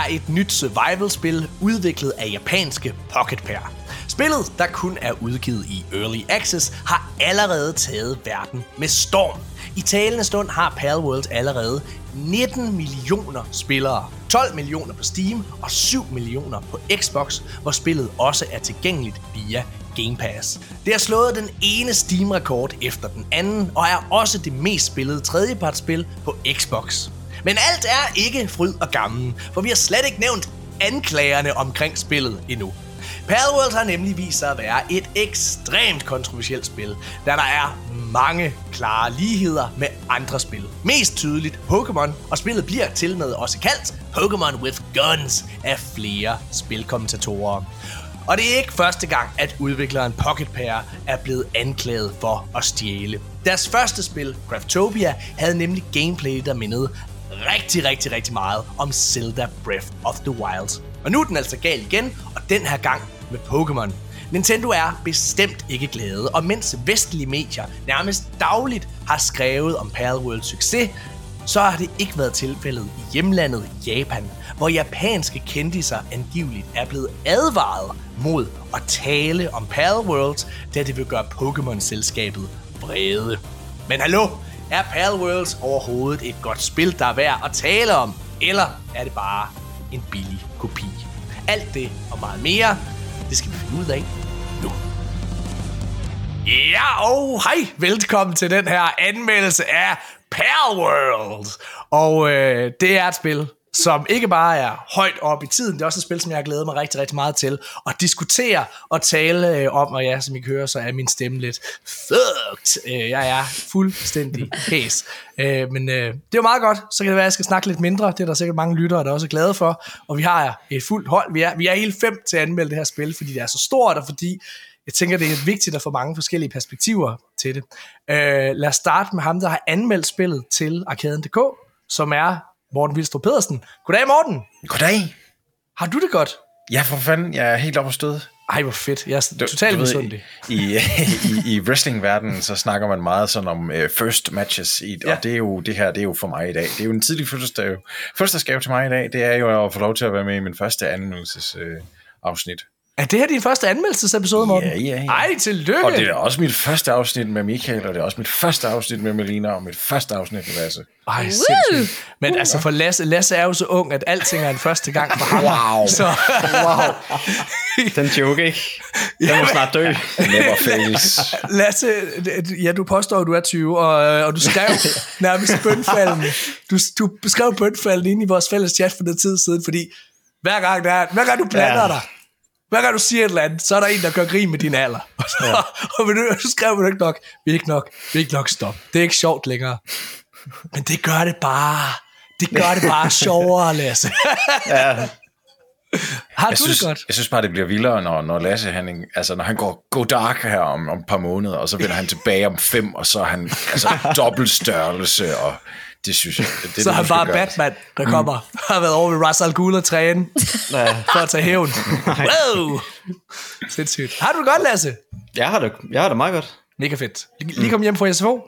Er et nyt survival-spil udviklet af japanske Pocket Pair. Spillet, der kun er udgivet i Early Access, har allerede taget verden med storm. I talende stund har Palworld allerede 19 millioner spillere, 12 millioner på Steam og 7 millioner på Xbox, hvor spillet også er tilgængeligt via Game Pass. Det har slået den ene Steam-rekord efter den anden, og er også det mest spillede tredjepartsspil på Xbox. Men alt er ikke fryd og gammel, for vi har slet ikke nævnt anklagerne omkring spillet endnu. Palworld har nemlig vist sig at være et ekstremt kontroversielt spil, da der er mange klare ligheder med andre spil. Mest tydeligt Pokémon, og spillet bliver til med også kaldt Pokémon with Guns af flere spilkommentatorer. Og det er ikke første gang, at udvikleren Pocket Pair er blevet anklaget for at stjæle. Deres første spil, Craftopia, havde nemlig gameplay, der mindede rigtig, rigtig, rigtig meget om Zelda Breath of the Wild. Og nu er den altså gal igen, og den her gang med Pokémon. Nintendo er bestemt ikke glade, og mens vestlige medier nærmest dagligt har skrevet om Palworlds succes, så har det ikke været tilfældet i hjemlandet Japan, hvor japanske kendiser angiveligt er blevet advaret mod at tale om Palworld, da det vil gøre Pokémon-selskabet vrede. Men hallo, er Palworlds overhovedet et godt spil, der er værd at tale om? Eller er det bare en billig kopi? Alt det og meget mere, det skal vi finde ud af nu. Ja, og hej! Velkommen til den her anmeldelse af Palworld. Og øh, det er et spil, som ikke bare er højt op i tiden, det er også et spil, som jeg har glædet mig rigtig, rigtig meget til at diskutere og tale øh, om, og ja, som I kan høre, så er min stemme lidt fucked. Øh, jeg er fuldstændig hæs. Øh, men øh, det er jo meget godt, så kan det være, at jeg skal snakke lidt mindre, det er der sikkert mange lyttere, der også er glade for, og vi har et fuldt hold, vi er, vi er hele fem til at anmelde det her spil, fordi det er så stort, og fordi jeg tænker, det er vigtigt at få mange forskellige perspektiver til det. Øh, lad os starte med ham, der har anmeldt spillet til Arkaden.dk, som er Morten Vilstrup Pedersen. Goddag, Morten. Goddag. Har du det godt? Ja, for fanden. Jeg er helt oppe stød. Ej, hvor fedt. Jeg er totalt misundelig. I, i, i wrestlingverdenen, så snakker man meget sådan om uh, first matches, i, ja. og det er jo det her, det er jo for mig i dag. Det er jo en tidlig fødselsdag. Fødselsdagsgave til mig i dag, det er jo at få lov til at være med i min første anmeldelses uh, afsnit. Er det her din første anmeldelsesepisode, Morten? Ja, ja, ja. Ej, tillykke! Og det er også mit første afsnit med Michael, og det er også mit første afsnit med Melina, og mit første afsnit med Lasse. Ej, sindssygt. Men altså for Lasse, Lasse er jo så ung, at alting er en første gang for ham. Wow. Så, Wow. Den joke, ikke? Den må snart dø. Never fails. Lasse, ja, du påstår, at du er 20, og, og du skrev nærmest bønfaldende. Du, du skrev bønfaldende ind i vores fælles chat for noget tid siden, fordi hver gang, der er, hver gang du blander ja. Ja. dig, hver gang du siger et eller andet, så er der en, der gør grin med din alder. Og så, ja. og du, så skrev du ikke nok, vi er ikke nok, vi er ikke nok stop. Det er ikke sjovt længere. Men det gør det bare. Det gør det bare sjovere, Lasse. Ja. Har Jeg du synes, det godt? jeg synes bare, det bliver vildere, når, når Lasse, han, altså, når han går go dark her om, om et par måneder, og så vender han tilbage om fem, og så er han altså, dobbelt størrelse, og det synes jeg, det, det Så er han bare. Batman, der kommer. Har været over ved Ras Al Ghul og træne ja. for at tage hævn. Wow! Sindssygt. Har du det godt, Lasse? Jeg har det, jeg har det meget godt. Mega fedt. Lige, lige kom hjem fra SFO.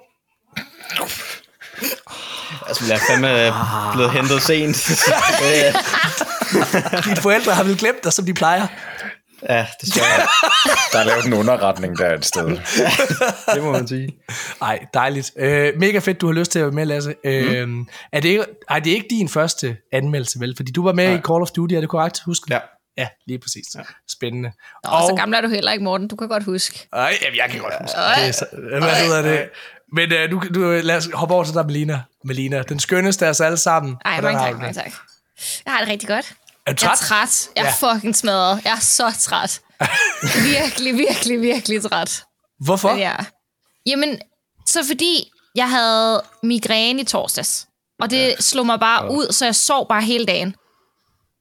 Altså, jeg er fandme blevet hentet sent. Dine forældre har vel glemt dig, som de plejer. Ja, det tror jeg. Der er lavet en underretning der et sted. Det må man sige. Ej, dejligt. Øh, mega fedt, du har lyst til at være med, Lasse. Øh, er, det ikke, ej, det er ikke din første anmeldelse, vel? Fordi du var med i Call of Duty, er det korrekt? Husk Ja. Ja, lige præcis. Ja. Spændende. Og så gammel er du heller ikke, Morten. Du kan godt huske. Ej, jamen, jeg kan godt huske. Det er så, hvad hedder det? Men uh, du, du, lad os hoppe over til dig, Melina. Melina, den skønneste af os alle sammen. Ej, mange tak, mange det? tak. Jeg har det rigtig godt. Er du Jeg er træt? træt. Jeg er Ja. fucking smadret. Jeg er så træt. virkelig, virkelig, virkelig træt. Hvorfor? Ja. Jamen, så fordi jeg havde migræne i torsdags. Og det slog mig bare ud, så jeg sov bare hele dagen.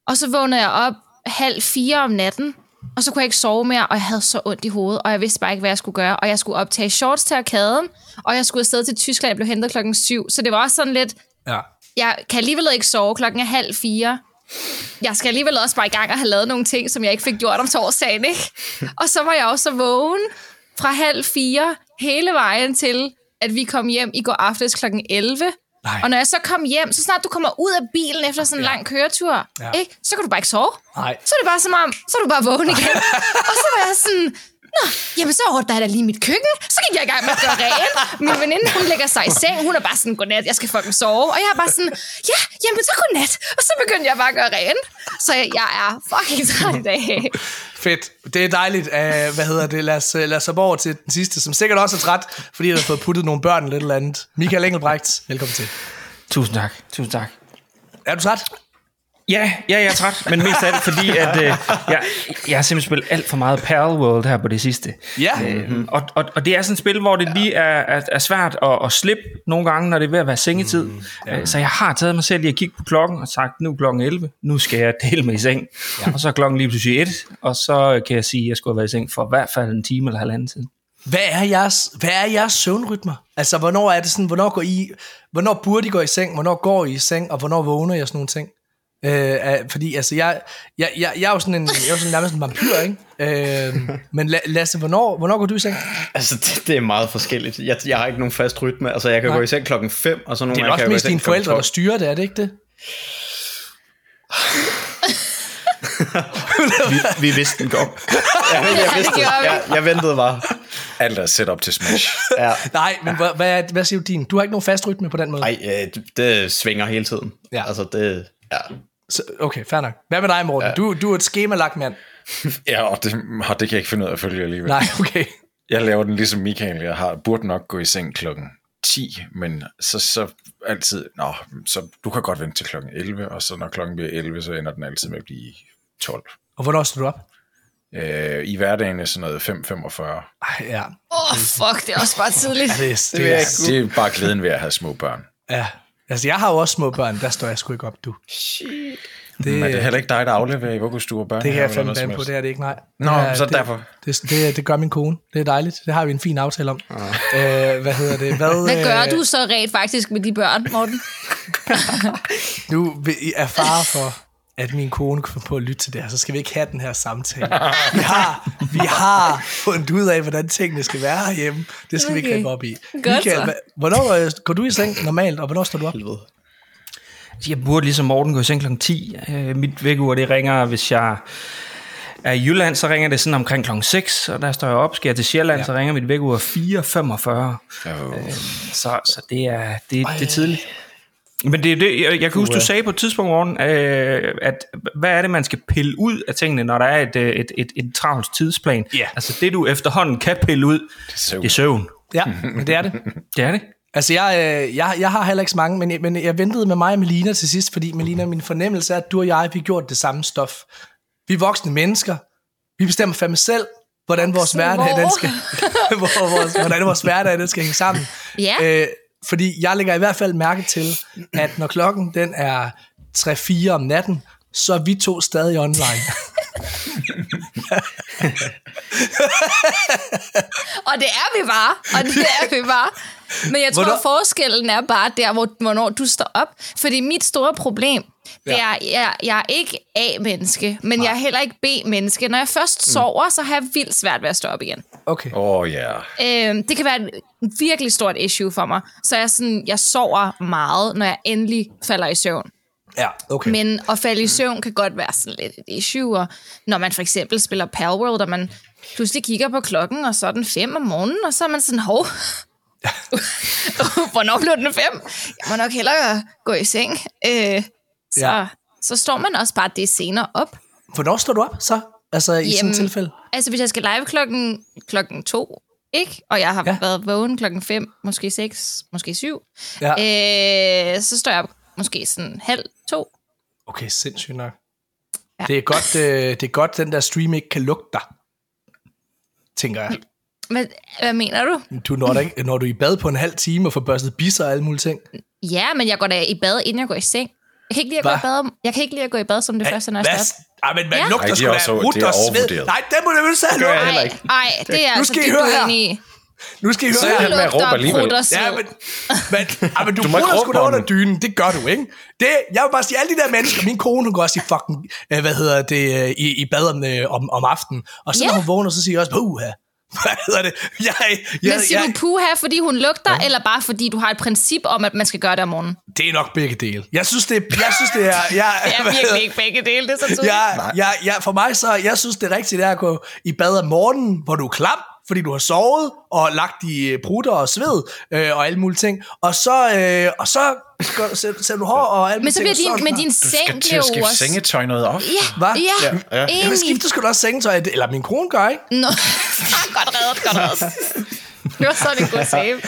Og så vågnede jeg op halv fire om natten, og så kunne jeg ikke sove mere, og jeg havde så ondt i hovedet, og jeg vidste bare ikke, hvad jeg skulle gøre. Og jeg skulle optage shorts til arkaden, og jeg skulle afsted til Tyskland, jeg blev hentet klokken syv. Så det var også sådan lidt, Ja. jeg kan alligevel ikke sove klokken er halv fire. Jeg skal alligevel også bare i gang og have lavet nogle ting, som jeg ikke fik gjort om torsdagen, ikke? Og så var jeg også vågen fra halv fire hele vejen til, at vi kom hjem i går aftes klokken 11. Nej. Og når jeg så kom hjem, så snart du kommer ud af bilen efter sådan en lang køretur, Ja. ja. ikke, så kan du bare ikke sove. Nej. Så er det bare som om, så er du bare vågen igen. og så var jeg sådan, Nå, jamen så ordner jeg da lige mit køkken. Så gik jeg i gang med at gøre rent. Min veninde, hun lægger sig i seng. Hun er bare sådan, godnat, jeg skal fucking sove. Og jeg er bare sådan, ja, jamen så godnat. Og så begyndte jeg bare at gøre rent. Så jeg, jeg er fucking træt i dag. Fedt. Det er dejligt. Uh, hvad hedder det? Lad os, uh, lad os over til den sidste, som sikkert også er træt, fordi han har fået puttet nogle børn et eller andet. Michael Engelbrecht, velkommen til. Tusind tak. Tusind tak. Er du træt? Ja, ja, jeg er træt, men mest af det, fordi at, øh, jeg, jeg har simpelthen spillet alt for meget Pearl World her på det sidste. Ja. Øhm, og, og, og det er sådan et spil, hvor det lige er, er, er svært at, at slippe nogle gange, når det er ved at være sengetid. Mm, ja. Så jeg har taget mig selv i at kigge på klokken og sagt, nu er klokken 11, nu skal jeg dele mig i seng. Ja. Og så er klokken lige pludselig 1, og så kan jeg sige, at jeg skulle have været i seng for i hvert fald en time eller halvanden tid. Hvad er jeres, hvad er jeres søvnrytmer? Altså, hvornår er det sådan, hvornår går I, hvornår burde I gå i seng, hvornår går I i seng, og hvornår vågner og sådan nogle ting? Øh, fordi, altså, jeg, jeg, jeg, jeg er jo sådan en, jeg er jo sådan nærmest en vampyr, ikke? Øh, men La- Lasse, hvornår, hvornår går du i seng? Altså, det, det er meget forskelligt. Jeg, jeg har ikke nogen fast rytme. Altså, jeg kan Nej. gå i seng klokken 5, og så nogle Det er også mest dine forældre, der 12. styrer det, er det ikke det? Vi, vi vidste den godt. Ja, jeg, vidste. Jeg, jeg ventede bare. Alt er set op til Smash. Ja. Nej, men hvad, hvad, hvad siger du din? Du har ikke nogen fast rytme på den måde? Ej, øh, det, det svinger hele tiden. Ja. Altså, det... Ja. Så, okay, fair nok. Hvad med dig, Morten? Ja. Du, du er et skemalagt mand. Ja, og det, og det kan jeg ikke finde ud af at følge alligevel. Nej, okay. Jeg laver den ligesom Michael. Jeg har, burde nok gå i seng klokken 10, men så, så altid, nå, så du kan godt vente til klokken 11, og så når klokken bliver 11, så ender den altid med at blive 12. Og hvornår står du op? Øh, I hverdagen er sådan noget 5.45. Ej, ja. Åh, oh, fuck, det er også bare tidligt. Det, det, det jeg er. Det er bare glæden ved at have små børn. ja. Altså, jeg har jo også små børn. Der står jeg sgu ikke op, du. Shit. Det, Men er det heller ikke dig, der afleverer i vuggestue og børn? det kan jeg fandme bande på, det er det ikke, nej. Nå, det er, så det, derfor. Det, det, det gør min kone. Det er dejligt. Det har vi en fin aftale om. Øh, hvad hedder det? Hvad, Hvad gør øh, du så rent faktisk med de børn, Morten? Nu er far for, at min kone kan få på at lytte til det her, så skal vi ikke have den her samtale. Vi har, vi har fundet ud af, hvordan tingene skal være herhjemme. Det skal okay. vi ikke op i. Godt Michael, så. hva- hvornår øh, går du i seng normalt, og hvornår står du op? Helvede. Jeg burde ligesom Morten gå i seng kl. 10. Øh, mit vækkeur, det ringer, hvis jeg er i Jylland, så ringer det sådan omkring kl. 6, og der står jeg op. Skal jeg til Sjælland, ja. så ringer mit vækkeur 4.45. Oh. Så, så det, er, det, det er tidligt. Men det er det, jeg, jeg kan huske, du sagde på et tidspunkt, Morten, øh, at hvad er det, man skal pille ud af tingene, når der er et, øh, et, et, et travlt tidsplan? Ja. Altså det, du efterhånden kan pille ud, det søvn. er søvn. Ja, men det er det. Det er det. Altså, jeg, øh, jeg, jeg har heller ikke så mange, men, jeg- men jeg ventede med mig og Melina til sidst, fordi Melina, min fornemmelse er, at du og jeg, vi har gjort det samme stof. Vi er voksne mennesker. Vi bestemmer fandme selv, hvordan vores hverdag, den hvor? skal, hvor, vores, hvordan vores hverdag, den skal hænge sammen. Ja. Øh, fordi jeg lægger i hvert fald mærke til, at når klokken den er 3-4 om natten, så er vi to stadig online. Og det er vi bare. Og det er vi bare. Men jeg tror, Hvornår- forskellen er bare der, hvor, hvornår du står op. Fordi mit store problem, det Ja. er, jeg, jeg er ikke A-menneske, men jeg er heller ikke B-menneske. Når jeg først sover, så har jeg vildt svært ved at stå op igen. Okay. Åh, oh, ja. Øhm, det kan være et virkelig stort issue for mig. Så jeg, sådan, jeg sover meget, når jeg endelig falder i søvn. Ja, okay. Men at falde i søvn kan godt være sådan lidt et issue, og når man for eksempel spiller Palworld, og man pludselig kigger på klokken, og så er den fem om morgenen, og så er man sådan, hov, hvornår blev den fem? Jeg må nok hellere gå i seng. Øh, så, Ja. så står man også bare det senere op. Hvornår står du op så? Altså i sådan et tilfælde? Altså, hvis jeg skal live klokken, klokken to, ikke? Og jeg har Ja. været vågen klokken 5, måske 6, måske 7. Ja. Øh, så står jeg op måske sådan halv to. Okay, sindssygt nok. Ja. Det, er godt, øh, det er godt, den der stream ikke kan lugte dig, tænker jeg. Hvad, hvad mener du? Du når, ikke, når du er i bad på en halv time og får børstet bisser og alle mulige ting. Ja, men jeg går da i bad, inden jeg går i seng. Jeg kan ikke lide at, gå Hva? i bad, jeg kan ikke lide at gå i bad som det første, når jeg står op. Ej, men man Ja. lugter Ej, det er sgu da rut det og sved. Nej, det må du jo sige. gør jeg nu. heller Ej, ikke. ej, det er Nu altså skal I dybt uenig i. Nu skal I høre Så er her. han med at råbe alligevel. Ja, men, men, ej, men du, Du råbe sgu da under dynen. Det gør du, ikke? Det, jeg vil bare sige, alle de der mennesker, min kone, hun går også i fucking, øh, hvad hedder det, øh, i, i bad om, øh, om, om aftenen. Og så Ja. når hun vågner, så siger jeg også, puha, Hvad hedder det? Jeg, jeg, Men siger jeg, du puha, fordi hun lugter, ja. eller bare fordi du har et princip om, at man skal gøre det om morgenen? det er nok begge dele. Jeg synes, det, jeg synes, det er... Jeg, Det er virkelig ikke begge dele, det er så tydeligt. jeg, jeg, jeg, for mig så, jeg synes, det er rigtigt, det er at gå i bad om morgenen, hvor du er klam, fordi du har sovet og lagt i øh, prutter og sved øh, og alle mulige ting. Og så, øh, og så sætter du hår og alle Men så bliver din, men din Du skal seng til bliver at jo skifte sengetøj noget op. Ja, Hva? ja, Ja, ja. Jamen, enig. skifter sgu da også sengetøj, eller min kone gør, ikke? Nå, godt reddet, godt reddet. Det var sådan en god save.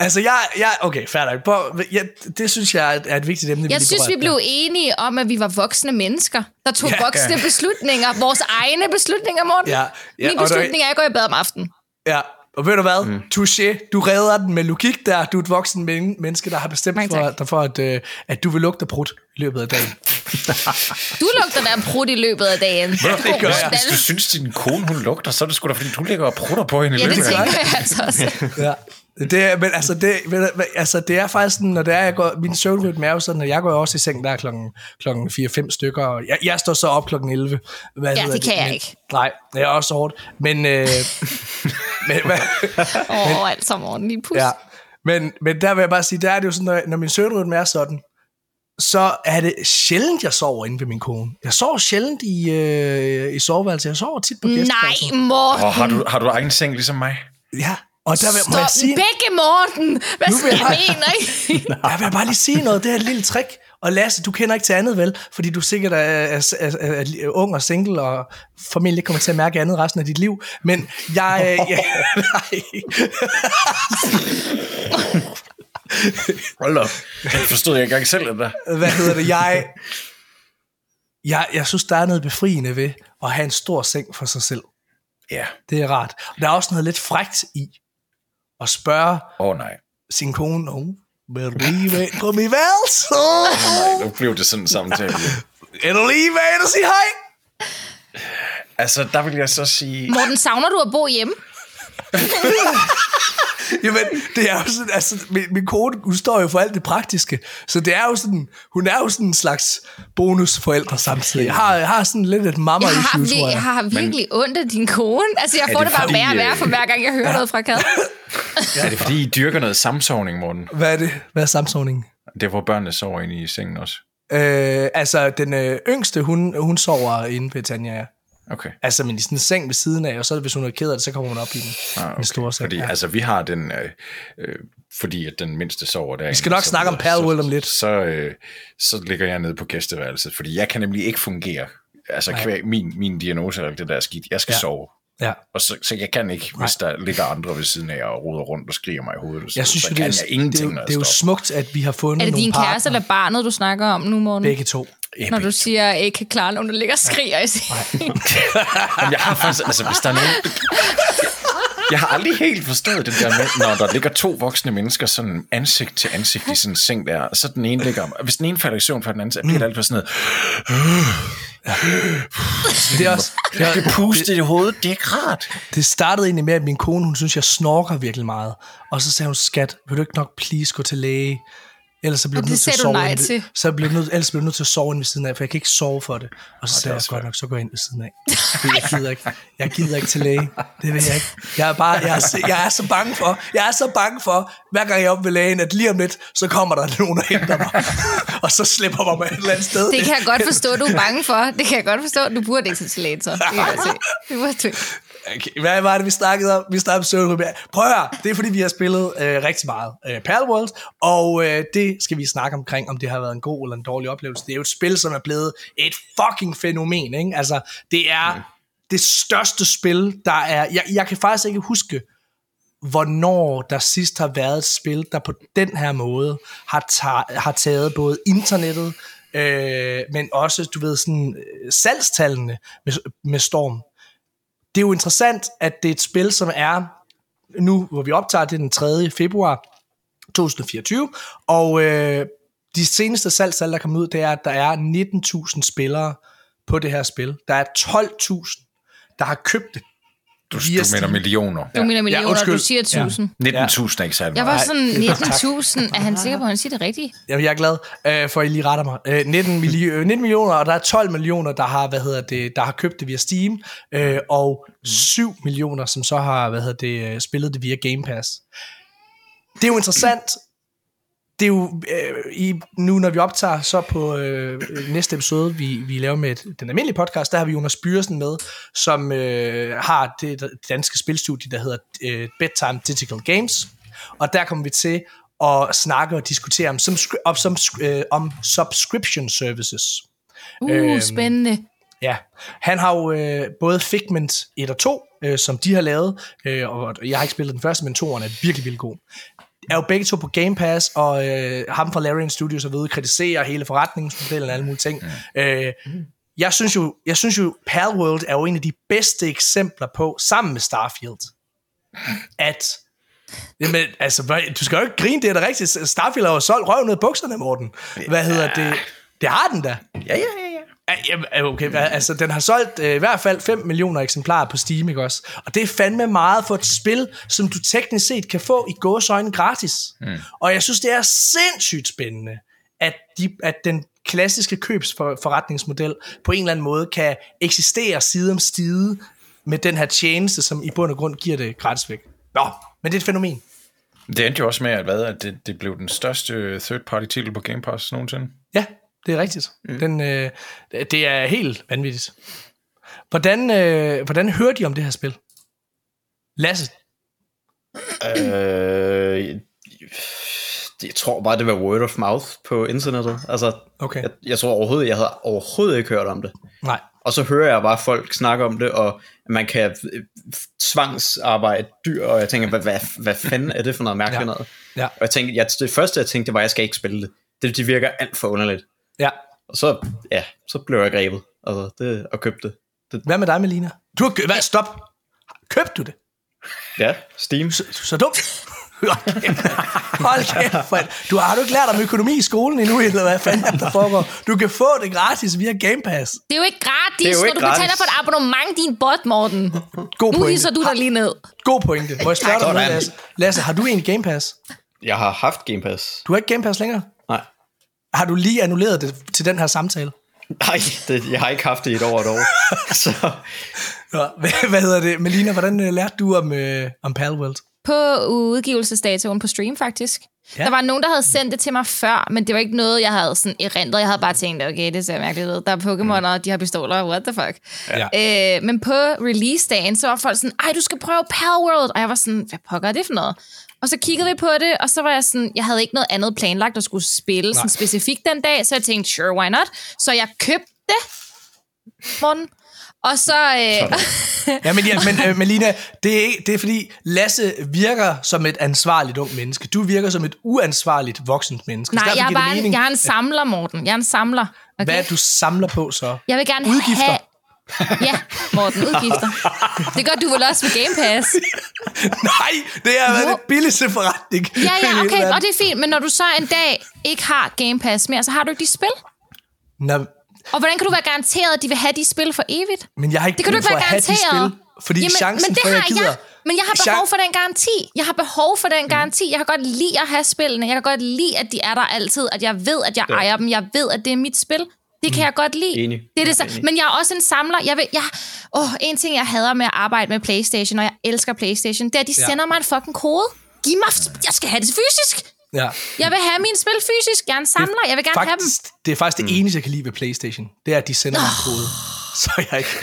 Altså, jeg, jeg okay, færdig. Jeg, det synes jeg er et, er et vigtigt emne. Jeg lige synes, vi blev enige om, at vi var voksne mennesker, der tog Ja. ja, voksne beslutninger. Vores egne beslutninger, Morten. Ja, ja, Min beslutning er, at jeg går i bad om aftenen. Ja, og ved du hvad? Mm. Touché, du redder den med logik der. Du er et voksen men- menneske, der har bestemt Mange for, dig for at, øh, at du vil lugte prut i løbet af dagen. Du lugter da prut i løbet af dagen. Det det gør jeg. Hvis du synes, din kone hun lugter, så er det sgu da, fordi du ligger og prutter på hende i Ja, det løbet af tænker jeg altså også. Ja. Det er, men altså det, men, altså, det er faktisk sådan, når det er, jeg går, min søvnrytme er jo sådan, at jeg går også i seng der klokken, klokken 4-5 stykker, og jeg, jeg står så op klokken 11. Hvad Ja, hedder det kan jeg men, ikke. Nej, det er også hårdt. Men, øh, men, men, Åh, oh, alt sammen Morten. Lige pus. ja. men, men der vil jeg bare sige, der er det jo sådan, når, når min søvnrytme er sådan, så er det sjældent, jeg sover inde ved min kone. Jeg sover sjældent i, øh, i soveværelset. Jeg sover tit på gæstepladsen. Nej, Morten. Og har du, har du egen seng ligesom mig? Ja, og der vil, må jeg Stop. sige, Begge Morten. Hvad Nu vil skal jeg jeg- mener I? Jeg vil bare lige sige noget. Det er et lille trick. Og Lasse, du kender ikke til andet vel, fordi du sikkert er, er, er, er, er ung og single, og formentlig ikke kommer til at mærke andet resten af dit liv. Men jeg... jeg nej. Hold op. Det forstod jeg ikke engang selv, det der. Hvad hedder det? Jeg, jeg, jeg synes, der er noget befriende ved at have en stor seng for sig selv. Ja. Det er rart. Og der er også noget lidt frækt i at spørge Åh oh, nej. sin kone, oh, vil du lige ind på mit værelse? Nej, nu blev det sådan en samtale. Er du lige med og sige hej? Altså, der vil jeg så sige... Morten, savner du at bo hjemme? Jamen, det er jo sådan, altså, min, min kone, hun står jo for alt det praktiske, så det er jo sådan, hun er jo sådan en slags bonusforælder samtidig. Jeg har, jeg har sådan lidt et mamma Jeg har, issue, tror jeg. jeg har virkelig ondt af din kone. Altså, jeg Er får det det, bare fordi, værre og værre øh, for hver gang, jeg hører noget fra Kad. Er det fordi, I dyrker noget samsovning, Morten? Hvad er det? Hvad er samsovningen? Det er, hvor børnene sover inde i sengen også. Øh, altså, den øh, yngste, hun, hun sover inde ved Tanja, ja. Okay. Altså, men i sådan en seng ved siden af, og så hvis hun er ked af det, så kommer hun op i den, Ah, den store seng. Fordi, ja. altså, vi har den, øh, øh, fordi at den mindste sover der. Vi skal nok snakke om Palworld om lidt. Så, øh, så ligger jeg nede på gæsteværelset, fordi jeg kan nemlig ikke fungere. Altså, kvæg, min, min diagnose alt det der er skidt. Jeg skal Ja. sove. ja. Og så, så jeg kan ikke, hvis der ligger andre ved siden af og roder rundt og skriger mig i hovedet. Så, Jeg synes så jo, kan det er, jeg ingenting, det, er, det er jo smukt, at vi har fundet Er det nogle din partner. kæreste eller barnet, du snakker om nu, Morten? Begge to. Ja, Når du siger, at jeg ikke kan klare, når du ligger og skriger i sengen. Jamen, jeg har faktisk, altså hvis der er nogen... Jeg har aldrig helt forstået det der med, når der ligger to voksne mennesker sådan ansigt til ansigt i sådan en seng der, og så den ene ligger... Hvis den ene falder i søvn for den anden, så bliver det altid sådan noget... Det er også, det, er, Det puste i hovedet, det er ikke rart. Det startede egentlig med, at min kone, hun synes, jeg snorker virkelig meget. Og så sagde hun, skat, vil du ikke nok please gå til læge? Ellers så bliver Og du det nødt til at sove nej ved-. Så bliver nødt, ellers bliver du nødt til at sove inde ved siden af, for jeg kan ikke sove for det. Og så sagde jeg, godt nok, så går jeg ind ved siden af. Jeg gider ikke, jeg gider ikke til læge. Det vil jeg ikke. Jeg er, bare, jeg, er, så- jeg er så bange for, jeg er så bange for, hver gang jeg er oppe ved lægen, at lige om lidt, så kommer der nogen og henter mig. og så slipper mig et eller andet sted. Det kan jeg godt forstå, du er bange for. Det kan jeg godt forstå. Du burde ikke til læge, så. Det kan jeg se. Det burde du ikke. Okay, hvad var det, vi snakkede om? Vi snakkede om søvnrytme. Prøv at høre, det er fordi, vi har spillet øh, rigtig meget øh, Palworld, og øh, det skal vi snakke omkring, om det har været en god eller en dårlig oplevelse. Det er jo et spil, som er blevet et fucking fænomen, ikke? Altså, det er mm. det største spil, der er... Jeg, jeg kan faktisk ikke huske, hvornår der sidst har været et spil, der på den her måde har, ta- har taget både internettet, øh, men også, du ved, sådan øh, salgstallene med, med storm det er jo interessant, at det er et spil, som er nu, hvor vi optager, det er den 3. februar 2024, og øh, de seneste salgstal, der kom ud, det er, at der er 19.000 spillere på det her spil. Der er 12.000, der har købt det. Du, du mener millioner. Du mener millioner, undskyld. du siger 1000. 19.000 er ikke særlig Jeg var sådan 19.000. Er han sikker på, at han siger det rigtigt? Jamen, jeg er glad øh, for, at I lige retter mig. Øh, 19, milli- øh, 19 millioner, og der er 12 millioner, der har, hvad hedder det, der har købt det via Steam, øh, og 7 millioner, som så har, hvad hedder det, øh, spillet det via Game Pass. Det er jo interessant. Det er jo, øh, i, nu når vi optager så på øh, næste episode, vi, vi laver med et, den almindelige podcast, der har vi Jonas Byresen med, som øh, har det, det danske spilstudie, der hedder øh, Bedtime Digital Games. Og der kommer vi til at snakke og diskutere om, som, om, som, øh, om subscription services. Uh, Øhm, spændende. Ja, han har jo øh, både Figment 1 og 2, øh, som de har lavet, øh, og jeg har ikke spillet den første, men toeren er virkelig, virkelig god. Er jo begge to på Game Pass, og øh, ham fra Larian Studios er ved at kritisere hele forretningsmodellen og alle mulige ting. Mm. Øh, jeg synes jo, jeg synes jo, Palworld er jo en af de bedste eksempler på, sammen med Starfield, at Jamen, altså, du skal jo ikke grine, det er da rigtigt. Starfield har jo solgt røven ned af bukserne, Morten. Hvad hedder det? Det har den da. Ja, ja, ja, ja. Ja, jamen, Okay, hvad- altså den har solgt øh, i hvert fald 5 millioner eksemplarer på Steam, ikke også? Og det er fandme meget for et spil, som du teknisk set kan få i gåsøjne gratis. Mm. Og jeg synes, det er sindssygt spændende, at, de, at den klassiske købsforretningsmodel på en eller anden måde kan eksistere side om side med den her tjeneste, som i bund og grund giver det gratis væk. Nå, men det er et fænomen. Det endte jo også med, at, hvad, at det, det blev den største third-party titel på Game Pass nogensinde. Ja, det er rigtigt. Mm. Den, øh, det er helt vanvittigt. Hvordan, øh, hvordan hørte I om det her spil? Lasse? Øh, jeg tror bare, det var word of mouth på internettet. Altså, Okay. jeg, jeg tror overhovedet, jeg havde overhovedet ikke hørt om det. Nej. Og så hører jeg bare folk snakke om det, og man kan tvangsarbejde dyr, og jeg tænker, hvad, hvad, hvad fanden er det for noget mærkeligt Ja. noget? Ja. Og jeg tænkte, jeg, det første jeg tænkte, var, at jeg skal ikke spille det. Det, det virker alt for underligt. Ja. Og så, ja, så blev jeg grebet altså, det, og købte det. det. Hvad med dig, Melina? Du har købt... Hvad? Stop. Købte du det? Ja, Steam. Så, så dumt. Hold kæft. Hold kæft. for- Du har du ikke lært om økonomi i skolen endnu, eller hvad fanden der foregår? Du kan få det gratis via Game Pass. Det er jo ikke gratis, Det er jo når ikke du betaler for et abonnement, din bot, Morten. God Nu pointe. hisser du dig lige ned. God pointe. Må jeg spørge dig. Lasse? Lasse, har du egentlig Game Pass? Jeg har haft Game Pass. Du har ikke Game Pass længere? Har du lige annulleret det til den her samtale? Nej, det, jeg har ikke haft det i et år et år. så Nå, hvad, hvad hedder det? Melina, hvordan øh, lærte du om, øh, om Palworld? På udgivelsesdatoen på stream, faktisk. Ja. Der var nogen, der havde sendt det til mig før, men det var ikke noget, jeg havde sådan erindret. Jeg havde bare tænkt, okay, det ser mærkeligt ud. Der er Pokémon, og de har pistoler, what the fuck. Ja. Øh, men på release-dagen, så var folk sådan, ej, du skal prøve Palworld. Og jeg var sådan, hvad pokker er det for noget? Og så kiggede vi på det, og så var jeg sådan, jeg havde ikke noget andet planlagt at skulle spille sådan specifikt den dag, så jeg tænkte, sure, why not? Så jeg købte det, Morten. Og så... Øh, Ja, men, ja, men øh, Melina, det er, ikke- det er fordi, Lasse virker som et ansvarligt ung menneske. Du virker som et uansvarligt voksent menneske. Nej, jeg er, bare en, mening, jeg er en samler, Morten. Jeg er en samler. Okay? Hvad er du samler på så? Jeg vil gerne Udgifter. have... Ja, Morten, udgifter. Det gør du vel også med Game Pass. Nej, det er Jo. det billigste forretning. Ja, ja, okay, og det er fint. Men når du så en dag ikke har Game Pass mere, så har du ikke de spil. Nå, Og hvordan kan du være garanteret, at de vil have de spil for evigt? men jeg har ikke Det kan du ikke for være at have de garanteret. spil, fordi Jamen, chancen men det for, at har jeg gider... jeg. Men jeg har behov for den garanti. Jeg har behov for den garanti. Jeg kan godt lide at have spillene. Jeg kan godt lide, at de er der altid. At jeg ved, at jeg ja. ejer dem. Jeg ved, at det er mit spil. Det kan jeg godt lide. Enig. Det er det, så. Enig. Men jeg er også en samler. Jeg vil, jeg, åh, en ting, jeg hader med at arbejde med Playstation, og jeg elsker Playstation, det er, at de Ja. sender mig en fucking kode. Giv mig, jeg skal have det fysisk. Ja. Jeg vil have min spil fysisk. Jeg er en samler. Jeg vil gerne have dem. Faktisk, det er faktisk det eneste, jeg kan lide ved Playstation. Det er, at de sender mig en kode. Så jeg ikke...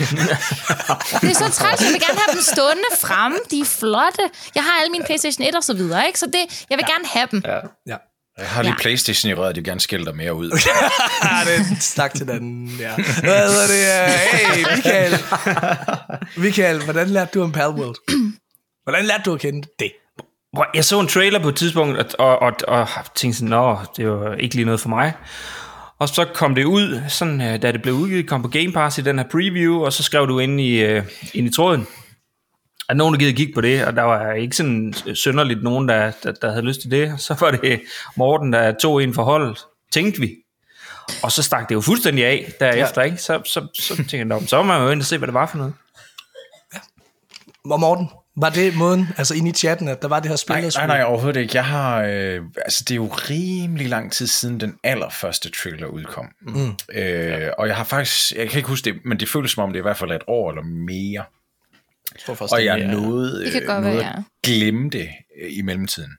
Det er så træls. Jeg vil gerne have dem stående fremme. De er flotte. Jeg har alle mine Playstation 1 og så videre, ikke? Så det, jeg vil gerne have dem. Ja. Jeg har lige Ja. Playstation i røret, de vil gerne skælde dig mere ud. Det er stak til den. Ja. Hvad hedder det? Hey, Michael. Michael, hvordan lærte du om Palworld? Hvordan lærte du at kende det? Hvor Jeg så en trailer på et tidspunkt, og, og, og, og tænkte sådan, nå, det var ikke lige noget for mig. Og så kom det ud, sådan, øh, da det blev udgivet, kom på Game Pass i den her preview, og så skrev du ind i, øh, ind i tråden, at nogen, der gider kigge på det, og der var ikke sådan sønderligt nogen, der, der, der havde lyst til det. Så var det Morten, der tog en forhold, tænkte vi. Og så stak det jo fuldstændig af derefter, ja. ikke? Så, så, så tænkte jeg, "Nå, så må man jo ind og se, hvad det var for noget. Og Morten, var det måden, altså inde i chatten, at der var det her spil? Nej, nej, nej, overhovedet ikke. Jeg har, øh, altså det er jo rimelig lang tid siden den allerførste trailer udkom. Mm. Øh, og jeg har faktisk, jeg kan ikke huske det, men det føles som om det er i hvert fald et år eller mere. Jeg tror faktisk, Og det jeg er- nåede, Det kan øh, godt nåede være, at ja. glemme det øh, i mellemtiden.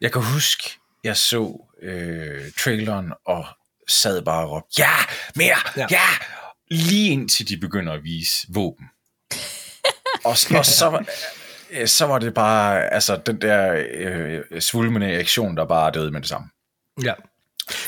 Jeg kan huske, jeg så øh, traileren og sad bare og råbte, ja, mere, Ja. ja. ja, lige indtil de begynder at vise våben. og, og så, var- så var det bare, altså den der øh, svulmende reaktion, der bare døde med det samme. Ja.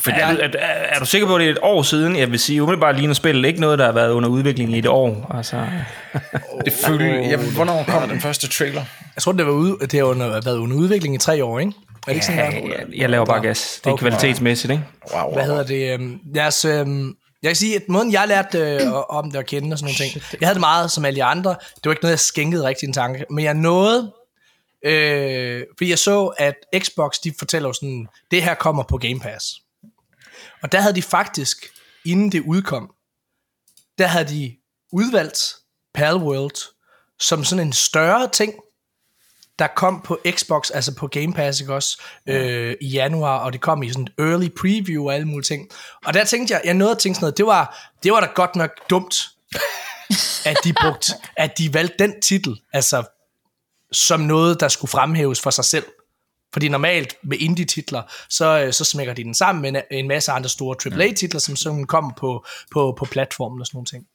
Er, er, er, er du sikker på, at det er et år siden? Jeg vil sige, umiddelbart ligner spillet ikke noget, der har været under udvikling i et år. Altså, Det følte, jeg, hvornår kom den første trailer? Jeg tror, det, var ude, det har under, været under udvikling i tre år, ikke? Er det ikke sådan, der? jeg, jeg laver bare gas. Det er Okay. kvalitetsmæssigt, ikke? Wow, wow, Hvad hedder det? øhm, Deres, øhm, jeg kan sige, at måden jeg lærte øh, om det at kende og sådan nogle ting, jeg havde det meget som alle de andre. Det var ikke noget, jeg skænkede rigtig en tanke. Men jeg nåede, øh, fordi jeg så, at Xbox, de fortæller jo sådan, det her kommer på Game Pass. Og der havde de faktisk, inden det udkom, der havde de udvalgt Palworld som sådan en større ting, der kom på Xbox, altså på Game Pass, ikke også, øh, i januar, og det kom i sådan et early preview og alle mulige ting. Og der tænkte jeg, jeg nåede at tænke sådan noget, det var, det var da godt nok dumt, at de brugte, at de valgte den titel, altså som noget, der skulle fremhæves for sig selv. Fordi normalt med indie-titler, så, øh, så smækker de den sammen med en, en masse andre store AAA-titler, som så kommer på, på, på platformen og sådan nogle ting.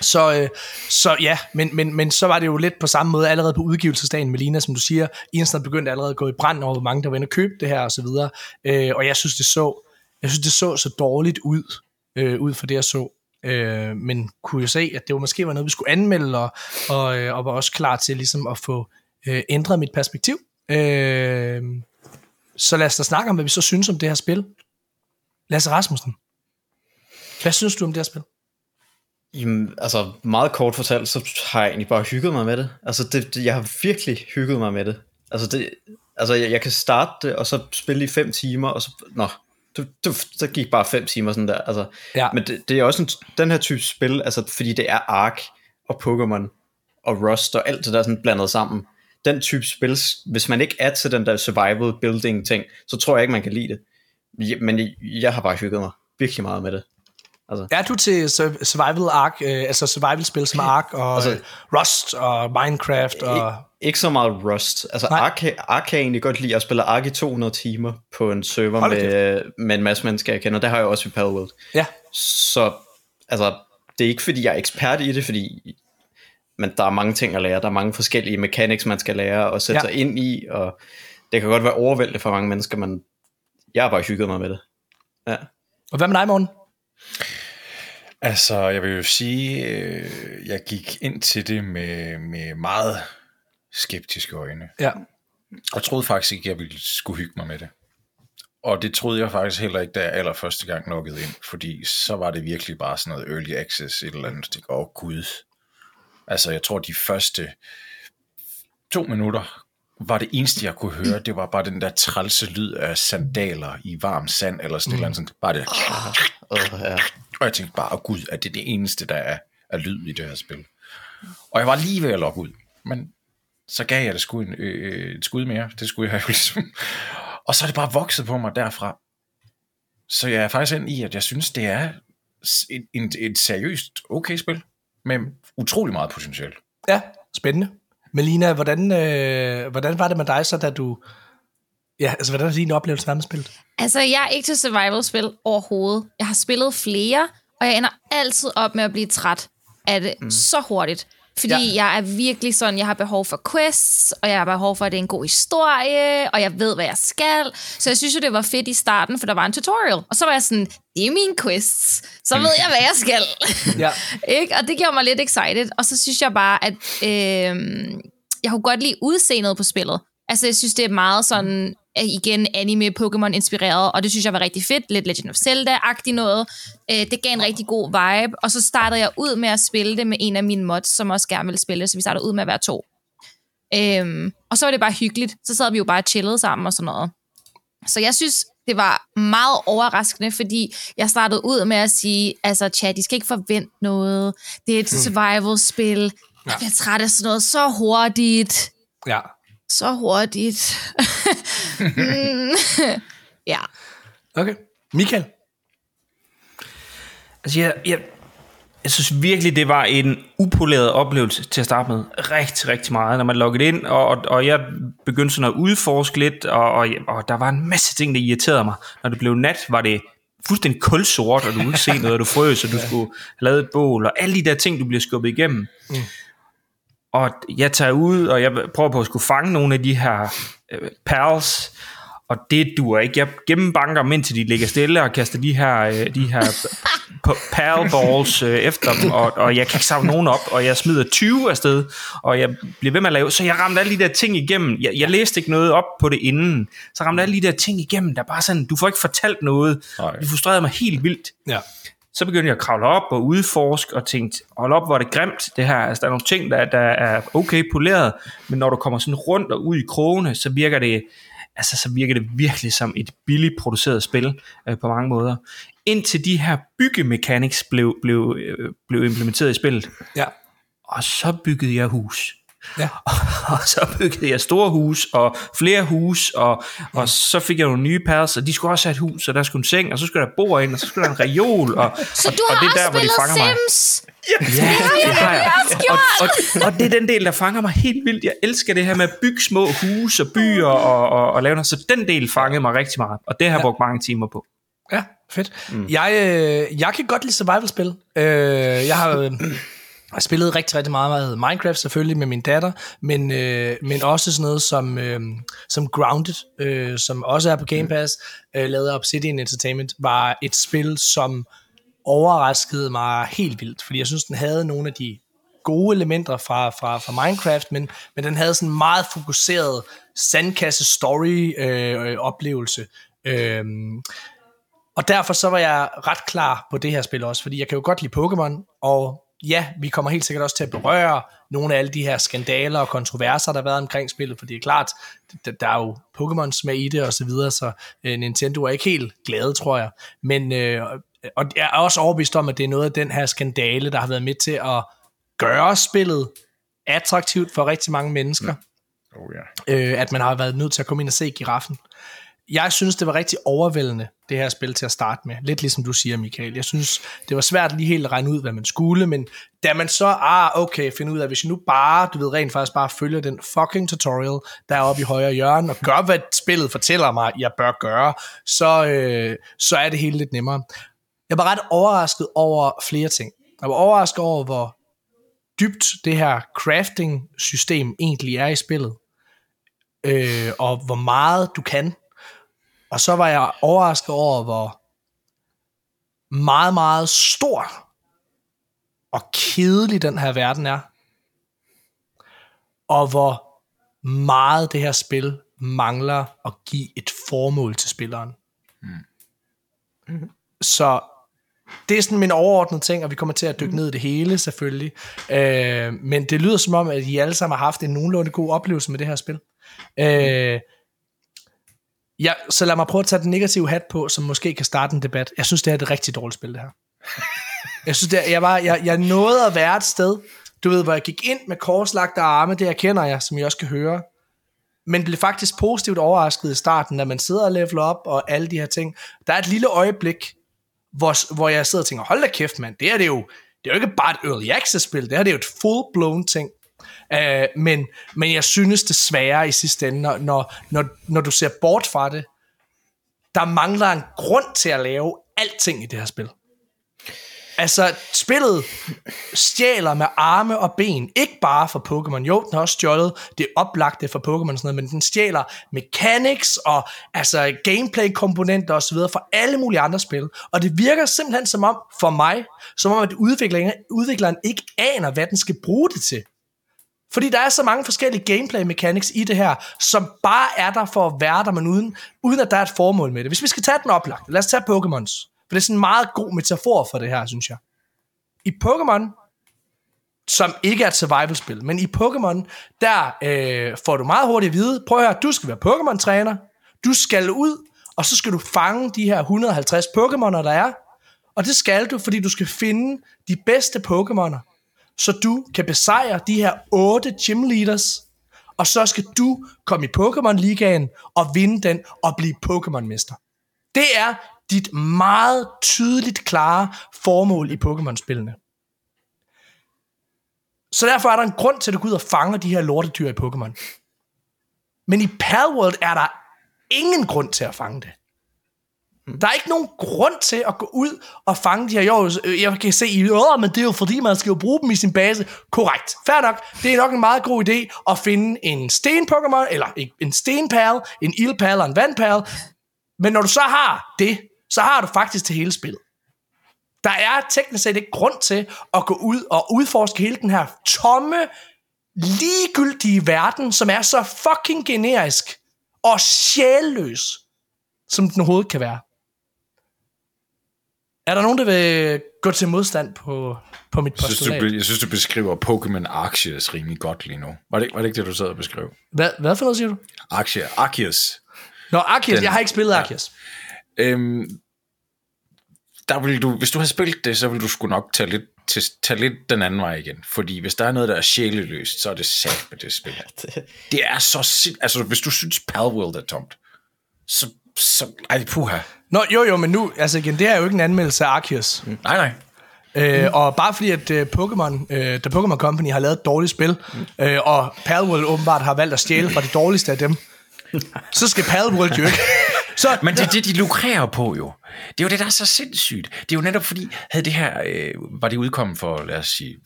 Så, øh, så ja, men, men, men så var det jo lidt på samme måde allerede på udgivelsesdagen, Melina, som du siger, Internet begyndte allerede at gå i brand over, hvor mange der var inde og købe det her og så videre. Øh, og jeg synes, det så, jeg synes, det så så dårligt ud, øh, ud for det, jeg så. Øh, men kunne jo se, at det var måske var noget, vi skulle anmelde, og, og, øh, og var også klar til ligesom at få øh, ændret mit perspektiv. Øh, så lad os da snakke om, hvad vi så synes om det her spil. Lasse Rasmussen, hvad synes du om det her spil? Jamen, altså meget kort fortalt, så har jeg egentlig bare hygget mig med det. Altså, det, det, jeg har virkelig hygget mig med det. Altså, det, altså jeg, jeg kan starte det, og så spille i fem timer, og så, nå, det, det, så gik bare fem timer sådan der. Altså, Ja. Men det, det er også en, den her type spil, altså, fordi det er Ark og Pokémon og Rust og alt det der sådan blandet sammen. Den type spil, hvis man ikke er til den der survival building ting, så tror jeg ikke, man kan lide det. Men jeg, jeg har bare hygget mig virkelig meget med det. Er du til sur- survival ark, øh, altså survival spil som Ark og altså, Altså- Rust og Minecraft og Ikke så meget Rust. Altså Nej. Ark, Ark kan jeg egentlig godt lide at spille Ark i 200 timer på en server Hold da med, med en masse mennesker, jeg kender. Det har jeg også i Palworld. ja, Så altså, det er ikke fordi, jeg er ekspert i det, fordi men der er mange ting at lære. Der er mange forskellige mechanics, man skal lære og sætte Ja. sig ind i, og det kan godt være overvældende for mange mennesker, men jeg har bare hygget mig med det. Ja. og hvad med dig, Morten? Altså, jeg vil jo sige, øh, jeg gik ind til det med, med meget skeptiske øjne. Ja, Og troede faktisk ikke, jeg ville skulle hygge mig med det. Og det troede jeg faktisk heller ikke, da jeg allerførste gang lukkede ind, fordi så var det virkelig bare sådan noget early access, et eller andet. Åh, oh, gud. Altså, jeg tror, de første to minutter var det eneste, jeg kunne høre, det var bare den der trælse lyd af sandaler i varm sand, eller sådan mm. et eller andet. sådan. Bare det. Uh, ja. Og jeg tænkte bare, oh, gud, at det er det eneste, der er, er lyd i det her spil. Og jeg var lige ved at logge ud, men så gav jeg det sgu en, øh, øh et skud mere. Det skulle jeg jo ligesom. Og så er det bare vokset på mig derfra. Så jeg er faktisk ind i, at jeg synes, det er et, et, et seriøst okay spil, med utrolig meget potentiale. ja, spændende. Melina, hvordan, øh, hvordan var det med dig så, da du... Ja, altså, hvordan var din oplevelse med spillet? Altså, jeg er ikke til survival-spil overhovedet. Jeg har spillet flere, og jeg ender altid op med at blive træt af det mm. så hurtigt. Fordi Ja. jeg er virkelig sådan, jeg har behov for quests, og jeg har behov for, at det er en god historie, og jeg ved, hvad jeg skal. Så jeg synes jo, det var fedt i starten, for der var en tutorial. Og så var jeg sådan, det er mine quests. Så ved jeg, hvad jeg skal. Ja. ikke? Og det gjorde mig lidt excited. Og så synes jeg bare, at øh, jeg kunne godt lide udseendet på spillet. Altså, jeg synes, det er meget sådan, igen, anime, Pokémon inspireret, og det synes jeg var rigtig fedt. Lidt Legend of Zelda-agtigt noget. Øh, det gav en rigtig god vibe, og så startede jeg ud med at spille det med en af mine mods, som også gerne ville spille det, så vi startede ud med at være to. Øhm, og så var det bare hyggeligt. Så sad vi jo bare og chillede sammen og sådan noget. Så jeg synes, det var meget overraskende, fordi jeg startede ud med at sige, altså chat, I skal ikke forvente noget. Det er et survival-spil. Jeg bliver træt af sådan noget så hurtigt. Ja. Så hurtigt. Mm. ja. Okay. Michael? Altså, jeg, jeg, jeg synes virkelig, det var en upoleret oplevelse til at starte med. Rigtig, rigtig meget, når man loggede ind, og, og, og jeg begyndte sådan at udforske lidt, og, og, og der var en masse ting, der irriterede mig. Når det blev nat, var det fuldstændig kulsort, og du kunne ikke se noget, og du frøs, og du skulle have lavet et bål, og alle de der ting, du bliver skubbet igennem. Mm. Og jeg tager ud, og jeg prøver på at skulle fange nogle af de her øh, pals, og det duer ikke. Jeg gennembanker dem indtil de ligger stille og kaster de her, øh, de her p- pal balls øh, efter dem, og, og jeg kan ikke samle nogen op, og jeg smider 20 afsted, og jeg bliver ved med at lave, så jeg ramte alle de der ting igennem. Jeg, jeg læste ikke noget op på det inden, så ramte alle de der ting igennem, der bare sådan, du får ikke fortalt noget. Nej. Det frustrerede mig helt vildt. Ja. Så begyndte jeg at kravle op og udforske og tænkte, hold op, hvor er det grimt det her. Altså, der er nogle ting, der, der er okay poleret, men når du kommer sådan rundt og ud i krogene, så virker det, altså, så virker det virkelig som et billigt produceret spil øh, på mange måder. Indtil de her byggemechanics blev, blev, øh, blev implementeret i spillet. Ja. Og så byggede jeg hus. Ja. Og så byggede jeg store hus og flere hus, og, og så fik jeg nogle nye pads, og de skulle også have et hus, og der skulle en seng, og så skulle der bord ind, og så skulle der en reol. Og, Så og, du og har det er der, hvor de fanger mig. Sims? Ja, det har jeg. Og, og, og det er den del, der fanger mig helt vildt. Jeg elsker det her med at bygge små huse og byer og, og, og lave noget. Så den del fangede mig rigtig meget, og det har jeg brugt mange timer på. Ja, fedt. Mm. Jeg, øh, jeg kan godt lide survival-spil. Øh, jeg har... Øh, jeg har spillet rigtig, rigtig meget Minecraft selvfølgelig med min datter, men, øh, men også sådan noget som, øh, som Grounded, øh, som også er på Game Pass, øh, lavet af Obsidian Entertainment, var et spil, som overraskede mig helt vildt, fordi jeg synes, den havde nogle af de gode elementer fra, fra, fra Minecraft, men, men den havde sådan en meget fokuseret sandkasse story øh, oplevelse. Øh, og derfor så var jeg ret klar på det her spil også, fordi jeg kan jo godt lide Pokémon, og ja, vi kommer helt sikkert også til at berøre nogle af alle de her skandaler og kontroverser, der har været omkring spillet, for det er klart, der, er jo Pokémons med i det og så videre, så øh, Nintendo er ikke helt glade, tror jeg. Men, øh, og jeg er også overbevist om, at det er noget af den her skandale, der har været med til at gøre spillet attraktivt for rigtig mange mennesker, Oh, ja. øh, at man har været nødt til at komme ind og se giraffen. Jeg synes, det var rigtig overvældende, det her spil til at starte med. Lidt ligesom du siger, Michael. Jeg synes, det var svært lige helt at regne ud, hvad man skulle, men da man så, ah, okay, finder ud af, hvis jeg nu bare, du ved, rent faktisk bare følger den fucking tutorial, der er oppe i højre hjørne, og gør, hvad spillet fortæller mig, jeg bør gøre, så, øh, så er det hele lidt nemmere. Jeg var ret overrasket over flere ting. Jeg var overrasket over, hvor dybt det her crafting-system egentlig er i spillet, øh, og hvor meget du kan. Og så var jeg overrasket over, hvor meget, meget stor og kedelig den her verden er. Og hvor meget det her spil mangler at give et formål til spilleren. Mm. Så det er sådan min overordnede ting, og vi kommer til at dykke ned i det hele selvfølgelig. Øh, men det lyder som om, at I alle sammen har haft en nogenlunde god oplevelse med det her spil. Øh, ja, så lad mig prøve at tage den negative hat på, som måske kan starte en debat. Jeg synes, det er et rigtig dårligt spil, det her. Jeg synes, det er, jeg, var, jeg, jeg nåede at være et sted, du ved, hvor jeg gik ind med korslagte arme, det erkender jeg, som jeg også kan høre, men blev faktisk positivt overrasket i starten, når man sidder og leveler op og alle de her ting. Der er et lille øjeblik, hvor, hvor jeg sidder og tænker, hold da kæft, mand, det er det jo, det er jo ikke bare et early access spil, det her det er jo et full-blown ting. Øh, men, men jeg synes desværre i sidste ende, når, når, når, når du ser bort fra det, der mangler en grund til at lave alting i det her spil. Altså, spillet stjæler med arme og ben, ikke bare for Pokémon. Jo, den har også stjålet det oplagte for Pokémon og sådan noget, men den stjæler mechanics og altså gameplay-komponenter osv. fra alle mulige andre spil. Og det virker simpelthen som om, for mig, som om at udvikleren, udvikleren ikke aner, hvad den skal bruge det til. Fordi der er så mange forskellige gameplay mechanics i det her, som bare er der for at være der, men uden, uden at der er et formål med det. Hvis vi skal tage den oplagt, lad os tage Pokémons. For det er sådan en meget god metafor for det her, synes jeg. I Pokémon, som ikke er et survival-spil, men i Pokémon, der øh, får du meget hurtigt at vide, prøv at høre, du skal være Pokémon-træner, du skal ud, og så skal du fange de her 150 Pokémoner, der er, og det skal du, fordi du skal finde de bedste Pokémoner, så du kan besejre de her otte gym leaders, og så skal du komme i Pokémon-ligaen og vinde den og blive Pokémon-mester. Det er dit meget tydeligt klare formål i Pokémon-spillene. Så derfor er der en grund til, at du går ud og fanger de her lortedyr i Pokémon. Men i Palworld er der ingen grund til at fange det. Der er ikke nogen grund til at gå ud og fange de her jo, øh, Jeg kan se, i Åh, men det er jo fordi, man skal jo bruge dem i sin base. Korrekt. Fair nok. Det er nok en meget god idé at finde en sten-Pokémon, eller en stenpal, en ildpal og en vandpal. Men når du så har det, så har du faktisk til hele spillet. Der er teknisk set ikke grund til at gå ud og udforske hele den her tomme, ligegyldige verden, som er så fucking generisk og sjælløs, som den overhovedet kan være. Er der nogen, der vil gå til modstand på, på mit postulat? Jeg synes, du, jeg synes, du beskriver Pokémon Arceus rimelig godt lige nu. Var det, var det ikke det, du sad og beskrev? Hvad, hvad for noget siger du? Arceus. Arceus. Nå, Arceus. Den, jeg har ikke spillet Arceus. Ja. Øhm, der vil du, hvis du har spillet det, så vil du sgu nok tage lidt, til, tage lidt den anden vej igen. Fordi hvis der er noget, der er sjæleløst, så er det sat med det spil. det er så sind... Altså, hvis du synes Palworld er tomt, så... så ej, puha. Nå, jo, jo, men nu... Altså igen, det er jo ikke en anmeldelse af Arceus. Mm. Nej, nej. Øh, mm. Og bare fordi, at uh, Pokémon, uh, The Pokémon Company har lavet et dårligt spil, mm. uh, og Palworld åbenbart har valgt at stjæle fra de dårligste af dem, så skal Palworld jo ikke så, Men det er det, de lukrerer på jo. Det er jo det, der er så sindssygt. Det er jo netop fordi, havde det her, øh, var det udkommet for, lad os sige,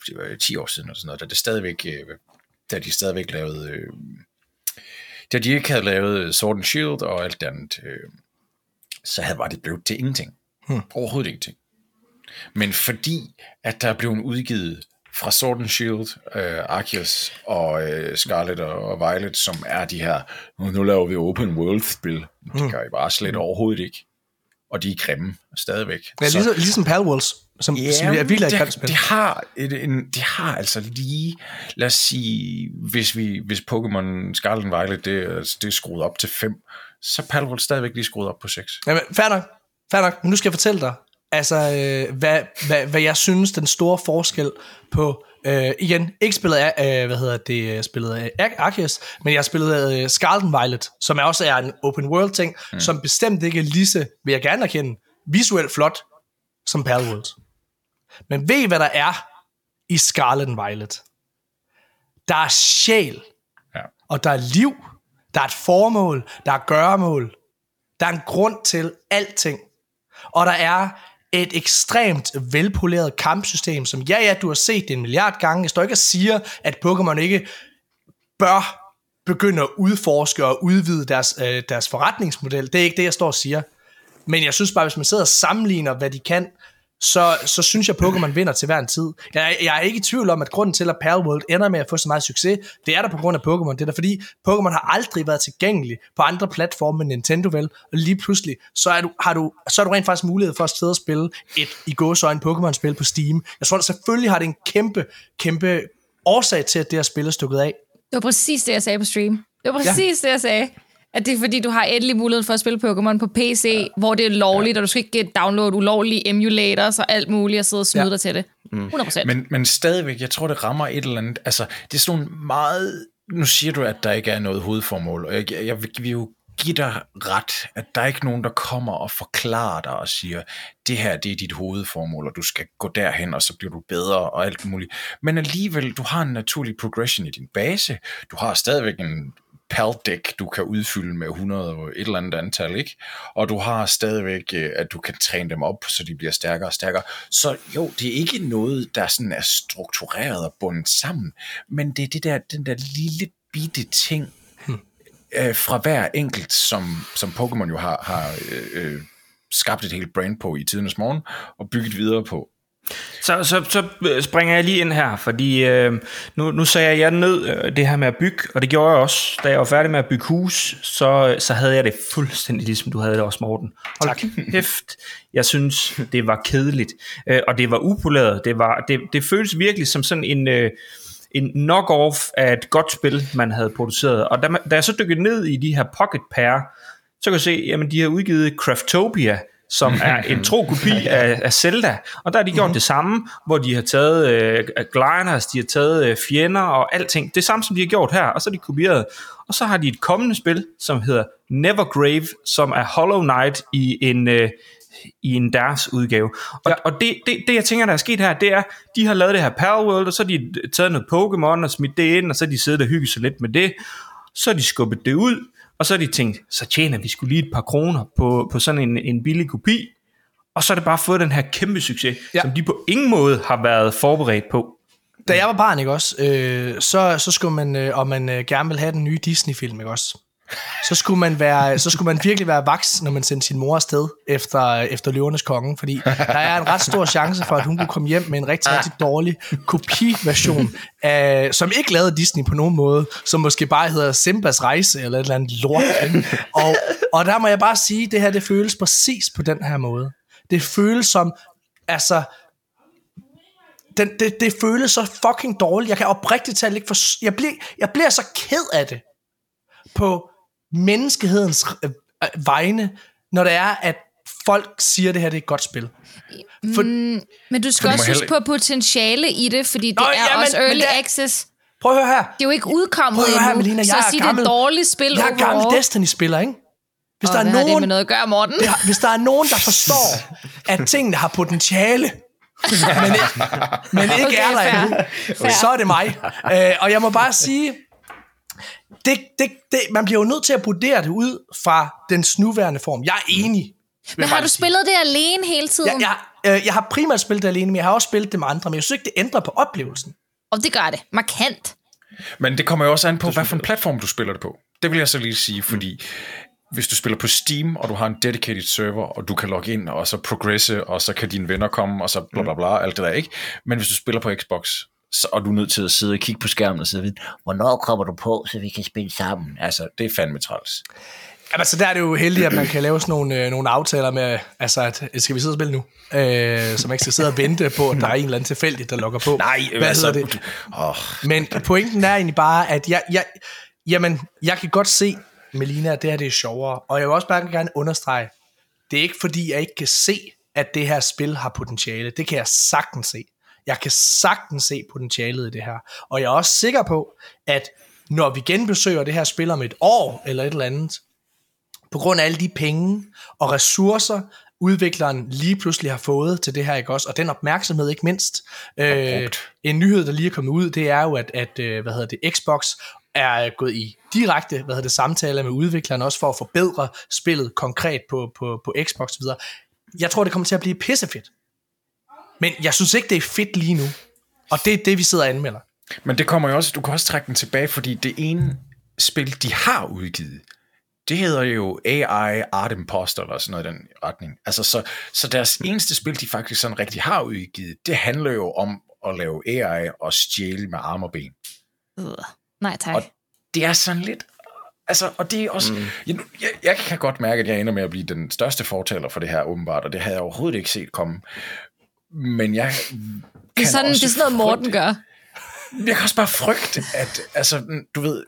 10 år siden, eller sådan noget, da, det stadigvæk, øh, da de stadigvæk lavede, øh, da de ikke havde lavet Sword and Shield og alt det andet, øh, så havde, var det blevet til ingenting. Hmm. Overhovedet ingenting. Men fordi, at der blev udgivet fra Sword and Shield, øh, Arceus og uh, Scarlet og, og Violet, som er de her, nu, nu laver vi open world-spil. Det mm. kan I bare slet overhovedet ikke. Og de er grimme stadigvæk. Ja, ligesom, så, ligesom Palworlds, som, ja, som er virkelig spil. Det har, et, en, det har altså lige, lad os sige, hvis, vi, hvis Pokémon Scarlet Violet, det, det er skruet op til 5, så er Palworld stadigvæk lige skruet op på 6. Jamen, fair nok. Fair nok. Men nu skal jeg fortælle dig, Altså, øh, hvad, hvad, hvad jeg synes, den store forskel på... Øh, igen, ikke spillet af, øh, hvad hedder det, øh, spillet af Arceus, men jeg har spillet øh, Scarlet Violet, som også er en open world ting, mm. som bestemt ikke er lige så, vil jeg gerne erkende, visuelt flot som Palworld. Men ved I, hvad der er i Scarlet Violet? Der er sjæl, ja. og der er liv, der er et formål, der er gøremål, der er en grund til alting. Og der er et ekstremt velpoleret kampsystem, som ja, ja, du har set det en milliard gange. Jeg står ikke og siger, at Pokémon ikke bør begynde at udforske og udvide deres, øh, deres forretningsmodel. Det er ikke det, jeg står og siger. Men jeg synes bare, hvis man sidder og sammenligner, hvad de kan, så, så synes jeg, Pokémon vinder til hver en tid. Jeg, jeg er ikke i tvivl om, at grunden til, at Palworld ender med at få så meget succes, det er der på grund af Pokémon. Det er der fordi, Pokémon har aldrig været tilgængelig på andre platforme end Nintendo vel, og lige pludselig, så er du, har du, så er du rent faktisk mulighed for at sidde og spille et i gåsøjne Pokémon-spil på Steam. Jeg tror, at selvfølgelig har det en kæmpe, kæmpe årsag til, at det her spil er stukket af. Det var præcis det, jeg sagde på stream. Det var præcis ja. det, jeg sagde. At det er fordi, du har endelig muligheden for at spille Pokémon på PC, ja. hvor det er lovligt, ja. og du skal ikke downloade ulovlige emulators og alt muligt, og sidde og snyde ja. dig til det. 100%. Mm. Men, men stadigvæk, jeg tror, det rammer et eller andet. Altså, det er sådan meget... Nu siger du, at der ikke er noget hovedformål, og jeg, jeg, jeg vil jo give dig ret, at der er ikke nogen, der kommer og forklarer dig og siger, det her det er dit hovedformål, og du skal gå derhen, og så bliver du bedre og alt muligt. Men alligevel, du har en naturlig progression i din base. Du har stadigvæk en PAL-dæk, du kan udfylde med 100 og et eller andet antal, ikke? Og du har stadigvæk, øh, at du kan træne dem op, så de bliver stærkere og stærkere. Så jo, det er ikke noget, der sådan er struktureret og bundet sammen, men det er det der, den der lille bitte ting hmm. øh, fra hver enkelt, som, som Pokémon jo har, har øh, øh, skabt et helt brand på i tidernes morgen, og bygget videre på. Så, så, så øh, springer jeg lige ind her, fordi øh, nu, nu sagde jeg ned øh, det her med at bygge, og det gjorde jeg også. Da jeg var færdig med at bygge hus, så, så havde jeg det fuldstændig ligesom du havde det også, Morten. Hold tak. kæft, jeg synes, det var kedeligt. Øh, og det var upoleret. Det, var, det, det føles virkelig som sådan en... Øh, en knock-off af et godt spil, man havde produceret. Og da, da jeg så dykkede ned i de her pocket pair, så kan jeg se, jamen de har udgivet Craftopia, som er en tro kopi af, af Zelda. Og der har de gjort det samme, hvor de har taget øh, gliders, de har taget øh, fjender og alting. Det samme, som de har gjort her, og så har de kopieret. Og så har de et kommende spil, som hedder Nevergrave, som er Hollow Knight i en... Øh, i en deres udgave. Og, ja. og det, det, det, jeg tænker, der er sket her, det er, de har lavet det her Palworld, og så har de taget noget Pokémon og smidt det ind, og så har de siddet og hygget sig lidt med det. Så har de skubbet det ud, og så har de tænkt, så tjener vi skulle lige et par kroner på, på sådan en, en billig kopi. Og så har det bare fået den her kæmpe succes, ja. som de på ingen måde har været forberedt på. Da jeg var barn, ikke også, øh, så, så skulle man, øh, og man øh, gerne ville have den nye Disney-film, ikke også, så skulle man være, så skulle man virkelig være vaks, når man sendte sin mor afsted efter, efter Løvernes Konge, fordi der er en ret stor chance for, at hun kunne komme hjem med en rigtig, rigtig dårlig kopiversion, af, som ikke lavede Disney på nogen måde, som måske bare hedder Simbas Rejse, eller et eller andet lort. Og, og der må jeg bare sige, at det her, det føles præcis på den her måde. Det føles som, altså, den, det, det føles så fucking dårligt. Jeg kan oprigtigt talt ikke for... Jeg bliver, jeg bliver så ked af det på menneskehedens øh, øh, vegne, når det er, at folk siger, at det her det er et godt spil. For, mm, men du skal også huske på potentiale i det, fordi det Nå, er ja, også early det, access. Prøv at høre her. Det er jo ikke udkommet prøv at høre her, Melina, jeg så at sige, gammel, det er et dårligt spil Jeg er gammel Destiny-spiller, ikke? Hvis der er nogen, det med noget at gøre, Morten? Det har, hvis der er nogen, der forstår, at tingene har potentiale, men, men ikke okay, er der endnu, så er det mig. Uh, og jeg må bare sige, det, det, det, man bliver jo nødt til at vurdere det ud fra dens nuværende form. Jeg er enig. Men har du spillet det alene hele tiden? Jeg, jeg, øh, jeg har primært spillet det alene, men jeg har også spillet det med andre, men jeg synes ikke, det ændrer på oplevelsen. Og det gør det. Markant. Men det kommer jo også an på, hvad for en platform du spiller det på. Det vil jeg så lige sige, fordi hvis du spiller på Steam, og du har en dedicated server, og du kan logge ind, og så progresse, og så kan dine venner komme, og så bla bla bla, alt det der, ikke? Men hvis du spiller på Xbox, så, og du er nødt til at sidde og kigge på skærmen og sidde hvornår kommer du på, så vi kan spille sammen? Altså, det er fandme træls. Jamen, så der er det jo heldigt, at man kan lave sådan nogle, øh, nogle aftaler med, altså, at skal vi sidde og spille nu? Øh, så man ikke skal sidde og vente på, at der er en eller anden tilfældig, der logger på. Nej, Hvad altså, det? Oh. Men pointen er egentlig bare, at jeg, jeg, jamen, jeg kan godt se, Melina, at det her det er sjovere. Og jeg vil også bare gerne understrege, det er ikke fordi, jeg ikke kan se, at det her spil har potentiale. Det kan jeg sagtens se. Jeg kan sagtens se potentialet i det her. Og jeg er også sikker på, at når vi genbesøger det her spil om et år eller et eller andet, på grund af alle de penge og ressourcer, udvikleren lige pludselig har fået til det her, ikke også? Og den opmærksomhed ikke mindst. Øh, en nyhed, der lige er kommet ud, det er jo, at, at øh, hvad hedder det, Xbox er gået i direkte hvad hedder det, samtaler med udvikleren, også for at forbedre spillet konkret på, på, på Xbox videre. Jeg tror, det kommer til at blive pissefedt. Men jeg synes ikke, det er fedt lige nu. Og det er det, vi sidder og anmelder. Men det kommer jo også, du kan også trække den tilbage, fordi det ene spil, de har udgivet, det hedder jo AI Art Imposter, eller sådan noget i den retning. Altså, så, så deres eneste spil, de faktisk sådan rigtig har udgivet, det handler jo om at lave AI og stjæle med arme og ben. Uh, nej tak. Og det er sådan lidt... Altså, og det er også... Mm. Jeg, jeg, jeg kan godt mærke, at jeg ender med at blive den største fortaler for det her, åbenbart, og det havde jeg overhovedet ikke set komme. Men jeg det er sådan, det er sådan noget, Morten gør. Jeg kan også bare frygte, at altså, du ved,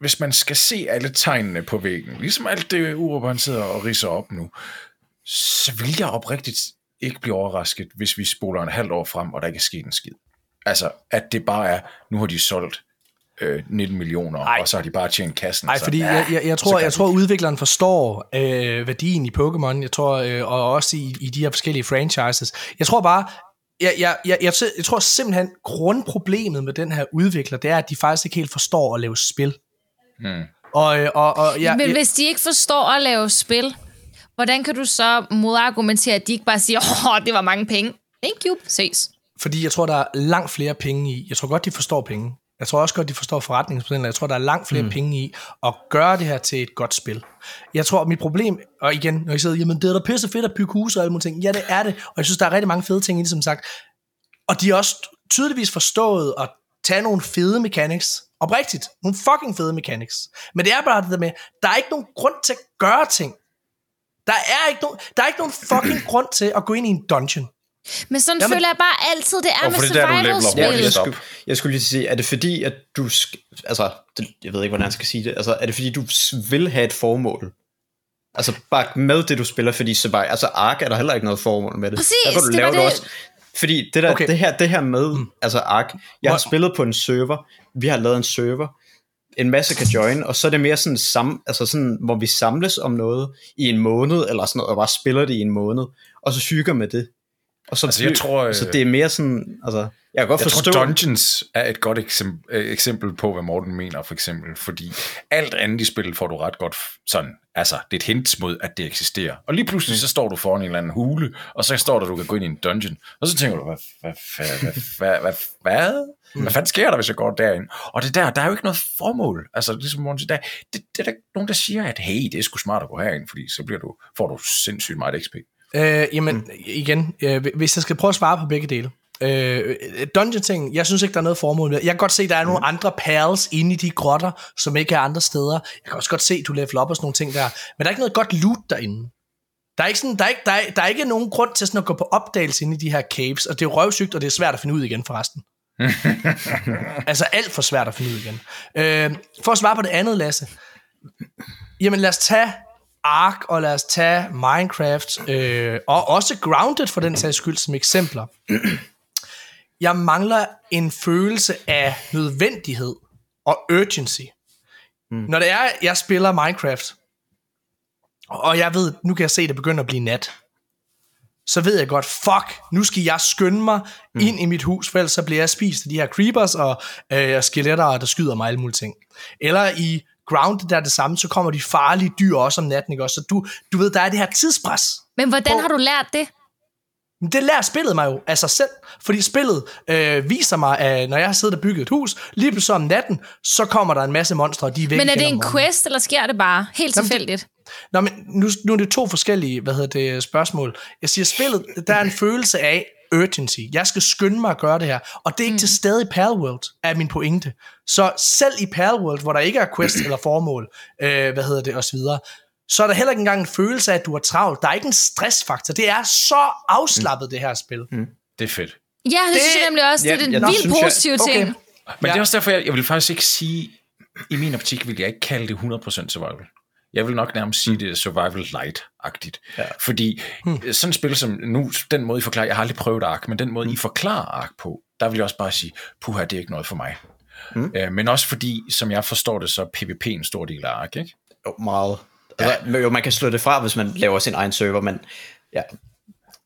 hvis man skal se alle tegnene på væggen, ligesom alt det Urban sidder og riser op nu, så vil jeg oprigtigt ikke blive overrasket, hvis vi spoler en halvt år frem, og der ikke er sket en skid. Altså, at det bare er, nu har de solgt øh, 19 millioner, Ej. og så har de bare tjent kassen. Nej, fordi jeg, jeg, jeg tror, jeg tror udvikleren forstår øh, værdien i Pokémon, jeg tror, øh, og også i, i de her forskellige franchises. Jeg tror bare, jeg, jeg, jeg, jeg, jeg tror simpelthen, grundproblemet med den her udvikler, det er, at de faktisk ikke helt forstår at lave spil. Hmm. Og, øh, og, og, ja, Men hvis de ikke forstår at lave spil, hvordan kan du så modargumentere, at de ikke bare siger, åh, det var mange penge. Thank you, ses. Fordi jeg tror, der er langt flere penge i. Jeg tror godt, de forstår penge. Jeg tror også godt, de forstår forretningsmodellen. Jeg tror, der er langt flere mm. penge i at gøre det her til et godt spil. Jeg tror, mit problem, og igen, når jeg siger, jamen det er da pisse fedt at bygge huse og alle mulige ting. Ja, det er det. Og jeg synes, der er rigtig mange fede ting i det, som sagt. Og de har også tydeligvis forstået at tage nogle fede mechanics. Oprigtigt. Nogle fucking fede mechanics. Men det er bare det der med, der er ikke nogen grund til at gøre ting. Der er ikke nogen, der er ikke nogen fucking grund til at gå ind i en dungeon. Men sådan Jamen, føler jeg bare altid, det er med survival-spil. Ja, jeg, skulle, jeg skulle lige sige, er det fordi, at du... Altså, det, jeg ved ikke, hvordan jeg skal sige det. Altså, er det fordi, du vil have et formål? Altså bare med det, du spiller, fordi så bare, altså Ark er der heller ikke noget formål med det. Præcis, der kan du det lave var det det. også. Fordi det, der, Okay. det, her, det her med, mm. altså Ark, jeg har spillet på en server, vi har lavet en server, en masse kan join, og så er det mere sådan, sam, altså sådan, hvor vi samles om noget i en måned, eller sådan noget, og bare spiller det i en måned, og så hygger med det. Og så, altså, jeg tror, så øh, det er mere sådan, altså, jeg kan godt jeg forstå. Tror, Dungeons er et godt eksempel, øh, eksempel på, hvad Morten mener, for eksempel, fordi alt andet i spillet får du ret godt sådan, altså, det er et hint mod, at det eksisterer. Og lige pludselig, mm. så står du foran en eller anden hule, og så står der, du kan gå ind i en dungeon, og så tænker du, hvad, hvad, hvad, hvad, hvad, hvad, hvad? Hvad fanden sker der, hvis jeg går derind? Og det der, der er jo ikke noget formål. Altså, ligesom Morten siger, der, det, det er der nogen, der siger, at hey, det er sgu smart at gå herind, fordi så bliver du, får du sindssygt meget XP. Øh, jamen, mm. igen, øh, hvis jeg skal prøve at svare på begge dele. Øh, dungeon-ting, jeg synes ikke, der er noget formål med. Jeg kan godt se, der er nogle andre perls inde i de grotter, som ikke er andre steder. Jeg kan også godt se, du level op og sådan nogle ting der. Men der er ikke noget godt loot derinde. Der er, ikke sådan, der, er ikke, der, er, der er ikke nogen grund til sådan at gå på opdagelse inde i de her caves, og det er røvsygt, og det er svært at finde ud igen forresten. altså alt for svært at finde ud igen. Øh, for at svare på det andet, Lasse. Jamen lad os tage Ark, og lad os tage Minecraft, øh, og også Grounded for den sags skyld som eksempler. Jeg mangler en følelse af nødvendighed og urgency. Mm. Når det er, jeg spiller Minecraft, og jeg ved, nu kan jeg se, at det begynder at blive nat, så ved jeg godt, fuck, nu skal jeg skynde mig mm. ind i mit hus, for ellers så bliver jeg spist af de her creepers og øh, skeletter, der skyder mig alle mulige ting. Eller i Grounded der er det samme, så kommer de farlige dyr også om natten, ikke også? Så du, du ved, der er det her tidspres. Men hvordan Hvor- har du lært det? Det lærer spillet mig jo af sig selv, fordi spillet øh, viser mig, at når jeg har siddet og bygget et hus, lige pludselig om natten, så kommer der en masse monstre, og de er væk Men er det en quest, eller sker det bare helt Jamen, tilfældigt? Nå, men nu, nu er det to forskellige hvad hedder det, spørgsmål. Jeg siger, spillet, der er en følelse af urgency. Jeg skal skynde mig at gøre det her. Og det er ikke mm. til stede i Palworld, er min pointe. Så selv i Palworld, hvor der ikke er quest eller formål, øh, hvad hedder det, osv., så er der heller ikke engang en følelse af, at du har travlt. Der er ikke en stressfaktor. Det er så afslappet, det her spil. Mm. Det er fedt. Ja, det, det synes jeg nemlig også. Ja, det er ja, en vildt synes jeg- positiv ting. Okay. Men ja. det er også derfor, jeg, jeg vil faktisk ikke sige, i min optik vil jeg ikke kalde det 100% survival. Jeg vil nok nærmest sige, det er survival light-agtigt. Ja. Fordi hmm. sådan et spil som, nu den måde I forklarer, jeg har aldrig prøvet Ark, men den måde I forklarer Ark på, der vil jeg også bare sige, puha, det er ikke noget for mig. Hmm. Øh, men også fordi, som jeg forstår det, så er PvP en stor del af Ark, ikke? Jo, meget. Altså, ja. Jo, man kan slå det fra, hvis man laver sin egen server, men ja.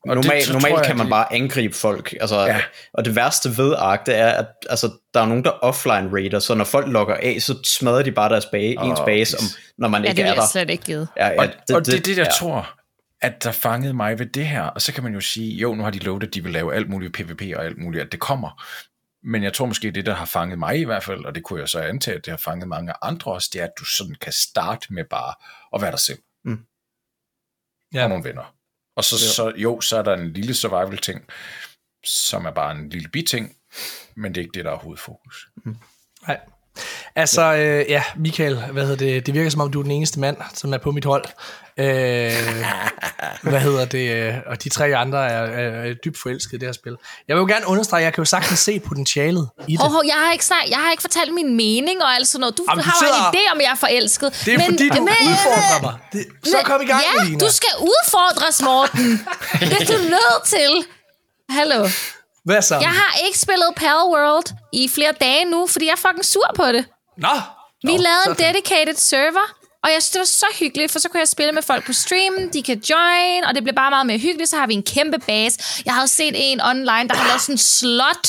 Og det- Normalt, tror normalt jeg, kan man det- bare angribe folk. Altså, Ja. Og det værste ved Ark, det er, at altså, der er nogen, der offline raider, så når folk logger af, så smadrer de bare deres base, Åh, ens base, om, når man Ja, ikke det er der. slet ikke givet. Ja, ja, Og det, og det er det, jeg ja. tror, at der fangede mig ved det her. Og så kan man jo sige, jo, nu har de lovet, at de vil lave alt muligt PvP og alt muligt, at det kommer. Men jeg tror måske, det, der har fanget mig i hvert fald, og det kunne jeg så antage, at det har fanget mange andre også, det er, at du sådan kan starte med bare at være dig selv. Mm. Ja. Og nogle venner. Og så, så jo, så er der en lille survival-ting, som er bare en lille biting, men det er ikke det, der er hovedfokus. Nej. Altså, øh, ja, Michael, hvad hedder det, det virker som om, du er den eneste mand, som er på mit hold. Øh, hvad hedder det, øh, og de tre andre er, er, er dybt forelskede i det her spil. Jeg vil jo gerne understrege, jeg kan jo sagtens se potentialet i det. Hov, hov, jeg har ikke jeg har ikke fortalt min mening og alt sådan noget. Du Jamen, du har en sidder- idé om, jeg er forelsket. Det er fordi, du udfordrer mig. Det, så kom i gang, Ja, Melina. du skal udfordres, Morten. det er du nødt til. Hallo. Hvad så? Jeg har ikke spillet Pal World i flere dage nu, fordi jeg er fucking sur på det. Nå! Vi Nå, lavede en dedicated server, og jeg synes, det var så hyggeligt, for så kunne jeg spille med folk på stream, de kan join, og det blev bare meget mere hyggeligt. Så har vi en kæmpe base. Jeg havde set en online, der har lavet sådan en slot.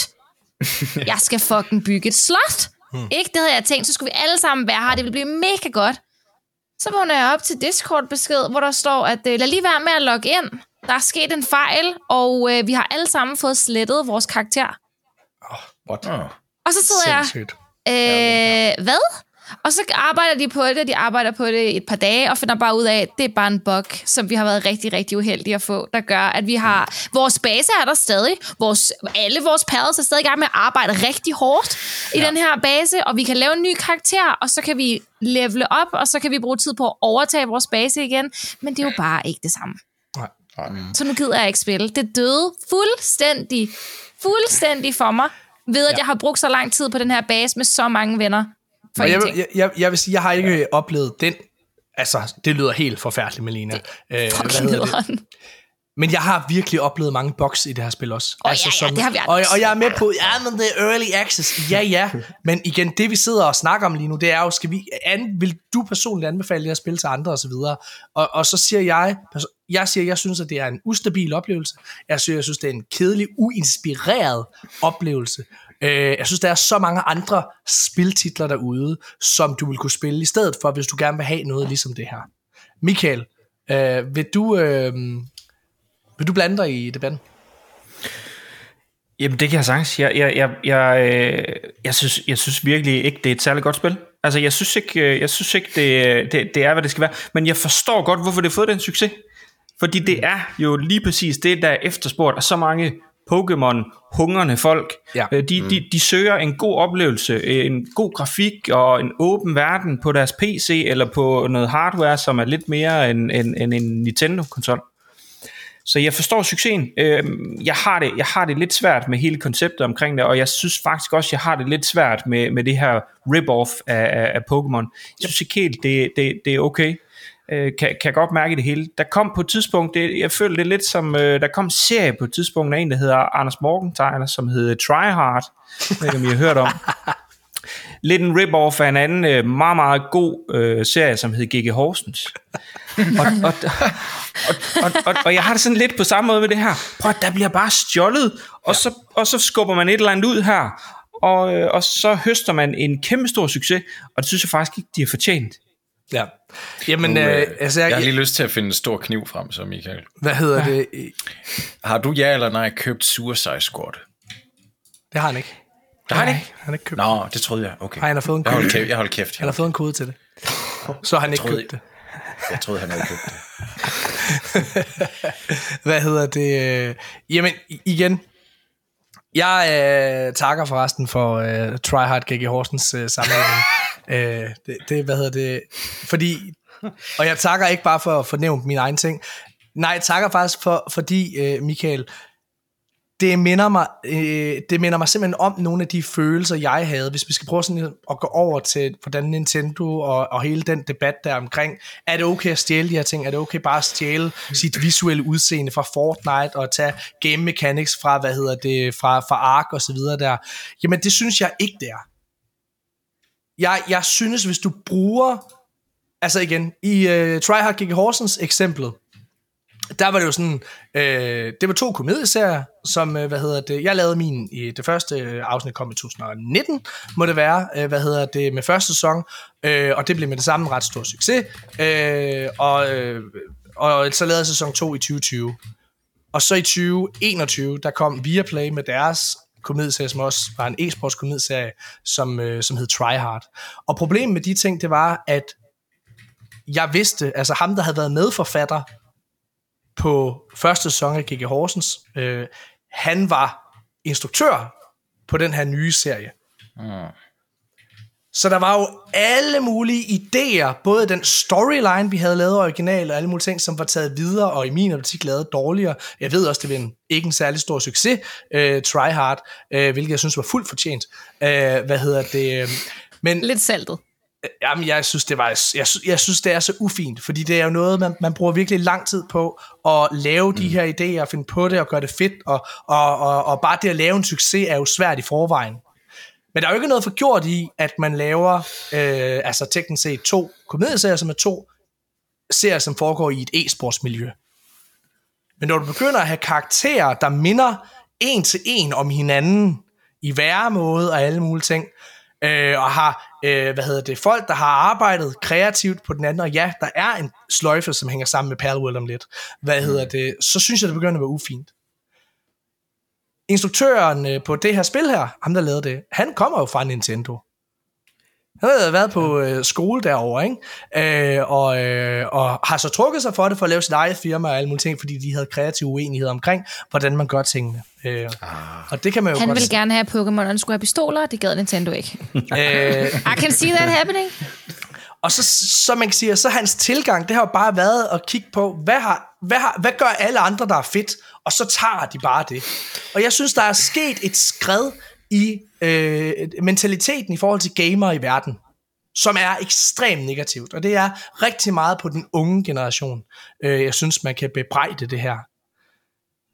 Jeg skal fucking bygge et slot. Hmm. Ikke? Det havde jeg tænkt, så skulle vi alle sammen være her, det ville blive mega godt. Så vågner jeg op til Discord-besked, hvor der står, at øh, lad lige være med at logge ind. Der er sket en fejl, og øh, vi har alle sammen fået slettet vores karakter. What? Oh. Og så sidder jeg, Sindssygt. Øh, hvad? Og så arbejder de på det, de arbejder på det et par dage, og finder bare ud af, at det er bare en bug, som vi har været rigtig, rigtig uheldige at få, der gør, at vi har... Vores base er der stadig. Vores, alle vores paddles er stadig i gang med at arbejde rigtig hårdt i ja. den her base, og vi kan lave en ny karakter, og så kan vi levele op, og så kan vi bruge tid på at overtage vores base igen. Men det er jo bare ikke det samme. Nej. Så nu gider jeg ikke spille. Det døde fuldstændig, fuldstændig for mig, ved at ja. jeg har brugt så lang tid på den her base med så mange venner. For jeg, jeg, jeg, jeg vil sige, jeg har ikke oplevet den Altså, det lyder helt forfærdeligt, Melina. Det, øh, hvad hedder det? Men jeg har virkelig oplevet mange boks i det her spil også. Oh, altså, ja, ja, det har vi og, og jeg er med på, ja, men det er early access. Ja, ja. Men igen, det vi sidder og snakker om lige nu, det er jo, skal vi, an, vil du personligt anbefale det her spil til andre osv.? Og, og så siger jeg, jeg siger, jeg synes, at det er en ustabil oplevelse. Jeg synes, jeg synes, det er en kedelig, uinspireret oplevelse. Øh, jeg synes, der er så mange andre spiltitler derude, som du vil kunne spille i stedet for, hvis du gerne vil have noget ligesom det her. Michael, øh, vil du... Øh, vil du blande dig i debatten? Jamen, det kan jeg sagtens. Jeg, jeg, jeg, jeg, øh, jeg, synes, jeg synes virkelig ikke, det er et særligt godt spil. Altså, jeg synes ikke, øh, jeg synes ikke det, det, det er, hvad det skal være. Men jeg forstår godt, hvorfor det har fået den succes. Fordi det er jo lige præcis det, der er efterspurgt af så mange Pokémon-hungrende folk. Ja. Øh, de, de, de søger en god oplevelse, en god grafik og en åben verden på deres PC eller på noget hardware, som er lidt mere end, end, end en Nintendo-konsol. Så jeg forstår succesen. Øhm, jeg, har det, jeg har det lidt svært med hele konceptet omkring det, og jeg synes faktisk også, jeg har det lidt svært med, med det her rip-off af, af, af Pokémon. Jeg synes ikke helt, det, det, det er okay. Øh, kan, kan godt mærke det hele. Der kom på et tidspunkt, det, jeg føler det lidt som, øh, der kom en serie på et tidspunkt af en, der hedder Anders Morgenthaler, som hedder Try Hard. Jeg ved ikke, om I har hørt om. lidt en rip-off af en anden øh, meget, meget god øh, serie, som hed G.G. Horsens. og, og, og, og, og, og jeg har det sådan lidt på samme måde med det her. Prøv der bliver bare stjålet, og, ja. så, og så skubber man et eller andet ud her, og, øh, og så høster man en kæmpe stor succes, og det synes jeg faktisk ikke, de har fortjent. Ja. Jamen, nu, øh, altså, jeg, jeg har lige lyst til at finde en stor kniv frem, så Michael. Hvad hedder ja. det? Har du ja eller nej købt Suicide Squad? Det har han ikke. Det har han ikke? Han har ikke købt Nå, det troede jeg. Okay. Nej, han har fået en kode. Jeg holdt kæft. Jeg holdt kæft. Han har fået en kode til det. Så har han ikke købt det. Jeg troede, han havde købt det. Hvad hedder det? Jamen, igen. Jeg øh, takker forresten for øh, Tryhard GG Horsens øh, sammenligning. øh, det, det, hvad hedder det? Fordi, og jeg takker ikke bare for at fornævne min egen ting. Nej, jeg takker faktisk for, fordi, øh, Michael, det minder mig, øh, det minder mig simpelthen om nogle af de følelser, jeg havde, hvis vi skal prøve sådan at gå over til, hvordan Nintendo og, og hele den debat der omkring, er det okay at stjæle de her ting? Er det okay bare at stjæle sit visuelle udseende fra Fortnite og tage game mechanics fra, hvad hedder det, fra, fra Ark og så videre der? Jamen, det synes jeg ikke, det er. Jeg, jeg synes, hvis du bruger, altså igen, i øh, uh, Tryhard Gigi Horsens eksemplet, der var det jo sådan, øh, det var to komedieserier, som, øh, hvad hedder det, jeg lavede min, i det første øh, afsnit kom i 2019, må det være, øh, hvad hedder det, med første sæson, øh, og det blev med det samme ret stor succes, øh, og, øh, og så lavede jeg sæson 2 i 2020. Og så i 2021, der kom Viaplay med deres komedieserie, som også var en e-sports komedieserie, som, øh, som hed Try Hard. Og problemet med de ting, det var, at jeg vidste, altså ham, der havde været medforfatter på første sæson af G.G. Horsens. Øh, han var instruktør på den her nye serie. Mm. Så der var jo alle mulige idéer, både den storyline, vi havde lavet original, og alle mulige ting, som var taget videre, og i min optik lavet dårligere. Jeg ved også, det var en, ikke en særlig stor succes, uh, Try Hard, uh, hvilket jeg synes var fuldt fortjent. Uh, hvad hedder det? Men, Lidt saltet. Jamen, jeg synes, det var, jeg, jeg synes, det er så ufint, fordi det er jo noget, man, man bruger virkelig lang tid på at lave de mm. her idéer, finde på det og gøre det fedt, og, og, og, og bare det at lave en succes er jo svært i forvejen. Men der er jo ikke noget for gjort i, at man laver, øh, altså teknisk set to komedieserier, som er to serier, som foregår i et e-sportsmiljø. Men når du begynder at have karakterer, der minder en til en om hinanden, i væremåde og alle mulige ting, øh, og har, øh, hvad hedder det, folk, der har arbejdet kreativt på den anden, og ja, der er en sløjfe, som hænger sammen med Palworld om lidt, hvad mm. hedder det, så synes jeg, det begynder at være ufint. Instruktøren øh, på det her spil her, ham der lavede det, han kommer jo fra Nintendo. Han havde været på øh, skole derovre, ikke? Øh, og, øh, og har så trukket sig for det for at lave sit eget firma og alle mulige ting, fordi de havde kreative uenigheder omkring, hvordan man gør tingene. Øh, ah. Og det kan man jo Han godt ville gerne have Pokémon, og han skulle have pistoler, det gad Nintendo ikke. øh, I can see that happening. Og så, så man kan sige, så hans tilgang, det har jo bare været at kigge på, hvad, har, hvad, har, hvad gør alle andre, der er fedt, og så tager de bare det. Og jeg synes, der er sket et skred i øh, mentaliteten i forhold til gamer i verden. som er ekstremt negativt, og det er rigtig meget på den unge generation. Øh, jeg synes, man kan bebrejde det her.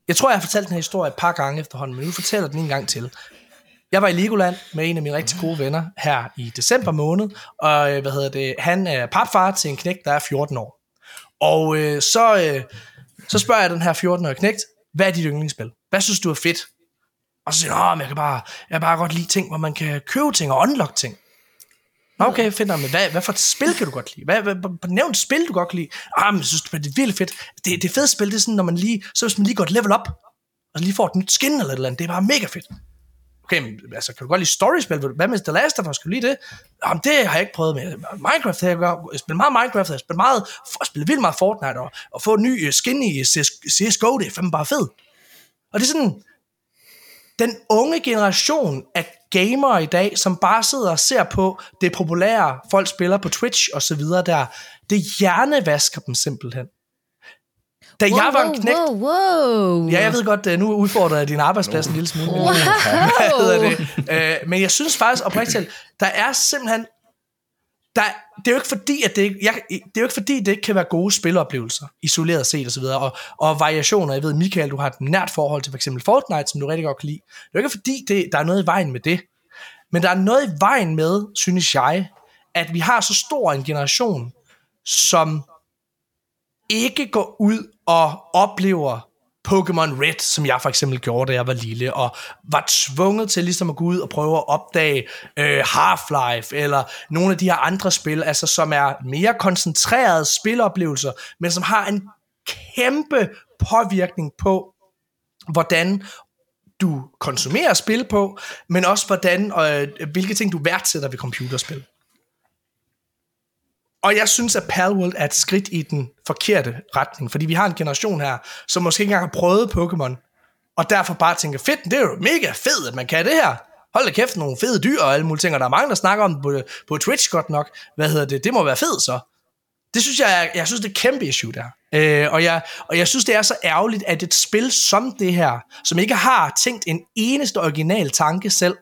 Jeg tror, jeg har fortalt den her historie et par gange efterhånden, men nu fortæller den en gang til. Jeg var i Legoland med en af mine rigtig gode venner her i december måned, og øh, hvad hedder det, han er papfar til en knægt, der er 14 år. Og øh, så, øh, så spørger jeg den her 14-årige knægt, hvad er dit yndlingsspil? Hvad synes du er fedt? Og så siger han, jeg kan bare, jeg kan bare godt lide ting, hvor man kan købe ting og unlock ting. Nå, okay, finder Men hvad, hvad for et spil kan du godt lide? Hvad, hvad, hvad nævn et spil, du godt kan lide? Ah, men jeg synes, det er vildt fedt. Det, det fede spil, det er sådan, når man lige, så hvis man lige går et level op, og lige får et nyt skin eller et eller andet, det er bare mega fedt. Okay, men altså, kan du godt lide storiespil? Hvad med The Last of Us? Kan du lide det? Jamen, det har jeg ikke prøvet med. Minecraft har jeg gjort. Jeg spiller meget Minecraft, jeg spiller, meget, jeg spiller vildt meget Fortnite, og, og få en ny øh, skin i øh, CS, CSGO, det er fandme bare fedt. Og det er sådan, den unge generation af gamere i dag, som bare sidder og ser på det populære, folk spiller på Twitch og så videre der, det hjernevasker dem simpelthen. Da wow, jeg var en knægt... Wow, wow. Ja, jeg ved godt, nu udfordrer jeg din arbejdsplads en lille smule. Wow. Hvad det? Uh, men jeg synes faktisk oprigtigt, der er simpelthen der, det er jo ikke fordi, at det, ikke, jeg, det er jo ikke fordi, det ikke kan være gode spiloplevelser, isoleret set og så videre, og, og variationer. Jeg ved, Michael, du har et nært forhold til for eksempel Fortnite, som du rigtig godt kan lide. Det er jo ikke fordi, det, der er noget i vejen med det. Men der er noget i vejen med, synes jeg, at vi har så stor en generation, som ikke går ud og oplever Pokémon Red, som jeg for eksempel gjorde, da jeg var lille, og var tvunget til ligesom at gå ud og prøve at opdage øh, Half-Life, eller nogle af de her andre spil, altså som er mere koncentrerede spiloplevelser, men som har en kæmpe påvirkning på, hvordan du konsumerer spil på, men også hvordan, øh, hvilke ting du værdsætter ved computerspil. Og jeg synes, at Palworld er et skridt i den forkerte retning, fordi vi har en generation her, som måske ikke engang har prøvet Pokémon, og derfor bare tænker, fedt, det er jo mega fedt, at man kan det her. Hold da kæft, nogle fede dyr og alle mulige ting, og der er mange, der snakker om det på, på Twitch godt nok. Hvad hedder det? Det må være fedt så. Det synes jeg, jeg synes, det er et kæmpe issue der. Øh, og, jeg, og jeg synes, det er så ærgerligt, at et spil som det her, som ikke har tænkt en eneste original tanke selv,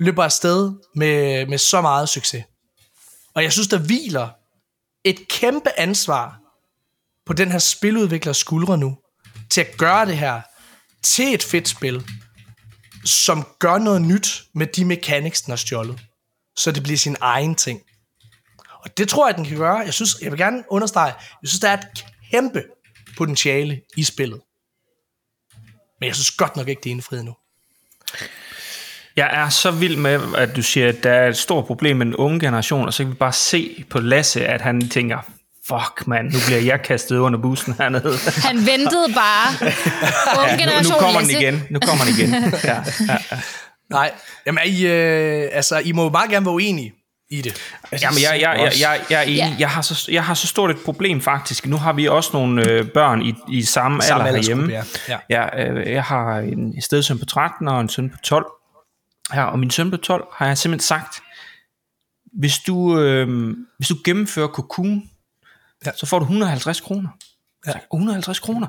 løber afsted med, med så meget succes. Og jeg synes, der hviler et kæmpe ansvar på den her spiludviklers skuldre nu, til at gøre det her til et fedt spil, som gør noget nyt med de mechanics, den har stjålet. Så det bliver sin egen ting. Og det tror jeg, den kan gøre. Jeg synes, jeg vil gerne understrege, jeg synes, der er et kæmpe potentiale i spillet. Men jeg synes godt nok ikke, det er indfriet nu. Jeg er så vild med, at du siger, at der er et stort problem med den unge generation, og så kan vi bare se på Lasse, at han tænker, fuck mand, nu bliver jeg kastet under bussen hernede. Han ventede bare. Unge ja, nu, nu kommer den igen. Nu kommer den igen. Ja, ja, ja. Nej, jamen I, øh, altså, I må jo bare gerne være uenige i det. Jamen, jeg, jeg, jeg, jeg, jeg, er enig. Jeg, har så, jeg har så stort et problem faktisk. Nu har vi også nogle øh, børn i, i samme, Samme alder herhjemme. ja. Ja. Jeg, øh, jeg har en stedsøn på 13 og en søn på 12. Ja, og min søn på 12 har jeg simpelthen sagt, hvis du, øh, hvis du gennemfører Cocoon, Ja. så får du 150 kroner. Ja. Ja. 150 kroner.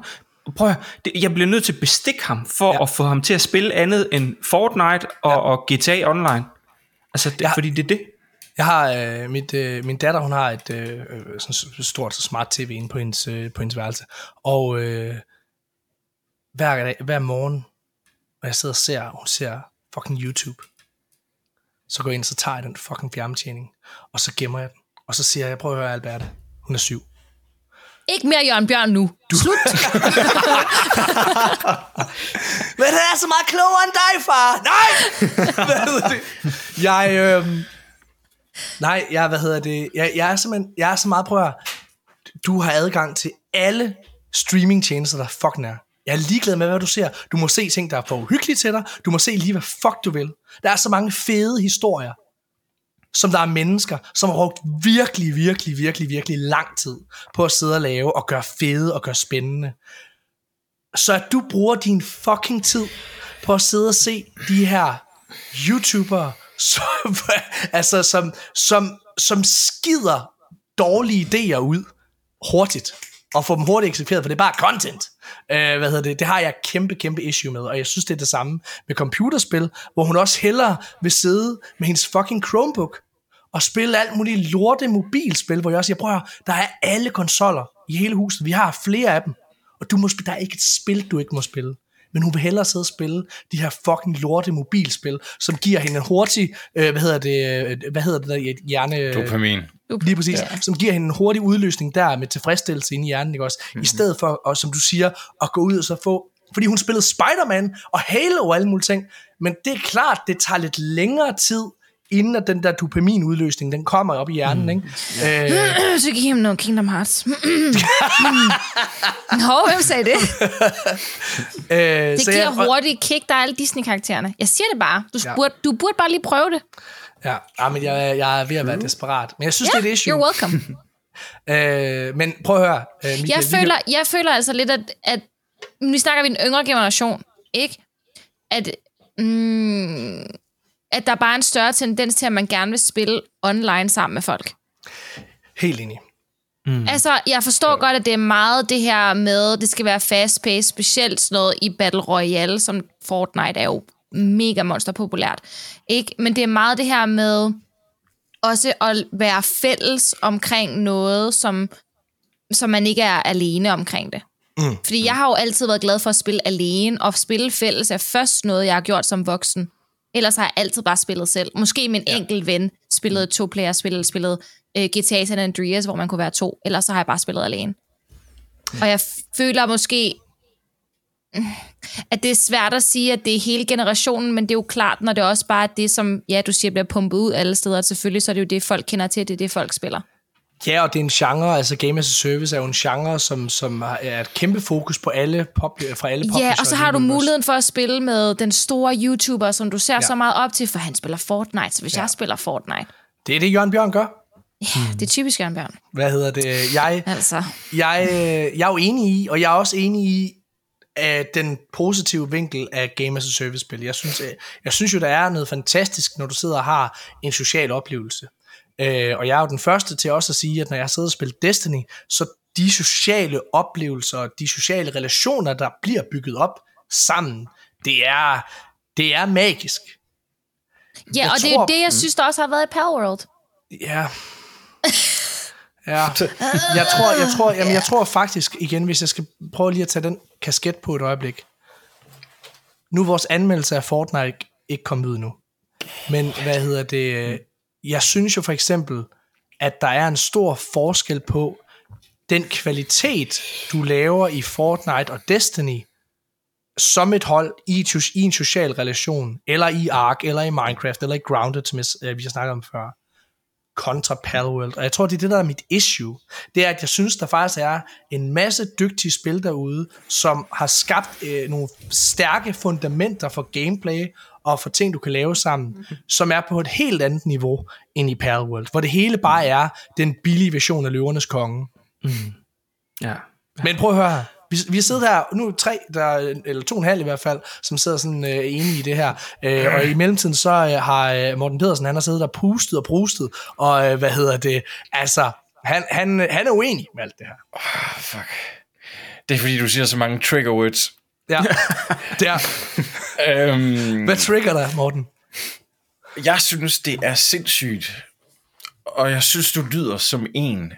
Prøv at, det, jeg bliver nødt til at bestikke ham, for Ja. at få ham til at spille andet end Fortnite og, Ja. og GTA Online. Altså, det, ja. fordi det er det. Jeg har, øh, mit, øh, min datter, hun har et øh, sådan stort smart tv inde på hendes, øh, på hendes værelse. Og øh, hver, dag, hver morgen, når jeg sidder og ser, hun ser fucking YouTube, så går jeg ind, så tager jeg den fucking fjernbetjening, og så gemmer jeg den. Og så siger jeg, prøv at høre Alberte, hun er syv. Ikke mere Jørgen Bjørn nu. Slut. Men han er så meget klogere end dig, far! Nej! hvad hedder det? Jeg, øh, nej, jeg, hvad hedder det? Jeg, jeg er simpelthen, jeg er så meget, prøv at høre. Du har adgang til alle streamingtjenester, der fucking er. Jeg er ligeglad med, hvad du ser. Du må se ting, der er for uhyggelige til dig. Du må se lige, hvad fuck du vil. Der er så mange fede historier, som der er mennesker, som har brugt virkelig, virkelig, virkelig, virkelig lang tid på at sidde og lave og gøre fede og gøre spændende. Så at du bruger din fucking tid på at sidde og se de her YouTubere, som, altså, som, som, som skider dårlige idéer ud hurtigt, og få dem hurtigt eksekveret, for det er bare content. Øh, hvad hedder det? Det har jeg kæmpe, kæmpe issue med, og jeg synes, det er det samme med computerspil, hvor hun også hellere vil sidde med hendes fucking Chromebook, og spille alt muligt lorte mobilspil, hvor jeg også siger, prøv at høre, der er alle konsoller i hele huset. Vi har flere af dem. Og du må spille, der er ikke et spil, du ikke må spille. Men hun vil hellere sidde og spille de her fucking lorte mobilspil, som giver hende en hurtig, øh, hvad hedder det, øh, hvad hedder det der, hjerne... Dopamin. Lige præcis, ja. som giver hende en hurtig udløsning der med tilfredsstillelse inde i hjernen, ikke også? Mm-hmm. I stedet for, og som du siger, at gå ud og så få fordi hun spillede Spider-Man og Halo og alle mulige ting. Men det er klart, det tager lidt længere tid, inden at den der dopaminudløsning, den kommer op i hjernen, mm. ikke? Øh, så giv ham noget Kingdom Hearts. Nå, hvem sagde det? øh, Det så giver jeg- hurtigt kick, der er alle Disney-karaktererne. Jeg siger det bare. Du Ja. burde, du burde bare lige prøve det. Ja, ah, men jeg, jeg er ved at være desperat. Men jeg synes, det er et issue. you're welcome. Øh, men prøv at høre, øh, Michael, jeg, føler, jeg føler altså lidt, at, at nu snakker vi den yngre generation, ikke? At, mm, at der bare er en større tendens til, at man gerne vil spille online sammen med folk. Helt enig. Mm. Altså, jeg forstår ja. godt, at det er meget det her med, det skal være fast-paced, specielt sådan noget i Battle Royale, som Fortnite er jo mega monster populært. Ikke? Men det er meget det her med også at være fælles omkring noget, som, som man ikke er alene omkring det. Mm. Fordi jeg har jo altid været glad for at spille alene, og spille fælles er først noget, jeg har gjort som voksen. Ellers har jeg altid bare spillet selv. Måske en ja. enkelt ven spillet to player, spillet, spillet uh, GTA San Andreas, hvor man kunne være to. Ellers så har jeg bare spillet alene. Og jeg føler måske, mm, at det er svært at sige, at det er hele generationen, men det er jo klart, når det også bare er det, som ja, du siger, bliver pumpet ud alle steder. Selvfølgelig så er det jo det, folk kender til, det er det, folk spiller. Ja, og det er en genre, altså Game as a Service er jo en genre, som, som er et kæmpe fokus på alle pop, fra alle Ja, publisher og så har du muligheden for at spille med den store YouTuber, som du ser ja. Ja. så meget op til, for han spiller Fortnite. Så hvis ja. jeg spiller Fortnite, Det er det, Jørgen Bjørn gør. ja, det er typisk Jørgen Bjørn. Hvad hedder det? Jeg, Altså, jeg, øh, jeg er jo enig i, og jeg er også enig i, at den positive vinkel af Game as a Service spil. Jeg synes, øh, jeg synes jo, der er noget fantastisk, når du sidder og har en social oplevelse. Øh, og jeg er jo den første til også at sige, at når jeg sidder og spiller Destiny, så de sociale oplevelser, de sociale relationer, der bliver bygget op sammen, det er, det er magisk. ja, Jeg og det er jo tror- det, jeg synes, der også har været i Palworld. Ja. Ja. Jeg tror, jeg tror, jamen, jeg tror faktisk igen, hvis jeg skal prøve lige at tage den kasket på et øjeblik. Nu er vores anmeldelse af Fortnite ikke kommet ud nu. Men hvad hedder det? Jeg synes jo for eksempel, at der er en stor forskel på den kvalitet, du laver i Fortnite og Destiny, som et hold i, i en social relation, eller i Ark, eller i Minecraft, eller i Grounded, som jeg, øh, vi har snakket om før kontra Palworld. Og jeg tror, det er det, der er mit issue. Det er, at jeg synes, der faktisk er en masse dygtige spil derude, som har skabt øh, nogle stærke fundamenter for gameplay og for ting, du kan lave sammen, mm-hmm. som er på et helt andet niveau end i Palworld, hvor det hele bare er den billige version af Løvernes Konge. Ja. Men prøv at høre her. Vi, vi sidder her, nu er tre, der, eller to og en halv i hvert fald, som sidder sådan øh, enige i det her. Øh, og i mellemtiden så øh, har øh, Morten Pedersen, han har siddet der pustet og prustet, og øh, hvad hedder det, altså, han, han, han er uenig med alt det her. Fuck. Det er fordi, du siger så mange trigger words. Ja, der. Øhm, Hvad trigger dig, Morten? jeg synes, det er sindssygt. Og jeg synes, du lyder som en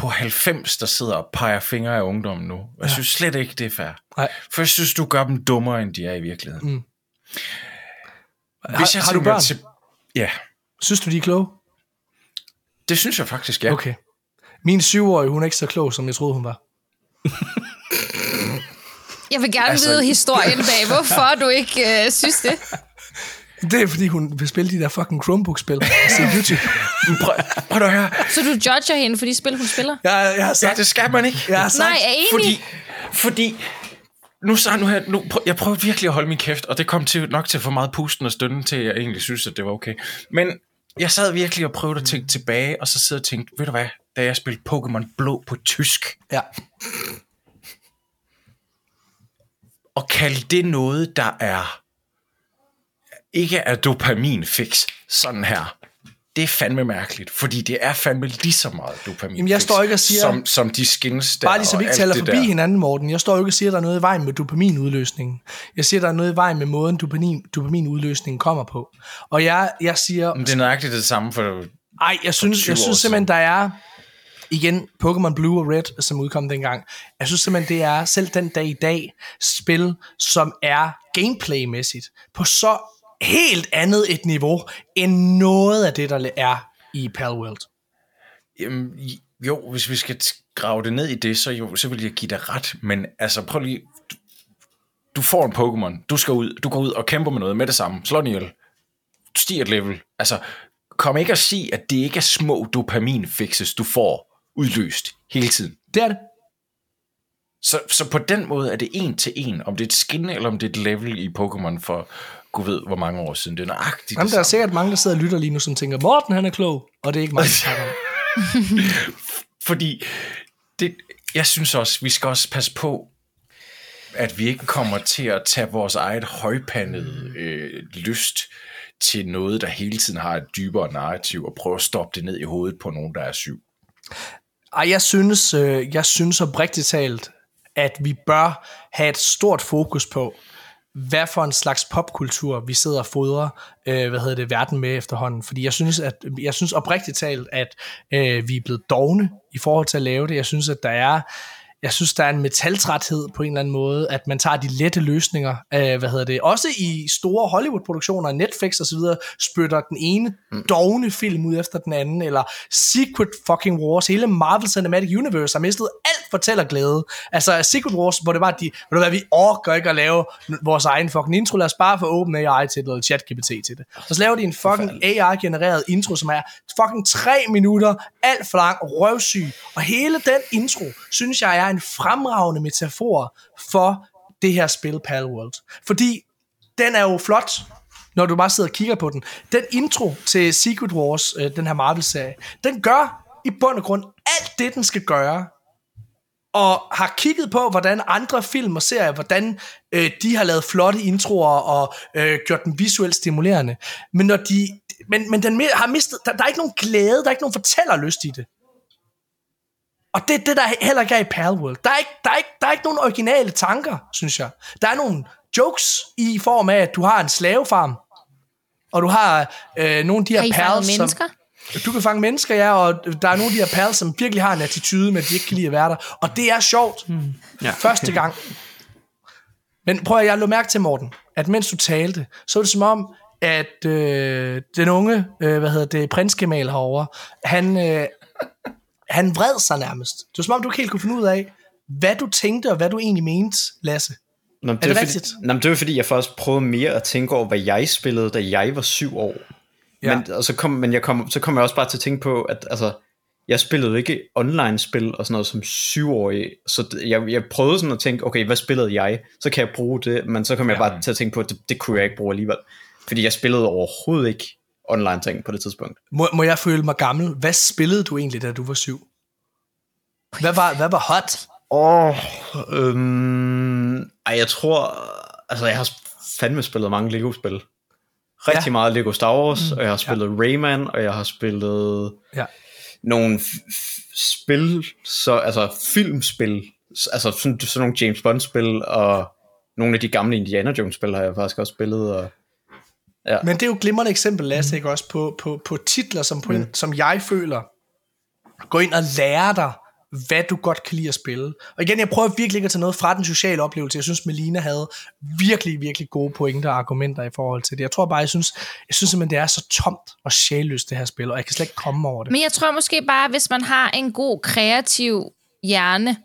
på 90, der sidder og peger fingre af ungdommen nu. Jeg synes slet ikke, det er fair. Nej. For jeg synes, du gør dem dummere, end de er i virkeligheden. Mm. Har, har du børn? Til, ja, Synes du, de er kloge? det synes jeg faktisk, ja. Okay. Min syvårige, hun er ikke så klog, som jeg troede, hun var. Jeg vil gerne altså... vide historien bag, hvorfor du ikke øh, synes det. Det er, fordi hun vil spille de der fucking Chromebook-spil og se YouTube. Prøv, prøv at høre. Så du judger hende for de spil, hun spiller? Jeg, jeg har Ja, sagt, det skal man ikke. jeg har sagt, Nej, jeg er enig. Fordi, fordi nu, så, nu, her, nu prøv, jeg prøvede virkelig at holde min kæft, og det kom til, nok til for meget pusten og stønnen til, at jeg egentlig synes, at det var okay. Men jeg sad virkelig og prøvede at tænke tilbage, og så sidder og tænkte, ved du hvad, da jeg spillede Pokémon Blå på tysk, ja. og kalde det noget, der er ikke er dopaminfix, sådan her. Det er fandme mærkeligt, fordi det er fandme lige så meget dopamin. Jamen, jeg står ikke og siger- Som, som de skins der Bare lige så vi ikke taler forbi der. hinanden, Morten. Jeg står ikke og siger, at der er noget i vejen med dopaminudløsningen. Jeg siger, at der er noget i vejen med måden, dopamin, dopaminudløsningen kommer på. Og jeg, jeg siger, Men det er nøjagtigt det samme, for Ej, jeg synes, 20 jeg synes simpelthen, der er... Igen, Pokémon Blue og Red, som udkom dengang. Jeg synes simpelthen, det er selv den dag i dag spil, som er gameplaymæssigt på så helt andet et niveau, end noget af det, der er i Palworld. Jamen, jo, hvis vi skal grave det ned i det, så, jo, så vil jeg give dig ret. Men altså, prøv lige... Du, du får en Pokémon. Du skal ud. Du går ud og kæmper med noget med det samme. Slå den ihjel. Stiger et level. Altså, kom ikke og sige, at det ikke er små dopaminfixes, du får udløst hele tiden. Det er det. Så, så på den måde er det en til en, om det er et skin, eller om det er et level i Pokémon for gud ved hvor mange år siden. Det er nøjagtigt Jamen, det der er sikkert mange, der sidder og lytter lige nu, som tænker, Morten han er klog, og det er ikke mig. Fordi det, jeg synes også, vi skal også passe på, at vi ikke kommer til at tage vores eget højpandede øh, lyst til noget, der hele tiden har et dybere narrativ, og prøve at stoppe det ned i hovedet på nogen, der er syv. Ej, jeg synes, øh, jeg synes oprigtigt talt, at vi bør have et stort fokus på, hvad for en slags popkultur vi sidder og fodrer, øh, hvad hedder det, verden med efterhånden. Fordi jeg synes, at, jeg synes oprigtigt talt, at øh, vi er blevet dogne i forhold til at lave det. Jeg synes, at der er, jeg synes, der er en metaltræthed på en eller anden måde, at man tager de lette løsninger, øh, hvad hedder det, også i store Hollywood-produktioner, Netflix og så videre, spytter den ene dogne film ud efter den anden, eller Secret fucking Wars, hele Marvel Cinematic Universe har mistet alt fortællerglæde. Altså Secret Wars, hvor det var, de, ved du hvad, vi orker ikke at lave vores egen fucking intro, lad os bare få OpenAI til det, eller ChatGPT til det. Og så laver de en fucking AI-genereret intro, som er fucking tre minutter, alt for lang, røvsyg, og hele den intro, synes jeg er en fremragende metafor for det her spil Palworld. Fordi den er jo flot, når du bare sidder og kigger på den. Den intro til Secret Wars, øh, den her Marvel-serie, den gør i bund og grund alt det, den skal gøre, og har kigget på, hvordan andre film og serier, hvordan øh, de har lavet flotte introer og øh, gjort dem visuelt stimulerende. Men når de, men, men den har mistet, der, der er ikke nogen glæde, der er ikke nogen fortællerlyst i det. Og det er det, der heller ikke er i Palworld. Der er ikke, der er ikke, der er ikke nogen originale tanker, synes jeg. Der er nogle jokes i form af, at du har en slavefarm, og du har øh, nogle af de her pals, som, mennesker? du kan fange mennesker, ja, og der er nogle af de her pals, som virkelig har en attitude, men de ikke kan lide at være der. Og det er sjovt. Hmm. Ja. Første gang. Men prøv at jeg lå mærke til, Morten, at mens du talte, så var det som om, at øh, den unge, øh, hvad hedder det, prinskemal herovre, han, øh, han vred sig nærmest. Det var som om, du ikke helt kunne finde ud af, hvad du tænkte, og hvad du egentlig mente, Lasse. Nå, men Er det var rigtigt? Fordi, nå, men det var fordi, jeg faktisk prøvede mere at tænke over, hvad jeg spillede, da jeg var syv år. Ja. Ja. Men, og så kom, men jeg kom, så kom jeg også bare til at tænke på, at altså, jeg spillede jo ikke online-spil og sådan noget som syvårig, så det- jeg, jeg prøvede sådan at tænke, okay, hvad spillede jeg? Så kan jeg bruge det, men så kom jeg bare til at tænke på, at det, det kunne jeg ikke bruge alligevel. Fordi jeg spillede overhovedet ikke online ting på det tidspunkt. Må, må jeg føle mig gammel? Hvad spillede du egentlig, da du var syv? Hvad var, hvad var hot? Åh, oh, øhm, ej, jeg tror, altså jeg har fandme spillet mange Lego-spil. Rigtig Ja. meget Lego Star Wars, mm, og jeg har spillet ja. Rayman, og jeg har spillet Ja. nogle spil, så, altså filmspil, altså sådan, sådan nogle James Bond-spil, og nogle af de gamle Indiana Jones-spil har jeg faktisk også spillet, og Men det er jo et glimrende eksempel, Lasse, ikke også, på, på, på titler, som, på en, som jeg føler, går ind og lærer dig, hvad du godt kan lide at spille. Og igen, jeg prøver virkelig ikke at tage noget fra den sociale oplevelse. Jeg synes, Melina havde virkelig, virkelig gode pointer og argumenter i forhold til det. Jeg tror bare, jeg synes, jeg synes simpelthen, det er så tomt og sjælløst, det her spil, og jeg kan slet ikke komme over det. Men jeg tror måske bare, hvis man har en god kreativ hjerne,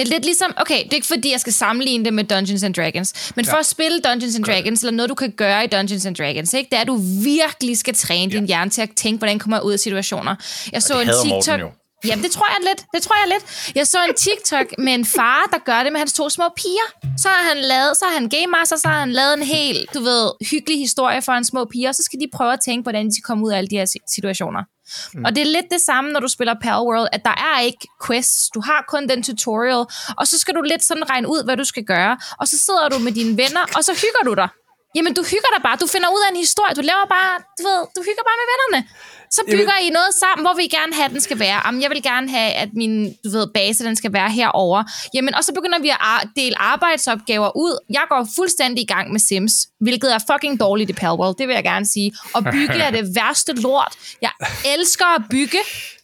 det er lidt ligesom, okay, det er ikke fordi, jeg skal sammenligne det med Dungeons and Dragons, men for at spille Dungeons and Dragons, eller noget, du kan gøre i Dungeons and Dragons, ikke, det er, at du virkelig skal træne din hjerne til at tænke, hvordan kommer jeg ud af situationer. Jeg så en hader Morten TikTok... jo. Jamen, det tror jeg lidt. Det tror jeg lidt. Jeg så en TikTok med en far, der gør det med hans to små piger. Så har han lavet, så har han Game Master, så har han lavet en helt, du ved, hyggelig historie for hans små piger, og så skal de prøve at tænke, hvordan de skal komme ud af alle de her si- situationer. Mm. Og det er lidt det samme, når du spiller Pal World, at der er ikke quests. Du har kun den tutorial, og så skal du lidt sådan regne ud, hvad du skal gøre. Og så sidder du med dine venner, og så hygger du dig. Jamen, du hygger dig bare. Du finder ud af en historie. Du laver bare, du ved, du hygger bare med vennerne. Så bygger I noget sammen, hvor vi gerne have, at den skal være. Jamen, jeg vil gerne have, at min du ved, base den skal være herover. Jamen, og så begynder vi at dele arbejdsopgaver ud. Jeg går fuldstændig i gang med Sims, hvilket er fucking dårligt i Palworld, det vil jeg gerne sige. Og bygge er det værste lort. Jeg elsker at bygge.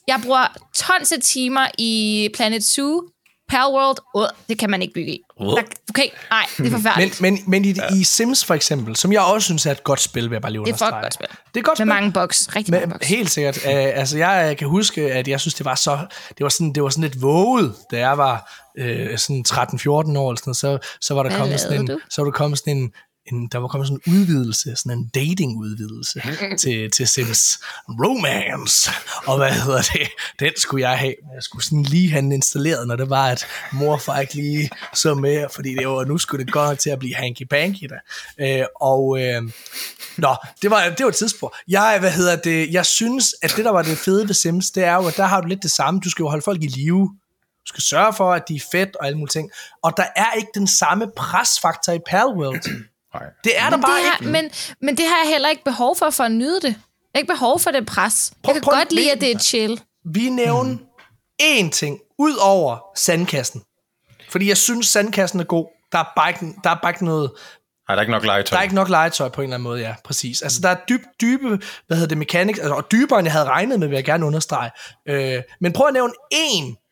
Jeg bruger tons af timer i Planet Zoo. Palworld, uh, det kan man ikke bygge i. Okay, nej, det er Men, forfærdeligt. men, men i, i Sims for eksempel, som jeg også synes er et godt spil, vil jeg bare lige det er understrege. fucking godt spil. Det er et godt Med spil. mange bugs. Rigtig mange Men, bugs. helt sikkert. Uh, altså, jeg kan huske, at jeg synes, det var så... Det var sådan, det var sådan lidt våget, da jeg var uh, sådan 13-14 år, eller sådan så, så var der Hvad kommet sådan en, du? så var der kommet sådan en, en, der var kommet sådan en udvidelse, sådan en dating-udvidelse til, til Sims Romance. Og hvad hedder det? Den skulle jeg have. Jeg skulle sådan lige have den installeret, når det var, at mor og far ikke lige så med, fordi det var, nu skulle det godt til at blive hanky-panky der. Øh, og øh, Nå, det var, det var et tidspunkt. Jeg, hvad hedder det, jeg synes, at det, der var det fede ved Sims, det er jo, at der har du lidt det samme. Du skal jo holde folk i live. Du skal sørge for, at de er fedt og alle mulige ting. Og der er ikke den samme presfaktor i Palworld. Nej. Det er der bare det ikke. har, men, men det har jeg heller ikke behov for, for at nyde det. Jeg har ikke behov for det pres. Prøv- jeg kan prøv- godt lide, men- at det er chill. Vi nævner én ting, ud over sandkassen. Fordi jeg synes, sandkassen er god. Der er bare ikke, der er bare ikke noget... Nej, der er ikke nok legetøj. Der er ikke nok legetøj på en eller anden måde, ja, præcis. Altså, der er dyb, dybe, hvad hedder det, mechanics, altså, og dybere, end jeg havde regnet med, vil jeg gerne understrege. Øh, men prøv at nævne én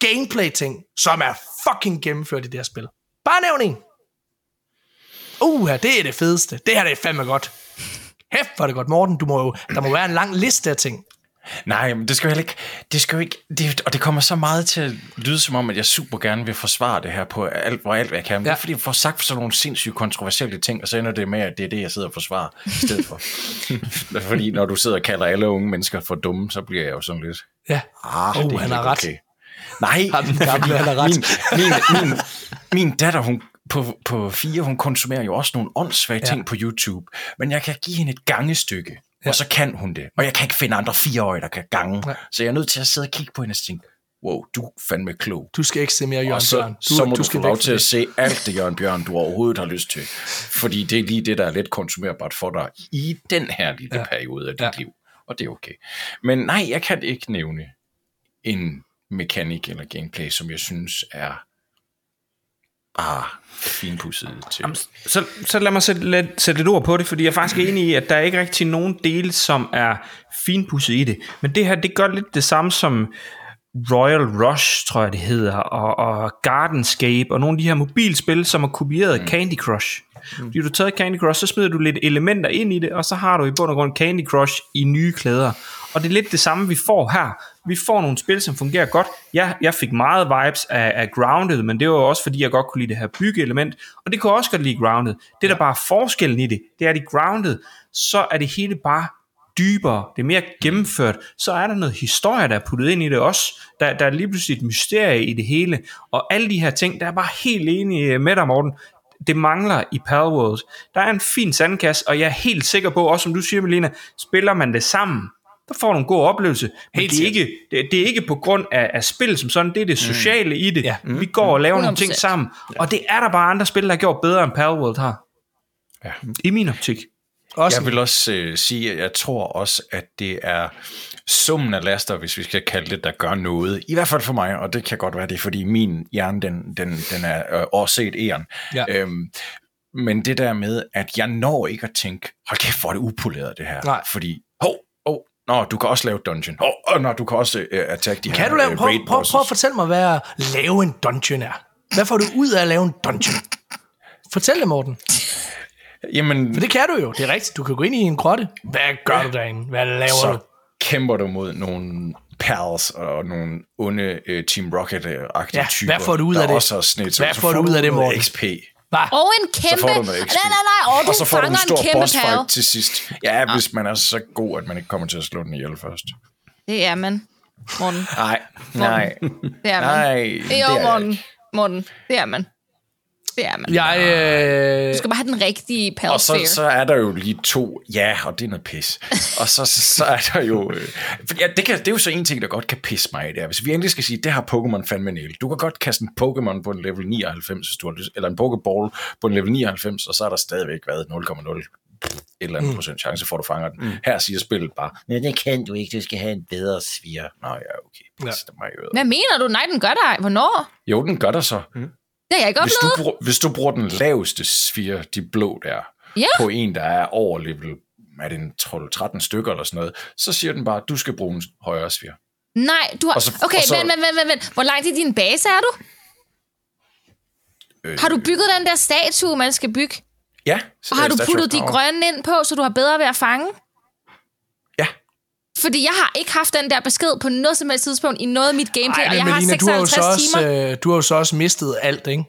gameplay-ting, som er fucking gennemført i det her spil. Bare nævn en. Uh, det er det fedeste. Det her det er fandme godt. Hæft, hvor er det godt. Morten, du må jo, der må være en lang liste af ting. Nej, men det skal jo heller ikke... Det skal jo ikke det, og det kommer så meget til at lyde som om, at jeg super gerne vil forsvare det her på alt, hvor alt hvad jeg kan. Men ja. Det er fordi, jeg får sagt sådan nogle sindssygt kontroversielle ting, og så ender det med, at det er det, jeg sidder og forsvarer i stedet for. fordi når du sidder og kalder alle unge mennesker for dumme, så bliver jeg jo sådan lidt... Ja. Ah, Oh, det er han har ret. Okay. Nej, den gamle, han har ret. min, min, min, min datter, hun, på, på fire, hun konsumerer jo også nogle åndssvage Ja. ting på YouTube. Men jeg kan give hende et gangestykke, ja. og så kan hun det. Og jeg kan ikke finde andre fireårige, der kan gange. Nej. Så jeg er nødt til at sidde og kigge på hende og tænke, wow, du er fandme klog. Du skal ikke se mere Jørgen Og så, Bjørn. Du, så må du, skal få lov til fra at se alt det, Jørgen Bjørn, du overhovedet har lyst til. Fordi det er lige det, der er lidt konsumerbart for dig i den her lille ja. Ja. periode af dit Ja. liv. Og det er okay. Men nej, jeg kan ikke nævne en mekanik eller gameplay, som jeg synes er bare finpudset til. Jamen, så, så lad mig sætte, lidt, sætte lidt ord på det, fordi jeg er faktisk enig i, at der er ikke rigtig nogen dele, som er finpudset i det. Men det her, det gør lidt det samme som Royal Rush, tror jeg det hedder, og, og Gardenscape, og nogle af de her mobilspil, som har kopieret mm. Candy Crush. Mm. Fordi du tager Candy Crush, så smider du lidt elementer ind i det, og så har du i bund og grund Candy Crush i nye klæder. Og det er lidt det samme, vi får her. Vi får nogle spil, som fungerer godt. Jeg, jeg fik meget vibes af, af Grounded, men det var også fordi, jeg godt kunne lide det her byggeelement. Og det kunne også godt lide Grounded. Det der bare er forskellen i det, det er, at i Grounded, så er det hele bare dybere, det er mere gennemført, så er der noget historie, der er puttet ind i det også. Der, der er lige pludselig et mysterie i det hele, og alle de her ting, der er bare helt enig med dig, Morten. Det mangler i Palworld. Der er en fin sandkasse, og jeg er helt sikker på, også som du siger, Melina, spiller man det sammen, der får du en god oplevelse. Men Helt det er, ikke, det, det er ikke på grund af, af spil som sådan, det er det sociale i det. Ja. Vi går og laver nogle ting 100%. sammen, og det er der bare andre spil, der har gjort bedre end Palworld har. Ja. I min optik. Også, Jeg vil også øh, sige, at jeg tror også, at det er summen af laster, hvis vi skal kalde det, der gør noget. I hvert fald for mig, og det kan godt være det, er, fordi min hjerne, den, den, den er øh, overset æren. Ja. Øhm, men det der med, at jeg når ikke at tænke, hold kæft, hvor er det upoleret det her. Nej. Fordi, hov, Nå, du kan også lave dungeon. Hov, oh, nå, du kan også uh, attack de her kan du lave, øh, prøv, prøv, prøv at fortælle mig, hvad at lave en dungeon er. Hvad får du ud af at lave en dungeon? Fortæl det, Morten. Jamen, For det kan du jo. Det er rigtigt. Du kan gå ind i en grotte. Hvad gør du derinde? Hvad laver så du? kæmper du mod nogle pals og nogle onde uh, Team Rocket-agtige Ja, typer, hvad får du ud af det? også har snedt. Hvad Så får du ud af det, Morten? XP. Hvad? Og en kæmpe... Så får du noget XP. Nej, nej, nej. Og du og så får du en stor kæmpe boss fight til sidst. Ja, hvis man er så god, at man ikke kommer til at slå den ihjel først. Det er man. Morten. Nej, nej, Det er man. nej. Jo, det er jeg Morten. Morten. Det er man. Det er man. Jeg, øh, Du skal bare have den rigtige Og pals så, så er der jo lige to, ja, og det er noget pis. og så, så, så er der jo... Øh, for ja, det, kan, det er jo så en ting, der godt kan pisse mig af, det hvis vi endelig skal sige, det har Pokémon fandme nælt. Du kan godt kaste en Pokémon på en level 99, hvis du har lyst, eller en Pokéball på en level 99, og så er der stadigvæk været 0,0 et eller andet mm. procent chance for, at du fanger den. Mm. Her siger spillet bare, nej, det kan du ikke, du skal have en bedre svir. Nå ja, okay. Ja. Mig i. Hvad mener du? Nej, den gør dig. Hvornår? Jo, den gør der så. Mm. Det har jeg ikke Hvis du, oplevet. bruger, hvis du bruger den laveste svir, de blå der, Ja. på en, der er over level, er det en 12-13 stykker eller sådan noget, så siger den bare, du skal bruge en højere svir. Nej, du har... Og så- okay, så- vent, vent, vent, vent. Hvor langt i din base er du? Øh, Har du bygget den der statue, man skal bygge? Ja. Og har du puttet de grønne ind på, så du har bedre ved at fange? Fordi jeg har ikke haft den der besked på noget som helst tidspunkt i noget af mit gameplay, Ej, og jeg men har Melina, du har, jo 56 så timer. også, øh, du har jo så også mistet alt, ikke?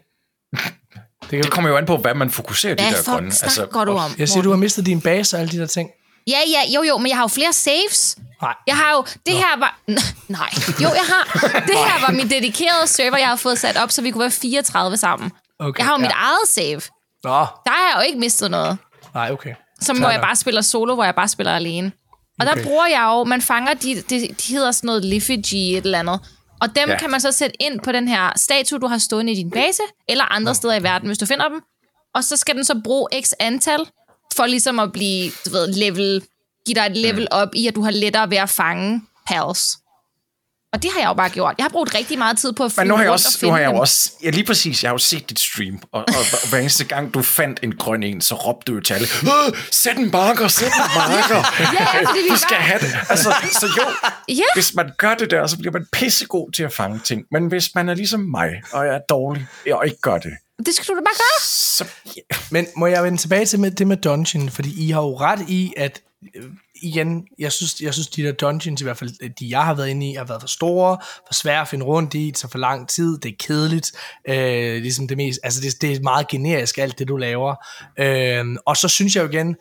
Det kan, Det kommer jo an på, hvad man fokuserer de Hvad der grønne. fuck snakker du om? jeg siger, du har mistet din base og alle de der ting. Ja, ja, jo, jo, men jeg har jo flere saves. Nej. Jeg har jo, det her var, nej, jo, jeg har, det her var min dedikerede server, jeg havde fået sat op, så vi kunne være 34 sammen. Okay, Jeg har jo mit ja. eget save. Nå, Der har jeg jo ikke mistet noget. nej, okay. Så må jeg bare spille solo, hvor jeg bare spiller alene. Og der Okay. bruger jeg jo, man fanger, de, de, de hedder sådan noget Liffy et eller andet. Og dem ja. Kan man så sætte ind på den her statue, du har stående i din base, eller andre steder i verden, hvis du finder dem. Og så skal den så bruge x antal, for ligesom at blive, du ved, level, give dig et level op i, at du har lettere ved at fange pals. Og det har jeg jo bare gjort. Jeg har brugt rigtig meget tid på at Men flyve nu har jeg også, nu finde har jeg jo dem. også, ja lige præcis, jeg har jo set dit stream, og, og, og hver eneste gang du fandt en grøn en, så råbte du jo til alle, "Øh, sæt en marker, sæt en marker. Ja, vi du skal have det. Altså, så jo, Ja. hvis man gør det der, så bliver man pissegod til at fange ting. Men hvis man er ligesom mig, og jeg er dårlig, og ikke gør det, Det skal du da bare gøre. så ja, Men må jeg vende tilbage til med, det med dungeon, fordi I har jo ret i, at øh, igen, jeg synes, jeg synes, de der dungeons, i hvert fald de, jeg har været inde i, har været for store, for svære at finde rundt i, tager for lang tid, det er kedeligt, øh, ligesom det mest, altså det, det er meget generisk, alt det, du laver. Øh, og så synes jeg jo igen,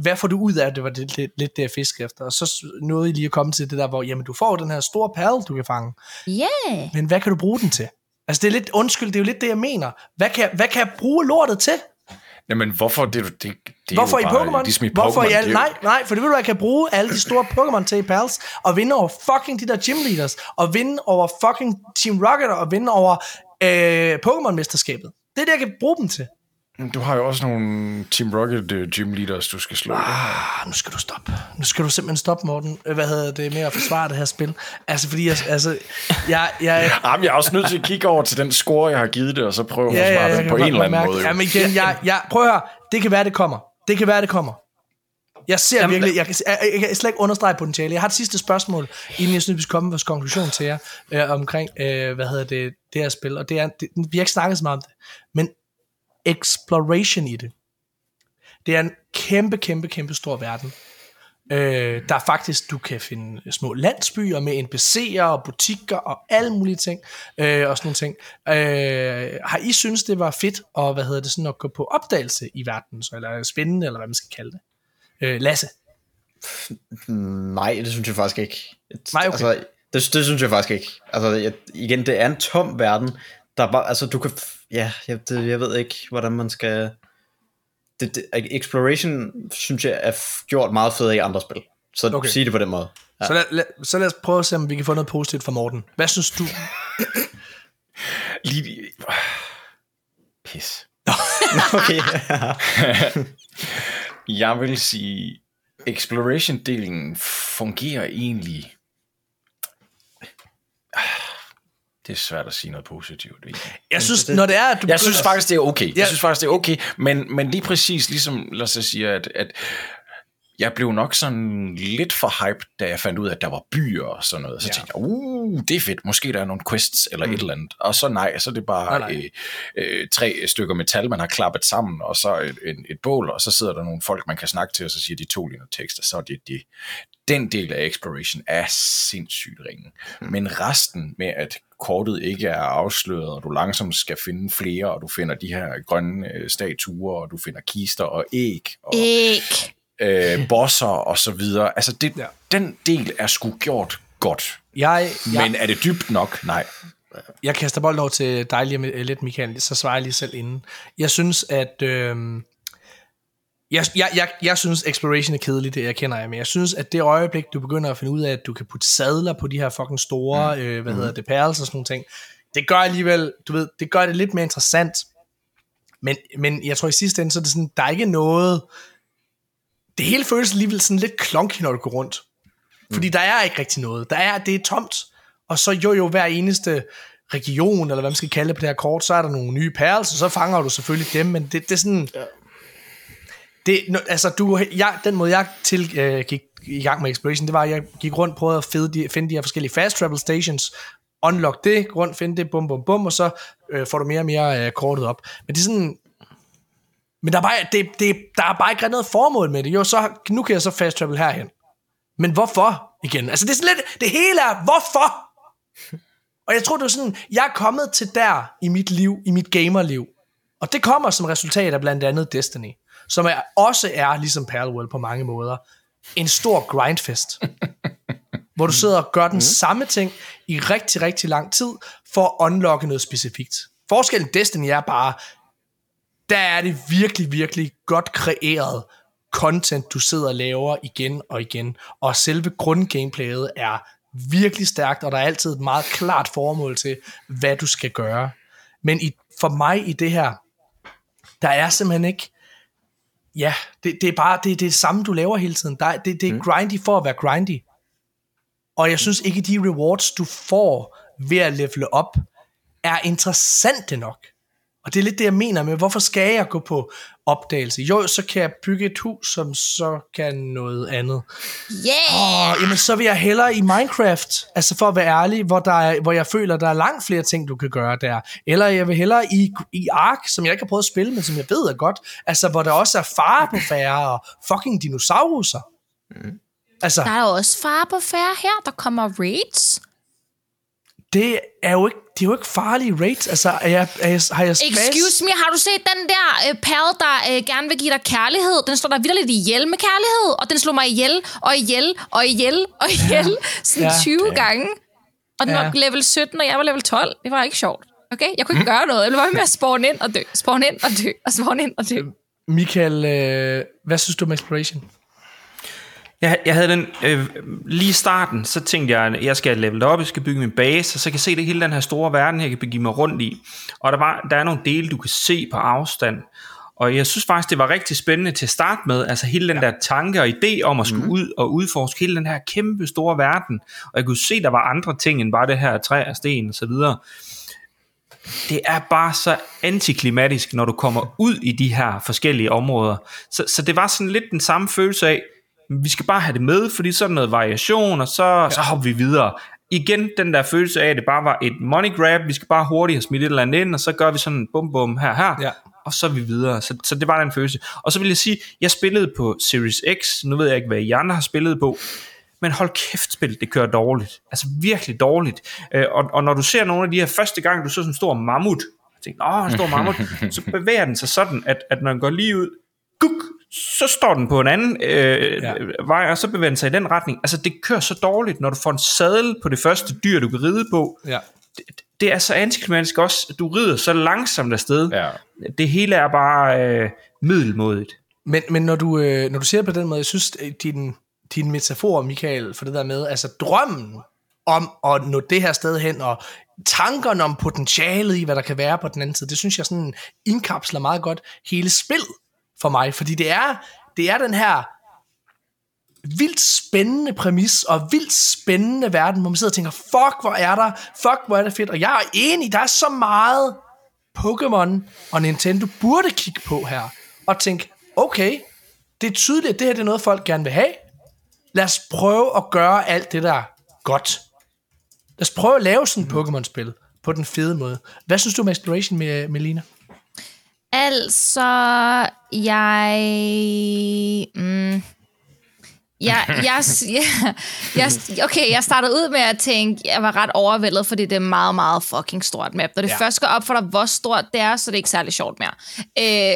hvad får du ud af det, det var det, lidt, lidt det, jeg fiskede efter. Og så nåede I lige at komme til det der, hvor jamen, du får den her store perle, du kan fange. Yeah. Men hvad kan du bruge den til? Altså det er lidt, undskyld, det er jo lidt det, jeg mener. Hvad kan, hvad kan jeg bruge lortet til? Jamen, hvorfor? Det, det, det er Hvorfor i jo bare, Pokémon? Ligesom i Hvorfor Pokémon, i al... det er jo- Nej, nej, for det vil du, jeg kan bruge alle de store Pokémon til i Pals, og vinde over fucking de der gym leaders, og vinde over fucking Team Rocket, og vinde over øh, Pokémon-mesterskabet. Det er det, jeg kan bruge dem til. Du har jo også nogle Team Rocket uh, gym leaders, du skal slå. Ah, nu skal du stoppe. Nu skal du simpelthen stoppe, Morten. Øh, Hvad hedder det med at forsvare det her spil? Altså, fordi jeg... Altså, jeg, jeg Jamen, jeg er også nødt til at kigge over til den score, jeg har givet det, og så prøve at ja, forsvare ja, jeg den på en eller anden mærke- måde. jo. Jamen igen, jeg, jeg, prøv at høre. Det kan være, det kommer. Det kan være, det kommer. Jeg ser Jamen, virkelig, jeg kan, jeg, jeg kan slet ikke understrege potentiale. Jeg har et sidste spørgsmål, inden jeg synes, vi skal komme med vores konklusion til jer, øh, omkring, øh, hvad hedder det, det her spil. Og det er, det, vi har ikke snakket så meget om det, men exploration i det. Det er en kæmpe, kæmpe, kæmpe stor verden. Øh, der er faktisk, du kan finde små landsbyer med NPC'er og butikker og alle mulige ting, øh, og sådan nogle ting. Øh, har I synes det var fedt, og hvad hedder det, sådan at gå på opdagelse i verden, så, eller spændende, eller hvad man skal kalde det? Øh, Lasse? Nej, det synes jeg faktisk ikke. Nej, okay. Altså, det, det synes jeg faktisk ikke. Altså, jeg, igen, det er en tom verden. Der er bare, altså, du kan, ja, jeg, det, jeg ved ikke, hvordan man skal, det, det, exploration, synes jeg, er gjort meget fedt i andre spil. Så okay. sig det på den måde. Ja. Så, lad, lad, så lad os prøve at se, om vi kan få noget positivt fra Morten. Hvad synes du? Lige... Pis. Okay. Jeg vil sige, exploration-delen fungerer egentlig... Det er svært at sige noget positivt. Ikke? Jeg synes, når det er, at du Jeg synes faktisk, det er okay. Ja. Jeg synes faktisk, det er okay. Men, men lige præcis, ligesom lad os sige, at, at jeg blev nok sådan lidt for hype, da jeg fandt ud af, at der var byer og sådan noget. Så Ja. tænkte jeg, uh, det er fedt. Måske der er nogle quests eller mm. et eller andet. Og så nej, så er det bare Nej, nej. øh, øh, tre stykker metal, man har klappet sammen, og så et, et, et bål, og så sidder der nogle folk, man kan snakke til, og så siger de to linjer tekst, og så er det det. Den del af exploration er sindssygt ringe. Mm. Men resten med, at kortet ikke er afsløret, og du langsomt skal finde flere, og du finder de her grønne øh, statuer, og du finder kister og æg, og Æg. Øh, bosser og så videre. Altså, det, Ja. den del er sgu gjort godt. Jeg, jeg, Men er det dybt nok? Nej. Jeg kaster bolden over til dig lige med, lidt, Michael, så svarer jeg lige selv inden. Jeg synes, at... Øh, jeg, jeg, jeg, jeg synes, exploration er kedeligt, det jeg kender jeg, men jeg synes, at det øjeblik, du begynder at finde ud af, at du kan putte sadler på de her fucking store, mm. øh, hvad hedder det, perls og sådan nogle ting, det gør alligevel, du ved, det gør det lidt mere interessant. Men, men jeg tror i sidste ende, så er det sådan, der er ikke noget, det hele føles alligevel sådan lidt klonky, når du går rundt. Fordi der er ikke rigtig noget. Der er, det er tomt. Og så jo jo hver eneste region, eller hvad man skal kalde det på det her kort, så er der nogle nye perls, og så fanger du selvfølgelig dem, men det, det er sådan... Ja. Det, altså, du, jeg, den måde, jeg til, øh, gik i gang med Exploration, det var, at jeg gik rundt og prøvede at finde de, finde de her forskellige fast travel stations, unlock det, rundt, finde det, bum, bum, bum, og så øh, får du mere og mere øh, kortet op. Men det er sådan, men der er, bare, det, det, der er bare ikke noget formål med det. Jo, så, nu kan jeg så fast travel herhen. Men hvorfor igen? Altså det er sådan lidt, det hele er, hvorfor? Og jeg tror, det er sådan, jeg er kommet til der i mit liv, i mit gamerliv. Og det kommer som resultat af blandt andet Destiny, som er, også er, ligesom Palworld på mange måder, en stor grindfest. hvor du sidder og gør den mm. samme ting i rigtig, rigtig lang tid, for at unlocke noget specifikt. Forskellen Destiny er bare, der er det virkelig, virkelig godt kreeret content, du sidder og laver igen og igen. Og selve grundgameplayet er virkelig stærkt, og der er altid et meget klart formål til, hvad du skal gøre. Men i, for mig i det her, der er simpelthen ikke, ja, det, det er bare det, det, er det samme, du laver hele tiden. Der, det, det er mm. grindy for at være grindy. Og jeg synes ikke, de rewards, du får ved at levele op, er interessante nok. Og det er lidt det, jeg mener med, hvorfor skal jeg gå på opdagelse? Jo, så kan jeg bygge et hus, som så kan noget andet. Yeah! Oh, jamen, så vil jeg hellere i Minecraft, altså for at være ærlig, hvor, der er, hvor jeg føler, der er langt flere ting, du kan gøre der. Eller jeg vil hellere i, i Ark, som jeg ikke har prøvet at spille, men som jeg ved er godt. Altså, hvor der også er fare på færre og fucking dinosauruser. Mm. Altså, der er også fare på færre her. Der kommer raids det er jo ikke, det er jo ikke farlige raids. Altså, er jeg, er jeg, har jeg spas? Excuse me, har du set den der uh, pal, der uh, gerne vil give dig kærlighed? Den slår dig lidt ihjel med kærlighed, og den slår mig ihjel, og ihjel, og ihjel, og ihjel, ja. sådan ja. 20 okay. gange. Og den ja. var level 17, og jeg var level 12. Det var ikke sjovt. Okay? Jeg kunne ikke mm. gøre noget. Jeg blev bare med at spawn ind og dø, spawn ind og dø, og spawn ind og dø. Michael, øh, hvad synes du om Exploration? Jeg, jeg havde den øh, lige i starten, så tænkte jeg, at jeg skal level op, jeg skal bygge min base, og så kan jeg se det hele den her store verden, jeg kan begive mig rundt i. Og der, var, der er nogle dele, du kan se på afstand. Og jeg synes faktisk, det var rigtig spændende til at starte med, altså hele den ja. der tanke og idé om at skulle mm. ud og udforske hele den her kæmpe store verden. Og jeg kunne se, der var andre ting end bare det her træ og sten og så videre. Det er bare så antiklimatisk, når du kommer ud i de her forskellige områder. Så, så det var sådan lidt den samme følelse af, vi skal bare have det med, fordi så er der noget variation, og så, ja. så hopper vi videre. Igen den der følelse af, at det bare var et money grab, vi skal bare hurtigt have smidt et eller andet ind, og så gør vi sådan bum bum her her, ja. og så er vi videre. Så, så det var den følelse. Og så vil jeg sige, jeg spillede på Series X, nu ved jeg ikke, hvad I andre har spillet på, men hold kæft, spillet det kører dårligt. Altså virkelig dårligt. Øh, og, og når du ser nogle af de her første gang, du så sådan en stor mammut, jeg tænkte, åh, en stor mammut, så bevæger den sig sådan, at, at når den går lige ud, så står den på en anden øh, ja. vej, og så bevæger den sig i den retning. Altså, det kører så dårligt, når du får en sadel på det første dyr, du kan ride på. Ja. Det, det er så antiklimatisk også. Du rider så langsomt afsted. Ja. Det hele er bare øh, middelmodigt. Men, men når, du, øh, når du siger det på den måde, jeg synes, øh, din, din metafor, Michael, for det der med, altså drømmen om at nå det her sted hen, og tankerne om potentialet i, hvad der kan være på den anden side, det synes jeg sådan indkapsler meget godt hele spillet for mig, fordi det er, det er den her vildt spændende præmis og vildt spændende verden, hvor man sidder og tænker, fuck, hvor er der, fuck, hvor er det fedt, og jeg er enig, der er så meget Pokémon og Nintendo burde kigge på her, og tænke, okay, det er tydeligt, at det her det er noget, folk gerne vil have. Lad os prøve at gøre alt det der godt. Lad os prøve at lave sådan et Pokémon-spil på den fede måde. Hvad synes du om Exploration, med Melina? Altså, jeg... Mm, jeg, jeg, jeg, jeg, okay, jeg startede ud med at tænke, jeg var ret overvældet, fordi det er meget, meget fucking stort map. Når det Ja. først går op for dig, hvor stort det er, så er det ikke særlig sjovt mere.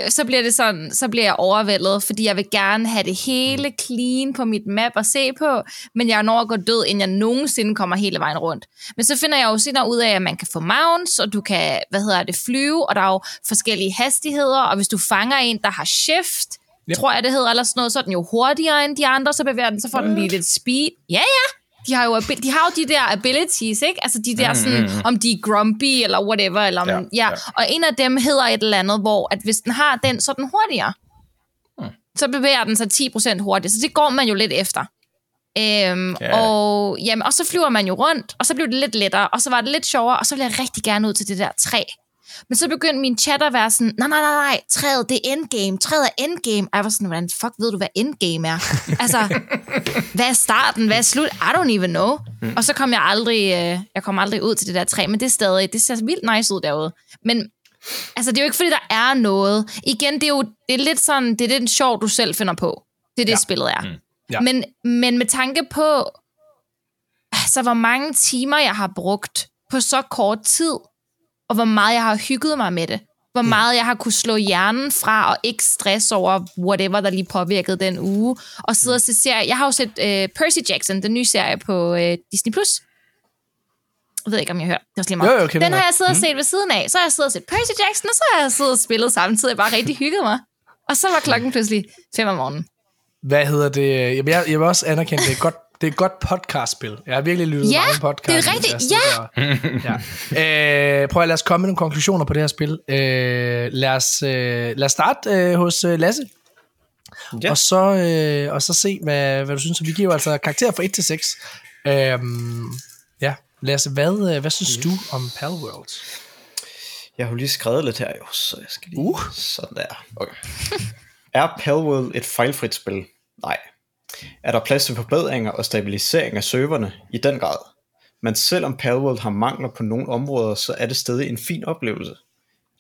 Øh, så bliver det sådan, så bliver jeg overvældet, fordi jeg vil gerne have det hele clean på mit map at se på, men jeg når at gå død, inden jeg nogensinde kommer hele vejen rundt. Men så finder jeg jo senere ud af, at man kan få mounts, og du kan, hvad hedder det, flyve, og der er jo forskellige hastigheder, og hvis du fanger en, der har shift, Yep. tror jeg det hedder, eller sådan noget, så er den jo hurtigere end de andre, så bevæger den, så får den lige lidt speed. Ja, ja. De har, jo, de har jo de der abilities, ikke? Altså de der sådan, om de er grumpy, eller whatever, eller om, Ja, ja, ja. Og en af dem hedder et eller andet, hvor at hvis den har den, så er den hurtigere. Så bevæger den sig 10% hurtigt, så det går man jo lidt efter. Øhm, Ja. og, jamen, og så flyver man jo rundt, og så blev det lidt lettere, og så var det lidt sjovere, og så ville jeg rigtig gerne ud til det der træ. Men så begyndte min chat at være sådan, nej, nej, nej, nej, træet, det er endgame, træet er endgame. Og jeg var sådan, hvordan fuck ved du, hvad endgame er? altså, hvad er starten, hvad er slut? I don't even know. Mm. Og så kom jeg aldrig, øh, jeg kom aldrig ud til det der træ, men det er stadig, det ser vildt nice ud derude. Men altså, det er jo ikke, fordi der er noget. Igen, det er jo det er lidt sådan, det er den sjov, du selv finder på. Det er det, Ja. spillet er. Mm. Ja. Men, men med tanke på, altså, hvor mange timer jeg har brugt på så kort tid, og hvor meget jeg har hygget mig med det. Hvor meget jeg har kunne slå hjernen fra, og ikke stress over whatever, der lige påvirkede den uge. Og sidde og se serier. Jeg har jo set øh, Percy Jackson, den nye serie på øh, Disney+. Plus. Jeg ved ikke, om jeg hører. Det var slet meget. Jo, jo, den har jeg. jeg siddet og set ved siden af. Så har jeg siddet og set Percy Jackson, og så har jeg siddet og spillet samtidig. Bare rigtig hygget mig. Og så var klokken pludselig 5 om morgenen. Hvad hedder det? Jeg, jeg vil også anerkende, det et godt, det er et godt podcastspil. Jeg har virkelig lyttet Ja, mange podcasts. det er rigtigt. der. ja. øh, prøv at lad os komme med nogle konklusioner på det her spil. Øh, lad, os, øh, lad os starte øh, hos øh, Lasse. Ja. Og, så, øh, og så se, hvad, hvad du synes. Vi giver altså karakter fra 1 til 6. Øhm, ja, Lasse, hvad, øh, hvad synes du om Palworld? Jeg har jo lige skrevet lidt her, jo, så jeg skal lige... Uh. Sådan der. Okay. er Palworld et fejlfrit spil? Nej. Er der plads til forbedringer og stabilisering af serverne? I den grad. Men selvom Palworld har mangler på nogle områder, så er det stadig en fin oplevelse.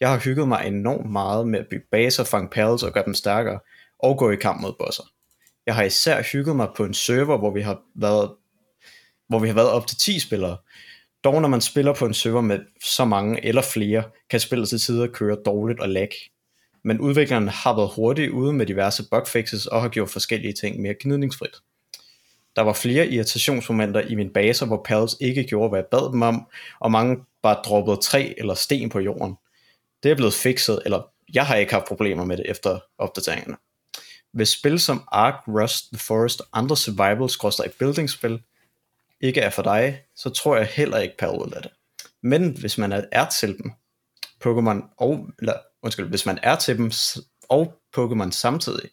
Jeg har hygget mig enormt meget med at bygge baser, fange pals og gøre dem stærkere, og gå i kamp mod bosser. Jeg har især hygget mig på en server, hvor vi har været, hvor vi har været op til 10 spillere, dog når man spiller på en server med så mange eller flere, kan spillet til tider køre dårligt og lag. Men udviklerne har været hurtige ude med diverse bugfixes og har gjort forskellige ting mere gnidningsfrit. Der var flere irritationsmomenter i min baser, hvor pals ikke gjorde, hvad jeg bad dem om, og mange bare droppede træ eller sten på jorden. Det er blevet fikset, eller jeg har ikke haft problemer med det efter opdateringerne. Hvis spil som Ark, Rust, The Forest og andre survival building spil ikke er for dig, så tror jeg heller ikke Pal er det. Men hvis man er, er til dem, Pokémon og, eller, undskyld, hvis man er til dem og Pokémon samtidig,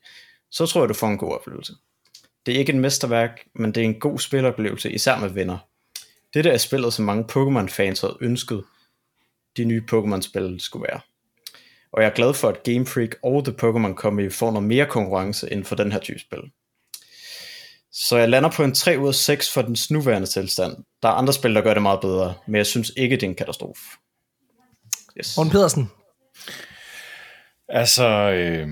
så tror jeg, du får en god oplevelse. Det er ikke et mesterværk, men det er en god spiloplevelse, især med venner. Dette er spillet, som mange Pokémon-fans havde ønsket, de nye Pokémon-spil skulle være. Og jeg er glad for, at Game Freak og The Pokémon Company får noget mere konkurrence inden for den her type spil. Så jeg lander på en 3 ud af 6 for den nuværende tilstand. Der er andre spil, der gør det meget bedre, men jeg synes ikke, det er en katastrofe. Yes. Morten Pedersen. Altså, øh,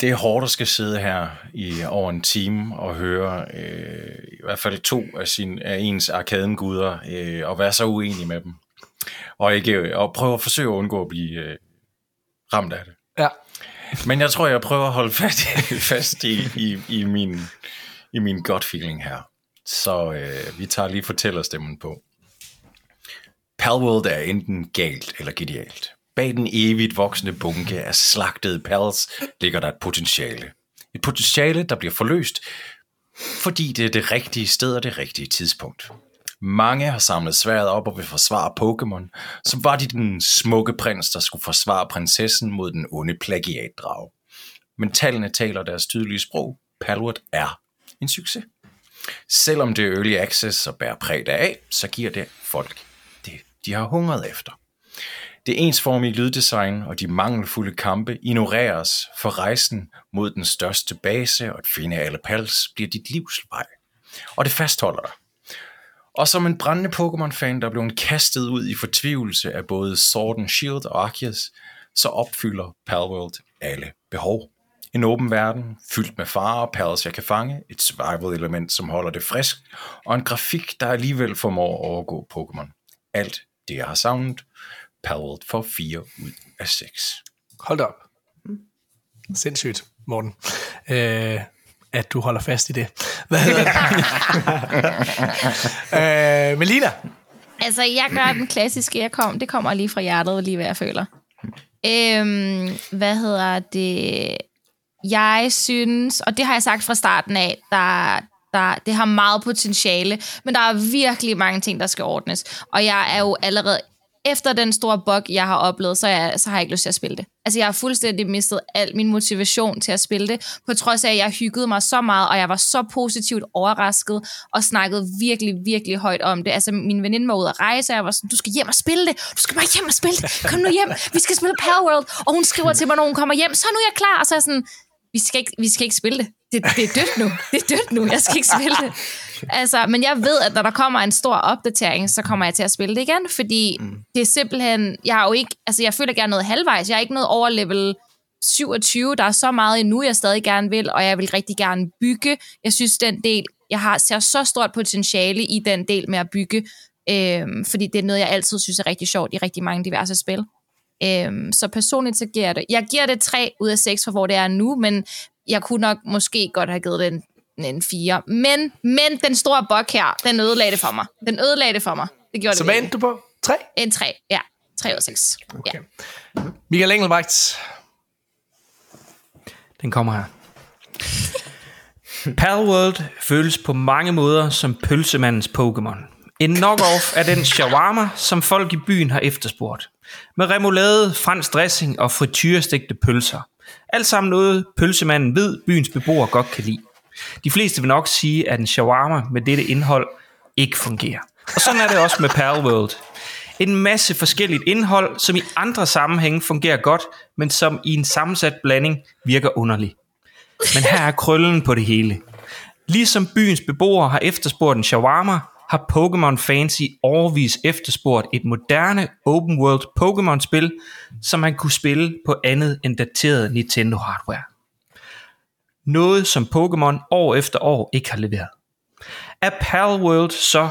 det er hårdt at skal sidde her i over en time og høre øh, i hvert fald to af, sin, af ens arkadenguder øh, og være så uenig med dem. Og, ikke, og prøve at forsøge at undgå at blive øh, ramt af det. Ja. Men jeg tror, jeg prøver at holde fast, fast i, i, i, min, i min gut feeling her. Så øh, vi tager lige fortællerstemmen på. Palworld er enten galt eller genialt. Bag den evigt voksende bunke af slagtede pals ligger der et potentiale. Et potentiale, der bliver forløst, fordi det er det rigtige sted og det rigtige tidspunkt. Mange har samlet sværet op og vil forsvare Pokémon, som var de den smukke prins, der skulle forsvare prinsessen mod den onde plagiatdrag. Men tallene taler deres tydelige sprog. Palworld er en succes. Selvom det er early access og bærer præg af, så giver det folk det, de har hungret efter. Det ensformige lyddesign og de mangelfulde kampe ignoreres, for rejsen mod den største base og at finde alle pals bliver dit livsvej. Og det fastholder dig. Og som en brændende Pokémon-fan, der blev kastet ud i fortvivlelse af både Sword and Shield og Arceus, så opfylder Palworld alle behov. En åben verden, fyldt med farer og perls, jeg kan fange, et survival-element, som holder det frisk, og en grafik, der alligevel formår at overgå Pokémon. Alt det, jeg har savnet, Palworld for 4 ud af 6. Hold da op. Sindssygt, Morten. Øh, at du holder fast i det. Hvad hedder det? øh, Melina, Altså, jeg gør den klassiske, jeg kom, det kommer lige fra hjertet, lige hvad jeg føler. Øhm, hvad hedder det? Jeg synes, og det har jeg sagt fra starten af, der, der, det har meget potentiale, men der er virkelig mange ting, der skal ordnes. Og jeg er jo allerede, efter den store bug, jeg har oplevet, så, jeg, så har jeg ikke lyst til at spille det. Altså, jeg har fuldstændig mistet al min motivation til at spille det, på trods af, at jeg hyggede mig så meget, og jeg var så positivt overrasket, og snakkede virkelig, virkelig højt om det. Altså, min veninde var ude at rejse, og jeg var sådan, du skal hjem og spille det, du skal bare hjem og spille det, kom nu hjem, vi skal spille Palworld, og hun skriver til mig, når hun kommer hjem, så nu er jeg klar, og så er jeg sådan, vi skal ikke, vi skal ikke spille det. det. Det er dødt nu. Det er dødt nu. Jeg skal ikke spille det. Altså, men jeg ved, at når der kommer en stor opdatering, så kommer jeg til at spille det igen, fordi mm. det er simpelthen, jeg har jo ikke, altså jeg føler gerne noget halvvejs. Jeg er ikke noget over level 27. Der er så meget endnu, jeg stadig gerne vil, og jeg vil rigtig gerne bygge. Jeg synes, den del, jeg har ser så stort potentiale i den del med at bygge, øhm, fordi det er noget, jeg altid synes er rigtig sjovt i rigtig mange diverse spil. Øhm, så personligt så giver jeg det, jeg giver det 3 ud af 6 for hvor det er nu, men jeg kunne nok måske godt have givet det en, en 4. Men, men den store bok her, den ødelagde det for mig. Den ødelagde det for mig. Det gjorde så det hvad endte du på? 3? En 3, ja. 3 ud af 6. Okay. Ja. Michael Engelbrecht. Den kommer her. Palworld føles på mange måder som pølsemandens Pokémon. En knock-off af den shawarma, som folk i byen har efterspurgt. Med remoulade, fransk dressing og frityrestegte pølser. Alt sammen noget, pølsemanden ved, byens beboere godt kan lide. De fleste vil nok sige, at en shawarma med dette indhold ikke fungerer. Og sådan er det også med Pearl World. En masse forskelligt indhold, som i andre sammenhænge fungerer godt, men som i en sammensat blanding virker underlig. Men her er krøllen på det hele. Ligesom byens beboere har efterspurgt en shawarma, har Pokémon fans i overvis efterspurgt et moderne open world Pokémon-spil, som man kunne spille på andet end dateret Nintendo hardware. Noget som Pokémon år efter år ikke har leveret. Er Palworld så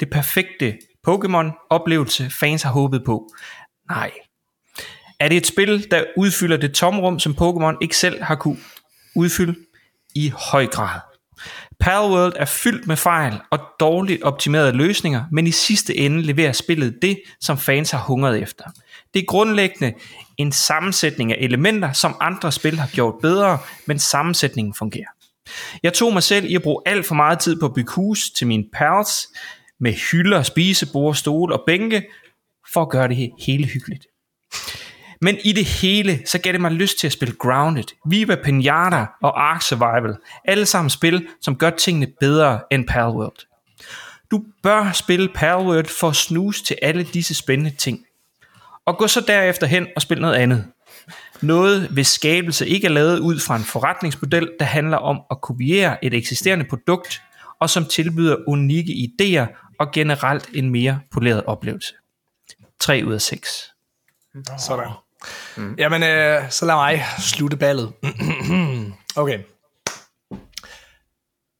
det perfekte Pokémon-oplevelse, fans har håbet på? Nej. Er det et spil, der udfylder det tomrum, som Pokémon ikke selv har kunne udfylde? I høj grad. Palworld er fyldt med fejl og dårligt optimerede løsninger, men i sidste ende leverer spillet det, som fans har hungret efter. Det er grundlæggende en sammensætning af elementer, som andre spil har gjort bedre, men sammensætningen fungerer. Jeg tog mig selv i at bruge alt for meget tid på at bygge hus til mine pals, med hylder, spisebord, stole og bænke, for at gøre det hele hyggeligt. Men i det hele, så gav det mig lyst til at spille Grounded, Viva Pinata og Ark Survival. Alle sammen spil, som gør tingene bedre end Palworld. Du bør spille Palworld for at snuse til alle disse spændende ting. Og gå så derefter hen og spille noget andet. Noget, hvis skabelse ikke er lavet ud fra en forretningsmodel, der handler om at kopiere et eksisterende produkt, og som tilbyder unikke idéer og generelt en mere poleret oplevelse. 3 ud af 6. Sådan. Mm. Jamen, øh, så lad mig slutte ballet. okay.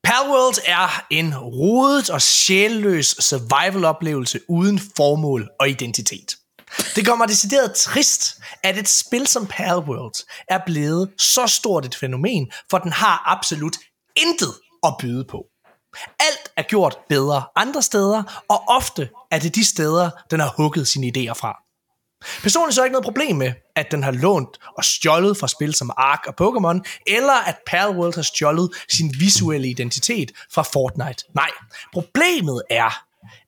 Palworld er en rodet og sjælløs survival-oplevelse uden formål og identitet. Det kommer decideret trist, at et spil som Palworld er blevet så stort et fænomen, for den har absolut intet at byde på. Alt er gjort bedre andre steder, og ofte er det de steder, den har hugget sine idéer fra. Personligt så er ikke noget problem med, at den har lånt og stjålet fra spil som Ark og Pokémon, eller at Palworld har stjålet sin visuelle identitet fra Fortnite. Nej, problemet er,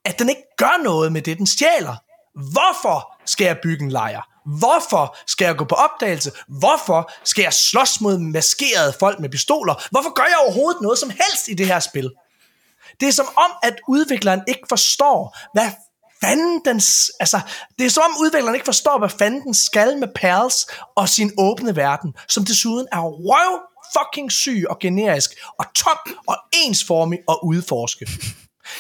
at den ikke gør noget med det, den stjæler. Hvorfor skal jeg bygge en lejr? Hvorfor skal jeg gå på opdagelse? Hvorfor skal jeg slås mod maskerede folk med pistoler? Hvorfor gør jeg overhovedet noget som helst i det her spil? Det er som om, at udvikleren ikke forstår, hvad fanden den... Altså, det er som om udvikleren ikke forstår, hvad fanden den skal med Perls og sin åbne verden, som desuden er røv fucking syg og generisk, og tom og ensformig og udforske.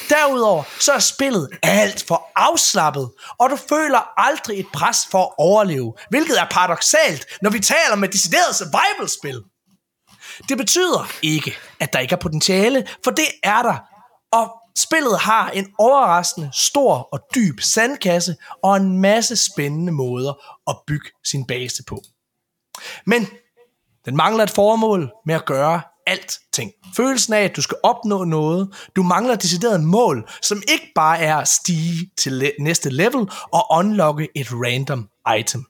Derudover så er spillet alt for afslappet, og du føler aldrig et pres for at overleve, hvilket er paradoxalt, når vi taler om et decideret survival-spil. Det betyder ikke, at der ikke er potentiale, for det er der. Og spillet har en overraskende stor og dyb sandkasse og en masse spændende måder at bygge sin base på. Men den mangler et formål med at gøre alting. Følelsen af, at du skal opnå noget. Du mangler decideret mål, som ikke bare er at stige til le- næste level og unlocke et random item.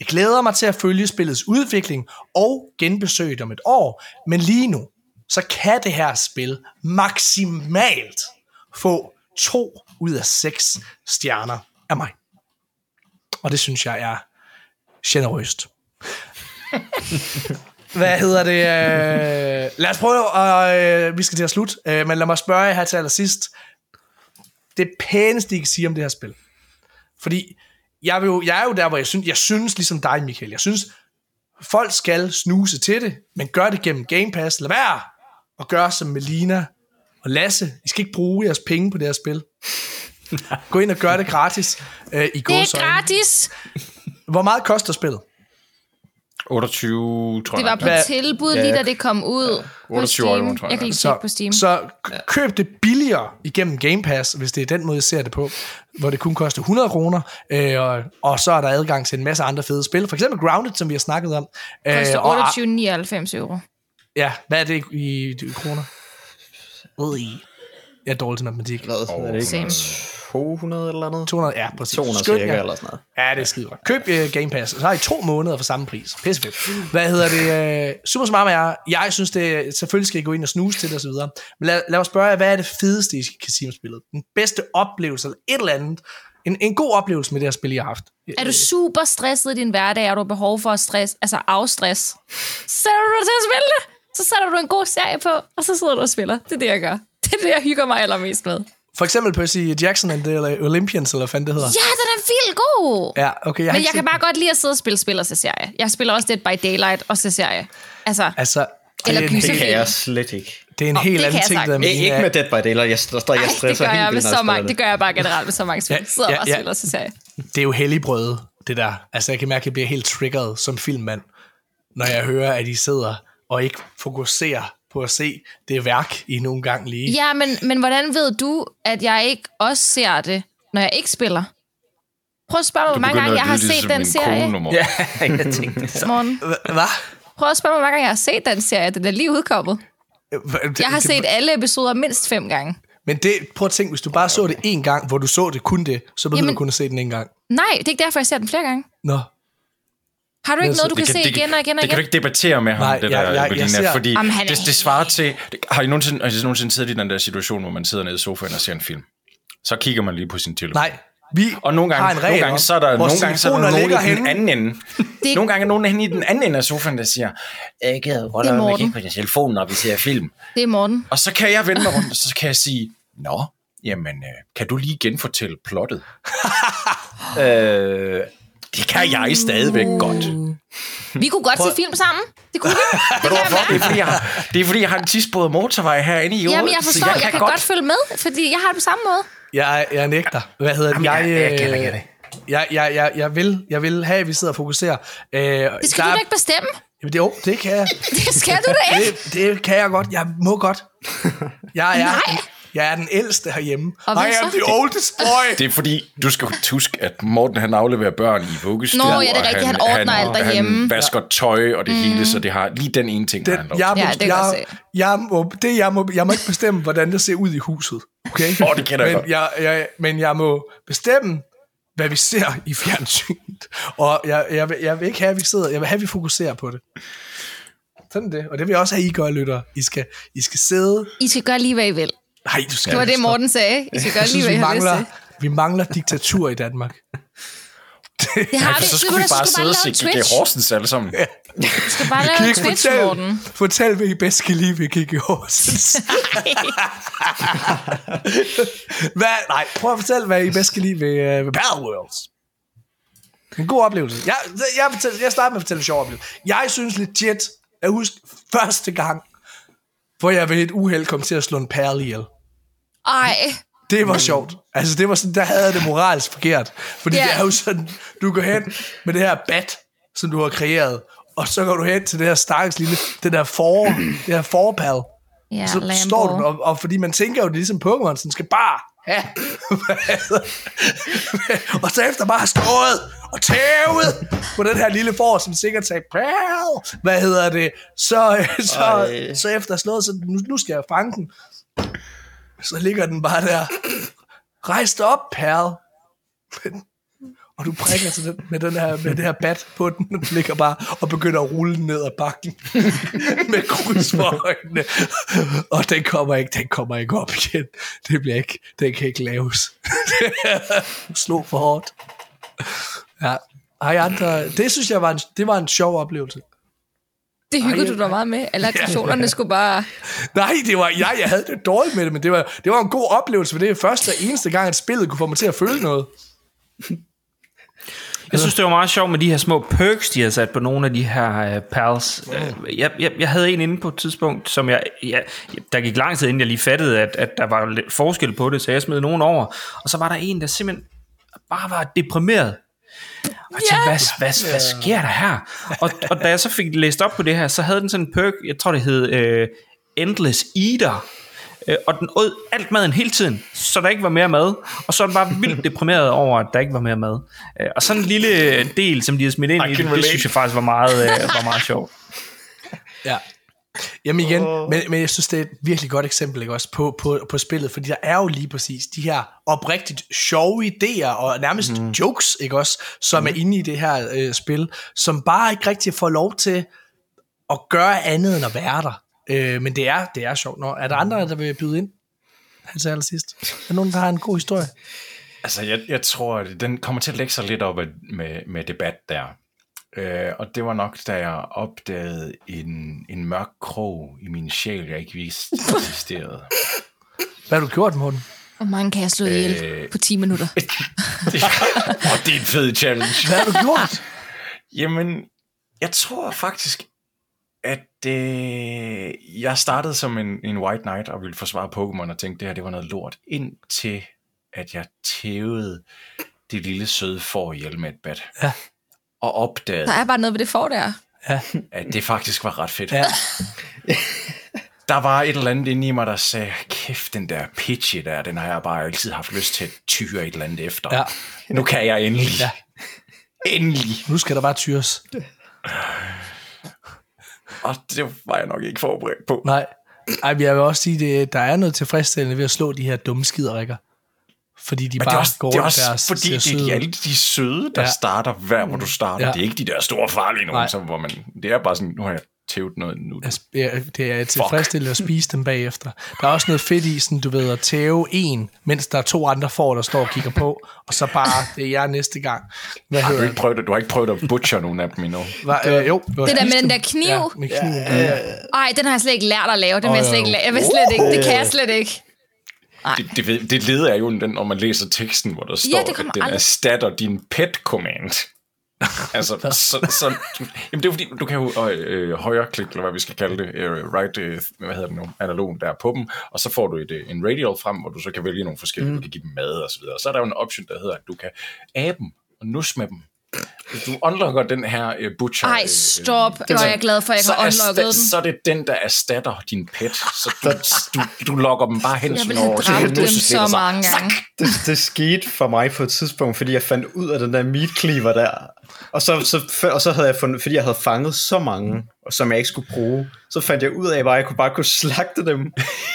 Jeg glæder mig til at følge spillets udvikling og genbesøge det om et år, men lige nu, så kan det her spil maksimalt få to ud af seks stjerner af mig. Og det synes jeg er generøst. Hvad hedder det? Øh, lad os prøve, og øh, vi skal til at slutte, øh, men lad mig spørge jer her til allersidst. Det pæneste, I kan sige om det her spil. Fordi jeg, vil jo, jeg er jo der, hvor jeg synes, jeg synes ligesom dig, Michael, jeg synes, folk skal snuse til det, men gør det gennem Game Pass. Lad være og gør som Melina og Lasse. I skal ikke bruge jeres penge på det her spil. Gå ind og gør det gratis. Øh, i Det er gratis. Hvor meget koster spillet? 28, tror Det jeg. var på Hvad- tilbud lige da det kom ud på 28 euro, Steam. tror jeg. Jeg kan Så, tjekke på Steam. så køb det billigere igennem Game Pass, hvis det er den måde, jeg ser det på, hvor det kun koster 100 kroner, øh, og, og så er der adgang til en masse andre fede spil. For eksempel Grounded, som vi har snakket om. Det koster og- 28,99 euro. Ja, hvad er det i, i kroner? Ui. Jeg er dårlig til matematik. Hvad? er det ikke Same. 200 eller noget? 200, ja, præcis. 200 Skøn, cirka ja. eller sådan noget. Ja, det er skide godt. Køb uh, Game Pass, så har I to måneder for samme pris. Pissefedt. Hvad hedder det? Uh, Super Smart er, jeg synes, det selvfølgelig skal I gå ind og snuse til det osv. Men lad, lad mig spørge jer, hvad er det fedeste, I kan sige om spillet? Den bedste oplevelse, eller et eller andet. En, en god oplevelse med det her spil, I har haft. Er du super stresset i din hverdag, og du har behov for at stress, altså afstress, så sætter du til at spille det. Så sætter du en god serie på, og så sidder du og spiller. Det er det, jeg gør. Det er det, jeg hygger mig allermest med. For eksempel Percy Jackson and the Olympians, eller hvad fanden det hedder. Ja, den er vildt god. Ja, okay. Jeg Men jeg kan bare godt lide at sidde og spille spil og se serie. Jeg spiller også Dead by Daylight og se serie. Altså, Altså, Eller det er. Det helt, kan jeg slet ikke. det er en Åh, helt anden ting, der. Ikke, ikke med Dead by Daylight. Jeg, der jeg ej, det stresser gør helt jeg med så mange, det gør jeg bare generelt med så mange spil. Ja, Sidder ja, bare og ja. spiller ser serie. det er jo helligbrøde, det der. Altså, jeg kan mærke, at jeg bliver helt triggeret som filmmand, når jeg hører, at I sidder og ikke fokuserer på at se det værk, I nogle gange lige. Ja, men, men hvordan ved du, at jeg ikke også ser det, når jeg ikke spiller? Prøv at spørge mig, hvor mange gange jeg har set den serie. Ja, jeg tænkte. Morgen. Hvad? Prøv at spørge mig, hvor mange gange jeg har set den serie. Den er lige udkommet. Jeg har set alle episoder mindst fem gange. Men det, prøv at tænke, hvis du bare så det en gang, hvor du så det kun det, så behøver Jamen- du kun at se den en gang. Nej, det er ikke derfor, jeg ser den flere gange. Nå. Har du ikke noget, du kan, Det se igen og igen og Det kan du igen? ikke debattere med ham, Nej, det jeg- der, jeg- jeg Melina, ser- fordi Jamen, han er det, det svarer til... Det, har, I nogensinde, har I nogensinde siddet i den der situation, hvor man sidder nede i sofaen og ser en film? Så kigger man lige på sin telefon. Nej, vi Og nogle gange, har en regel nogle gange så er der, nogle gange, så er der nogen i den anden ende. Det- Nogle gange er nogen henne i den anden ende af sofaen, der siger, jeg gider godt Det er lade kigge på din telefon, når vi ser film. Det er Morten. Og så kan jeg vende mig rundt, og så kan jeg sige, Nå, jamen, øh, kan du lige genfortælle plottet? øh, det kan jeg stadigvæk godt. Vi kunne godt se film sammen. Det kunne vi. Det kan jeg Hvorfor? Det er, fordi jeg, har- det er fordi, jeg har en tisbåd motorvej herinde i Jamen, jeg Odense, forstår, jeg, jeg kan godt. følge med, fordi jeg har det på samme måde. Jeg, jeg nægter. Hvad hedder det? Jeg, jeg- jeg gætter, øh, gætter. jeg, jeg, jeg, jeg, vil, jeg vil have, at vi sidder og fokuserer. Øh, Det skal du da ikke bestemme. Jamen, det, jo, det kan jeg. Det skal du da ikke. Det, det kan jeg godt. Jeg må godt. Jeg er, Nej. Jeg er den ældste herhjemme. Og hvad I am så? the oldest boy. Det er fordi, du skal huske, at Morten han afleverer børn i vuggestue. Nå, ja, det er rigtigt. Han ordner alt derhjemme. Han vasker tøj og det hele, så det har lige den ene ting, Den, der handler jeg, må, Ja, det kan jeg jeg, jeg, må, det, jeg, må, jeg må ikke bestemme, hvordan det ser ud i huset. Okay? Åh, det kender jeg men godt. jeg, jeg, men jeg må bestemme, hvad vi ser i fjernsynet. Og jeg, jeg, vil, jeg vil ikke have, at vi sidder, jeg vil have, at vi fokuserer på det. Sådan det. Og det vil jeg også have, at I gør, lytter. I skal, I skal sidde. I skal gøre lige, hvad I vil. Nej, du skal Det var det. Morten sagde. I skal gøre lige, hvad vi mangler, vi mangler diktatur i Danmark. Det har For vi. så skulle vi skal bare sidde og lave se en G.G. Horsens alle sammen. Du skal bare lave Twitch, fortælle, Morten. fortæl, hvad I bedst kan lide ved Kiki Horsens. hvad, nej, prøv at fortælle, hvad I bedst kan lide ved, uh, ved Battle Worlds. En god oplevelse. Jeg, jeg, fortæller, jeg starter med at fortælle en sjov oplevelse. Jeg synes legit, jeg husker første gang, hvor jeg ved et uheld kom til at slå en perle ihjel. Ej, Det var sjovt. Altså, det var sådan, der havde jeg det moralsk forkert. Fordi Ja. det er jo sådan, du går hen med det her bat, som du har kreeret, og så går du hen til det her stakkels lille, det der for, det her forpal. Ja, så Lambo. står du, og, og fordi man tænker jo, det er ligesom Pokémon, den skal bare have. og så efter bare stået og tævet på den her lille for, som sikkert sagde, Pal! hvad hedder det, så, så, Ej. så efter slået, så nu, nu skal jeg fange den. Så ligger den bare der. Rejs dig op, Perl. Og du prikker til den, med, den her, med det her bat på den, og den ligger bare og begynder at rulle ned ad bakken med kryds for øjnene. Og den kommer ikke, den kommer ikke op igen. Det bliver ikke, den kan ikke laves. Slå for hårdt. Ja. Ej, andre, det synes jeg var en, det var en sjov oplevelse. Det hyggede Ej, du dig meget med. Alle attraktionerne skulle bare... Nej, det var, jeg, jeg havde det dårligt med det, men det var, det var en god oplevelse, for det er første og eneste gang, at spillet kunne få mig til at føle noget. Jeg synes, det var meget sjovt med de her små perks, de har sat på nogle af de her uh, pals. Uh, jeg, jeg, jeg havde en inde på et tidspunkt, som jeg, jeg... Der gik lang tid, inden jeg lige fattede, at, at der var lidt forskel på det, så jeg smed nogen over. Og så var der en, der simpelthen bare var deprimeret. Og jeg tænkte, hvad, hvad, hvad sker der her? Og, og da jeg så fik læst op på det her, så havde den sådan en perk, jeg tror det hed uh, Endless Eater, Øh, og den åd alt maden hele tiden, så der ikke var mere mad, og så er den bare vildt deprimeret over, at der ikke var mere mad. Øh, og sådan en lille del, som de har smidt ind I i det, synes jeg faktisk var meget, øh, var meget sjovt. Ja. Jamen igen, men, men jeg synes, det er et virkelig godt eksempel ikke, også på, på, på spillet, fordi der er jo lige præcis de her oprigtigt sjove idéer og nærmest mm. jokes, ikke også, som mm. er inde i det her øh, spil, som bare ikke rigtig får lov til at gøre andet end at være der. Øh, men det er, det er sjovt. Nå, er der andre, der vil byde ind? Her til allersidst. Er der nogen, der har en god historie? Altså, jeg, jeg tror, den kommer til at lægge sig lidt op med, med debat der. Øh, og det var nok, da jeg opdagede en, en mørk krog i min sjæl, jeg ikke vidste eksisterede. Hvad har du gjort, Morten? Hvor mange kan jeg slå ihjel Øh. på 10 minutter? og det er en fed challenge. Hvad har du gjort? Jamen, jeg tror faktisk, at øh, jeg startede som en, en white knight og ville forsvare Pokémon og tænkte, det her det var noget lort, indtil at jeg tævede det lille søde får ihjel med et bat. Ja. Og opdagede, Der er bare noget ved det for der. at det faktisk var ret fedt. Ja. Der var et eller andet inde i mig, der sagde, kæft, den der pitchy der, den har jeg bare altid haft lyst til at tyre et eller andet efter. Ja. Nu kan jeg endelig. Ja. Endelig. Nu skal der bare tyres. Og det var jeg nok ikke forberedt på. Nej. Ej, jeg vil også sige, det, der er noget tilfredsstillende ved at slå de her dumme skiderikker. Fordi de Men bare det er også, går det er også deres, fordi, det er søde de, alle de søde, der Ja. ja. starter hver, hvor du starter. Ja. Ja. Det er ikke de der store farlige nogen, som, hvor man, det er bare sådan, nu har jeg tævet noget nu. Altså, ja, det er tilfredsstillende at spise dem bagefter. Der er også noget fedt i, sådan, du ved, at tæve en, mens der er to andre får, der står og kigger på, og så bare, det er jeg næste gang. Hvad Har du, ikke prøvet, det? du har ikke prøvet at butcher nogen af dem endnu. Var, øh, jo, Det der med den der kniv. Ja, med kniven. Ja, Ej, den har jeg slet ikke lært at lave. Den vil jeg slet ikke. Jeg vil slet ikke. Det kan jeg slet ikke. Det, det, det leder jeg jo, den, når man læser teksten, hvor der står, det kommer at den aldrig- erstatter din pet command. altså, så, så, jamen det er fordi, du kan jo øh, højreklik, eller hvad vi skal kalde det, øh, right, øh, hvad hedder det nu, analogen der på dem, og så får du et, øh, en radial frem, hvor du så kan vælge nogle forskellige, mm. du kan give dem mad og så videre. Og så er der jo en option, der hedder, at du kan abe dem og nus med dem. Hvis du unlocker den her øh, butcher... Ej, øh, stop. Det var jeg glad for, at jeg så, har unlocket den. så er det den, der erstatter din pet. Så du, du, du logger dem bare hen Jeg til ville have over dem nusses lidt, så mange gange. Det, det skete for mig på et tidspunkt, fordi jeg fandt ud af den der meat cleaver der. Og så, så, og så havde jeg fundet, fordi jeg havde fanget så mange, og som jeg ikke skulle bruge, så fandt jeg ud af, at jeg kunne bare kunne slagte dem.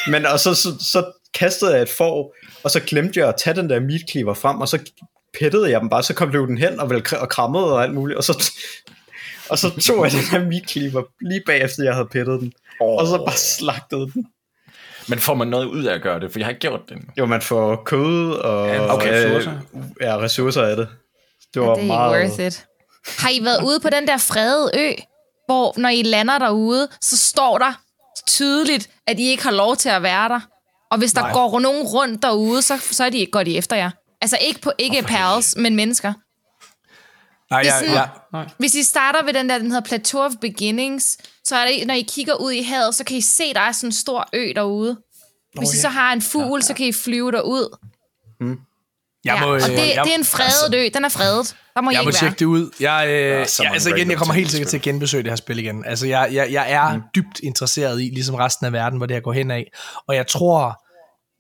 Men og så, så, så kastede jeg et får, og så glemte jeg at tage den der meat cleaver frem, og så pettede jeg dem bare, så kom blev den hen og, vel, og krammede og alt muligt, og så, og så tog jeg den her meat cleaver lige bagefter, jeg havde pettet den, og så bare slagtede den. Men får man noget ud af at gøre det? For jeg har ikke gjort det endnu. Jo, man får kød og Ja, okay, øh, ressourcer. ja, ressourcer af det. Det var Det er meget... worth it. Har I været ude på den der fredede ø, hvor når I lander derude, så står der tydeligt, at I ikke har lov til at være der. Og hvis der Nej. går nogen rundt derude, så, så er de, går de efter jer. Altså ikke på ikke pals, men mennesker. Nej, Det er ja, sådan- ja. Hvis I starter ved den der, den hedder Plateau of Beginnings, så er det, når I kigger ud i havet, så kan I se, der er sådan en stor ø derude. Hvis I så har en fugl, så kan I flyve derud. Jeg ja. må, og øh, det, jeg- det er en fredet ø. Den er fredet. Der må Jeg jeg må ikke være. tjekke det ud. Jeg, øh, ja, mange altså igen, jeg kommer helt i sikkert til at genbesøge det her spil igen. Altså, jeg, jeg, jeg er mm. dybt interesseret i, ligesom resten af verden, hvor det her går hen af. Og jeg tror,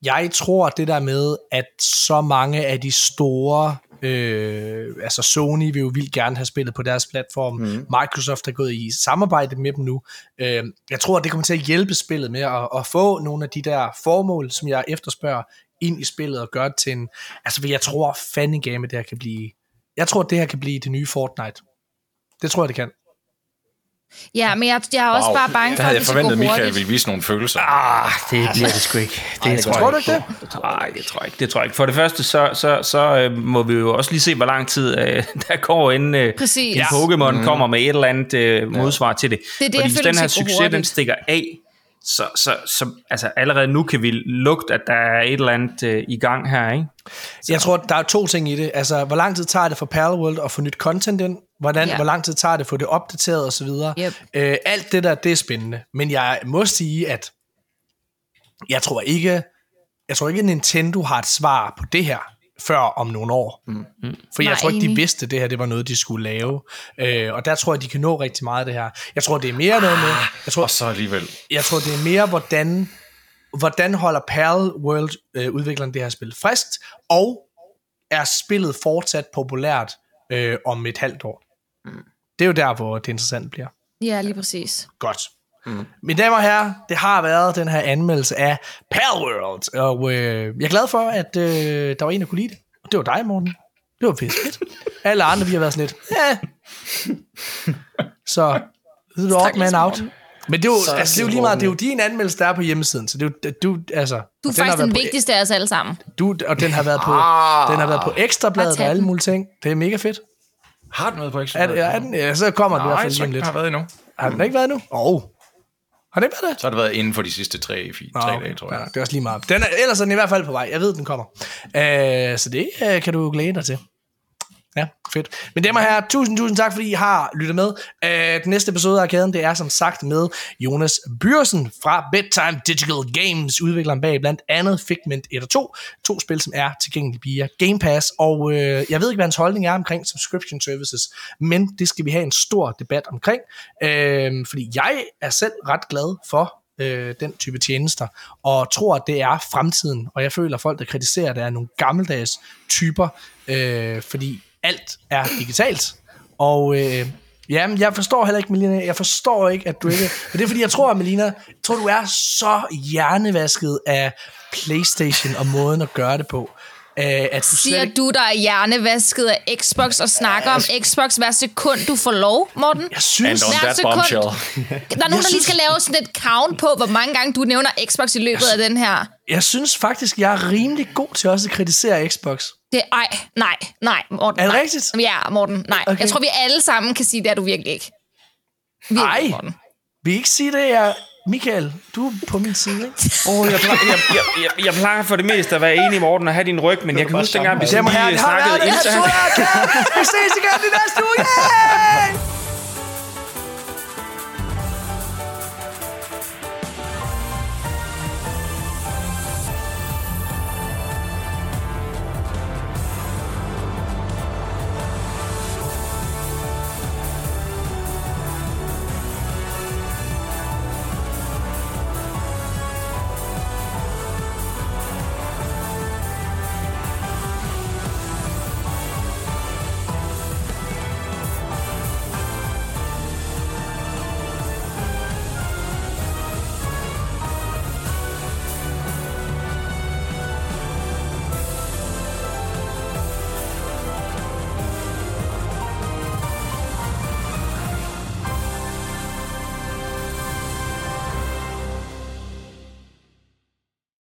jeg tror det der med, at så mange af de store, øh, altså Sony vil jo vildt gerne have spillet på deres platform. Mm. Microsoft er gået i samarbejde med dem nu. Øh, jeg tror, at det kommer til at hjælpe spillet med at, at få nogle af de der formål, som jeg efterspørger, ind i spillet og gøre det til en... Altså, jeg tror fandme game, det her kan blive... Jeg tror, det her kan blive det nye Fortnite. Det tror jeg, det kan. Ja, men jeg, jeg er også Wow. bare bange for, havde at jeg det skal gå forventet, at ville vise nogle følelser. Ah, det bliver det sgu ikke. Det, det tror, tror jeg du ikke. det? Nej, det tror jeg ikke. Det tror jeg ikke. For det første, så, så, så øh, må vi jo også lige se, hvor lang tid øh, der går, inden øh, Præcis. en Ja. Pokémon mm. kommer med et eller andet øh, modsvar til det. Det er det, Fordi jeg hvis den her succes, den stikker af, så, så, så altså, allerede nu kan vi lugte, at der er et eller andet øh, i gang her, ikke? Jeg tror, der er to ting i det. Altså, hvor lang tid tager det for Palworld at få nyt content ind? Hvordan, Ja. Hvor lang tid tager det at få det opdateret og så videre? Yep. Øh, alt det der, det er spændende. Men jeg må sige, at jeg tror ikke, jeg tror ikke, at Nintendo har et svar på det her før om nogle år. Mm. For jeg Nej, tror ikke, de vidste, at det her det var noget, de skulle lave. Øh, og der tror jeg, de kan nå rigtig meget af det her. Jeg tror, det er mere noget med... Jeg tror, Og så alligevel. jeg tror, det er mere, hvordan, hvordan holder Pal World øh, udvikleren det her spil friskt, og er spillet fortsat populært øh, om et halvt år. Det er jo der, hvor det interessant bliver. Ja, lige præcis. Godt. Mm. Mine damer og herrer, det har været den her anmeldelse af Palworld, og øh, jeg er glad for, at øh, der var en, der kunne lide det. Og det var dig, Morten. Det var pisse fedt. Alle andre, vi har været sådan lidt, ja. Så, det er odd man out. Men det er jo, Så altså, det er jo lige meget, det er jo din anmeldelse, der er på hjemmesiden, så det er jo, du, altså... Du er den faktisk den på- vigtigste af os alle sammen. Du, og den har været på, Ah. den har været på ekstrabladet og alle den. mulige ting. Det er mega fedt. Har den noget på ekstra? Er, det- er den, ja, så kommer den i hvert Nej, fald så lige om lidt. har været endnu. Har den ikke været nu? Åh. Oh. Har det været det? Så har det været inden for de sidste tre, fire, Nå, tre okay. dage, tror jeg. Ja, det er også lige meget. Den er, ellers er den i hvert fald på vej. Jeg ved, den kommer. Uh, så det uh, kan du glæde dig til. Ja, fedt. Men dem her, tusind, tusind tak, fordi I har lyttet med. Øh, den næste episode af Arkaden, det er som sagt med Jonas Byrsen fra Bedtime Digital Games, udvikleren bag blandt andet Figment 1 og 2. To spil, som er tilgængelige via Game Pass. Og øh, jeg ved ikke, hvad hans holdning er omkring subscription services, men det skal vi have en stor debat omkring. Øh, fordi jeg er selv ret glad for øh, den type tjenester, og tror, at det er fremtiden. Og jeg føler, at folk, der kritiserer det, er nogle gammeldags typer, øh, fordi alt er digitalt. Og øh, jamen, jeg forstår heller ikke, Melina, jeg forstår ikke, at du ikke... Men det er fordi, jeg tror, Melina, jeg tror, du er så hjernevasket af Playstation og måden at gøre det på. Øh, at du Siger ikke- du, der er hjernevasket af Xbox og snakker om Xbox hver sekund, du får lov, Morten? Jeg synes, And on Hver sekund. bombshell. Der er nogen, der lige skal lave sådan et count på, hvor mange gange du nævner Xbox i løbet af den her. jeg synes faktisk, jeg er rimelig god til også at kritisere Xbox. Det, ej, nej, nej, Morten. Er det nej. rigtigt? Ja, Morten, nej. Okay. Jeg tror, vi alle sammen kan sige, det er du virkelig ikke. Virkelig, Ej. Morten. Vil I ikke sige det? Jeg... Michael, du er på min side, ikke? Oh, jeg, plejer, jeg, jeg, jeg, jeg plejer for det meste at være enig i Morten og have din ryg, men jeg kan huske dengang, vi lige snakkede det her Arcade. Vi ses igen i næste uge. Yay!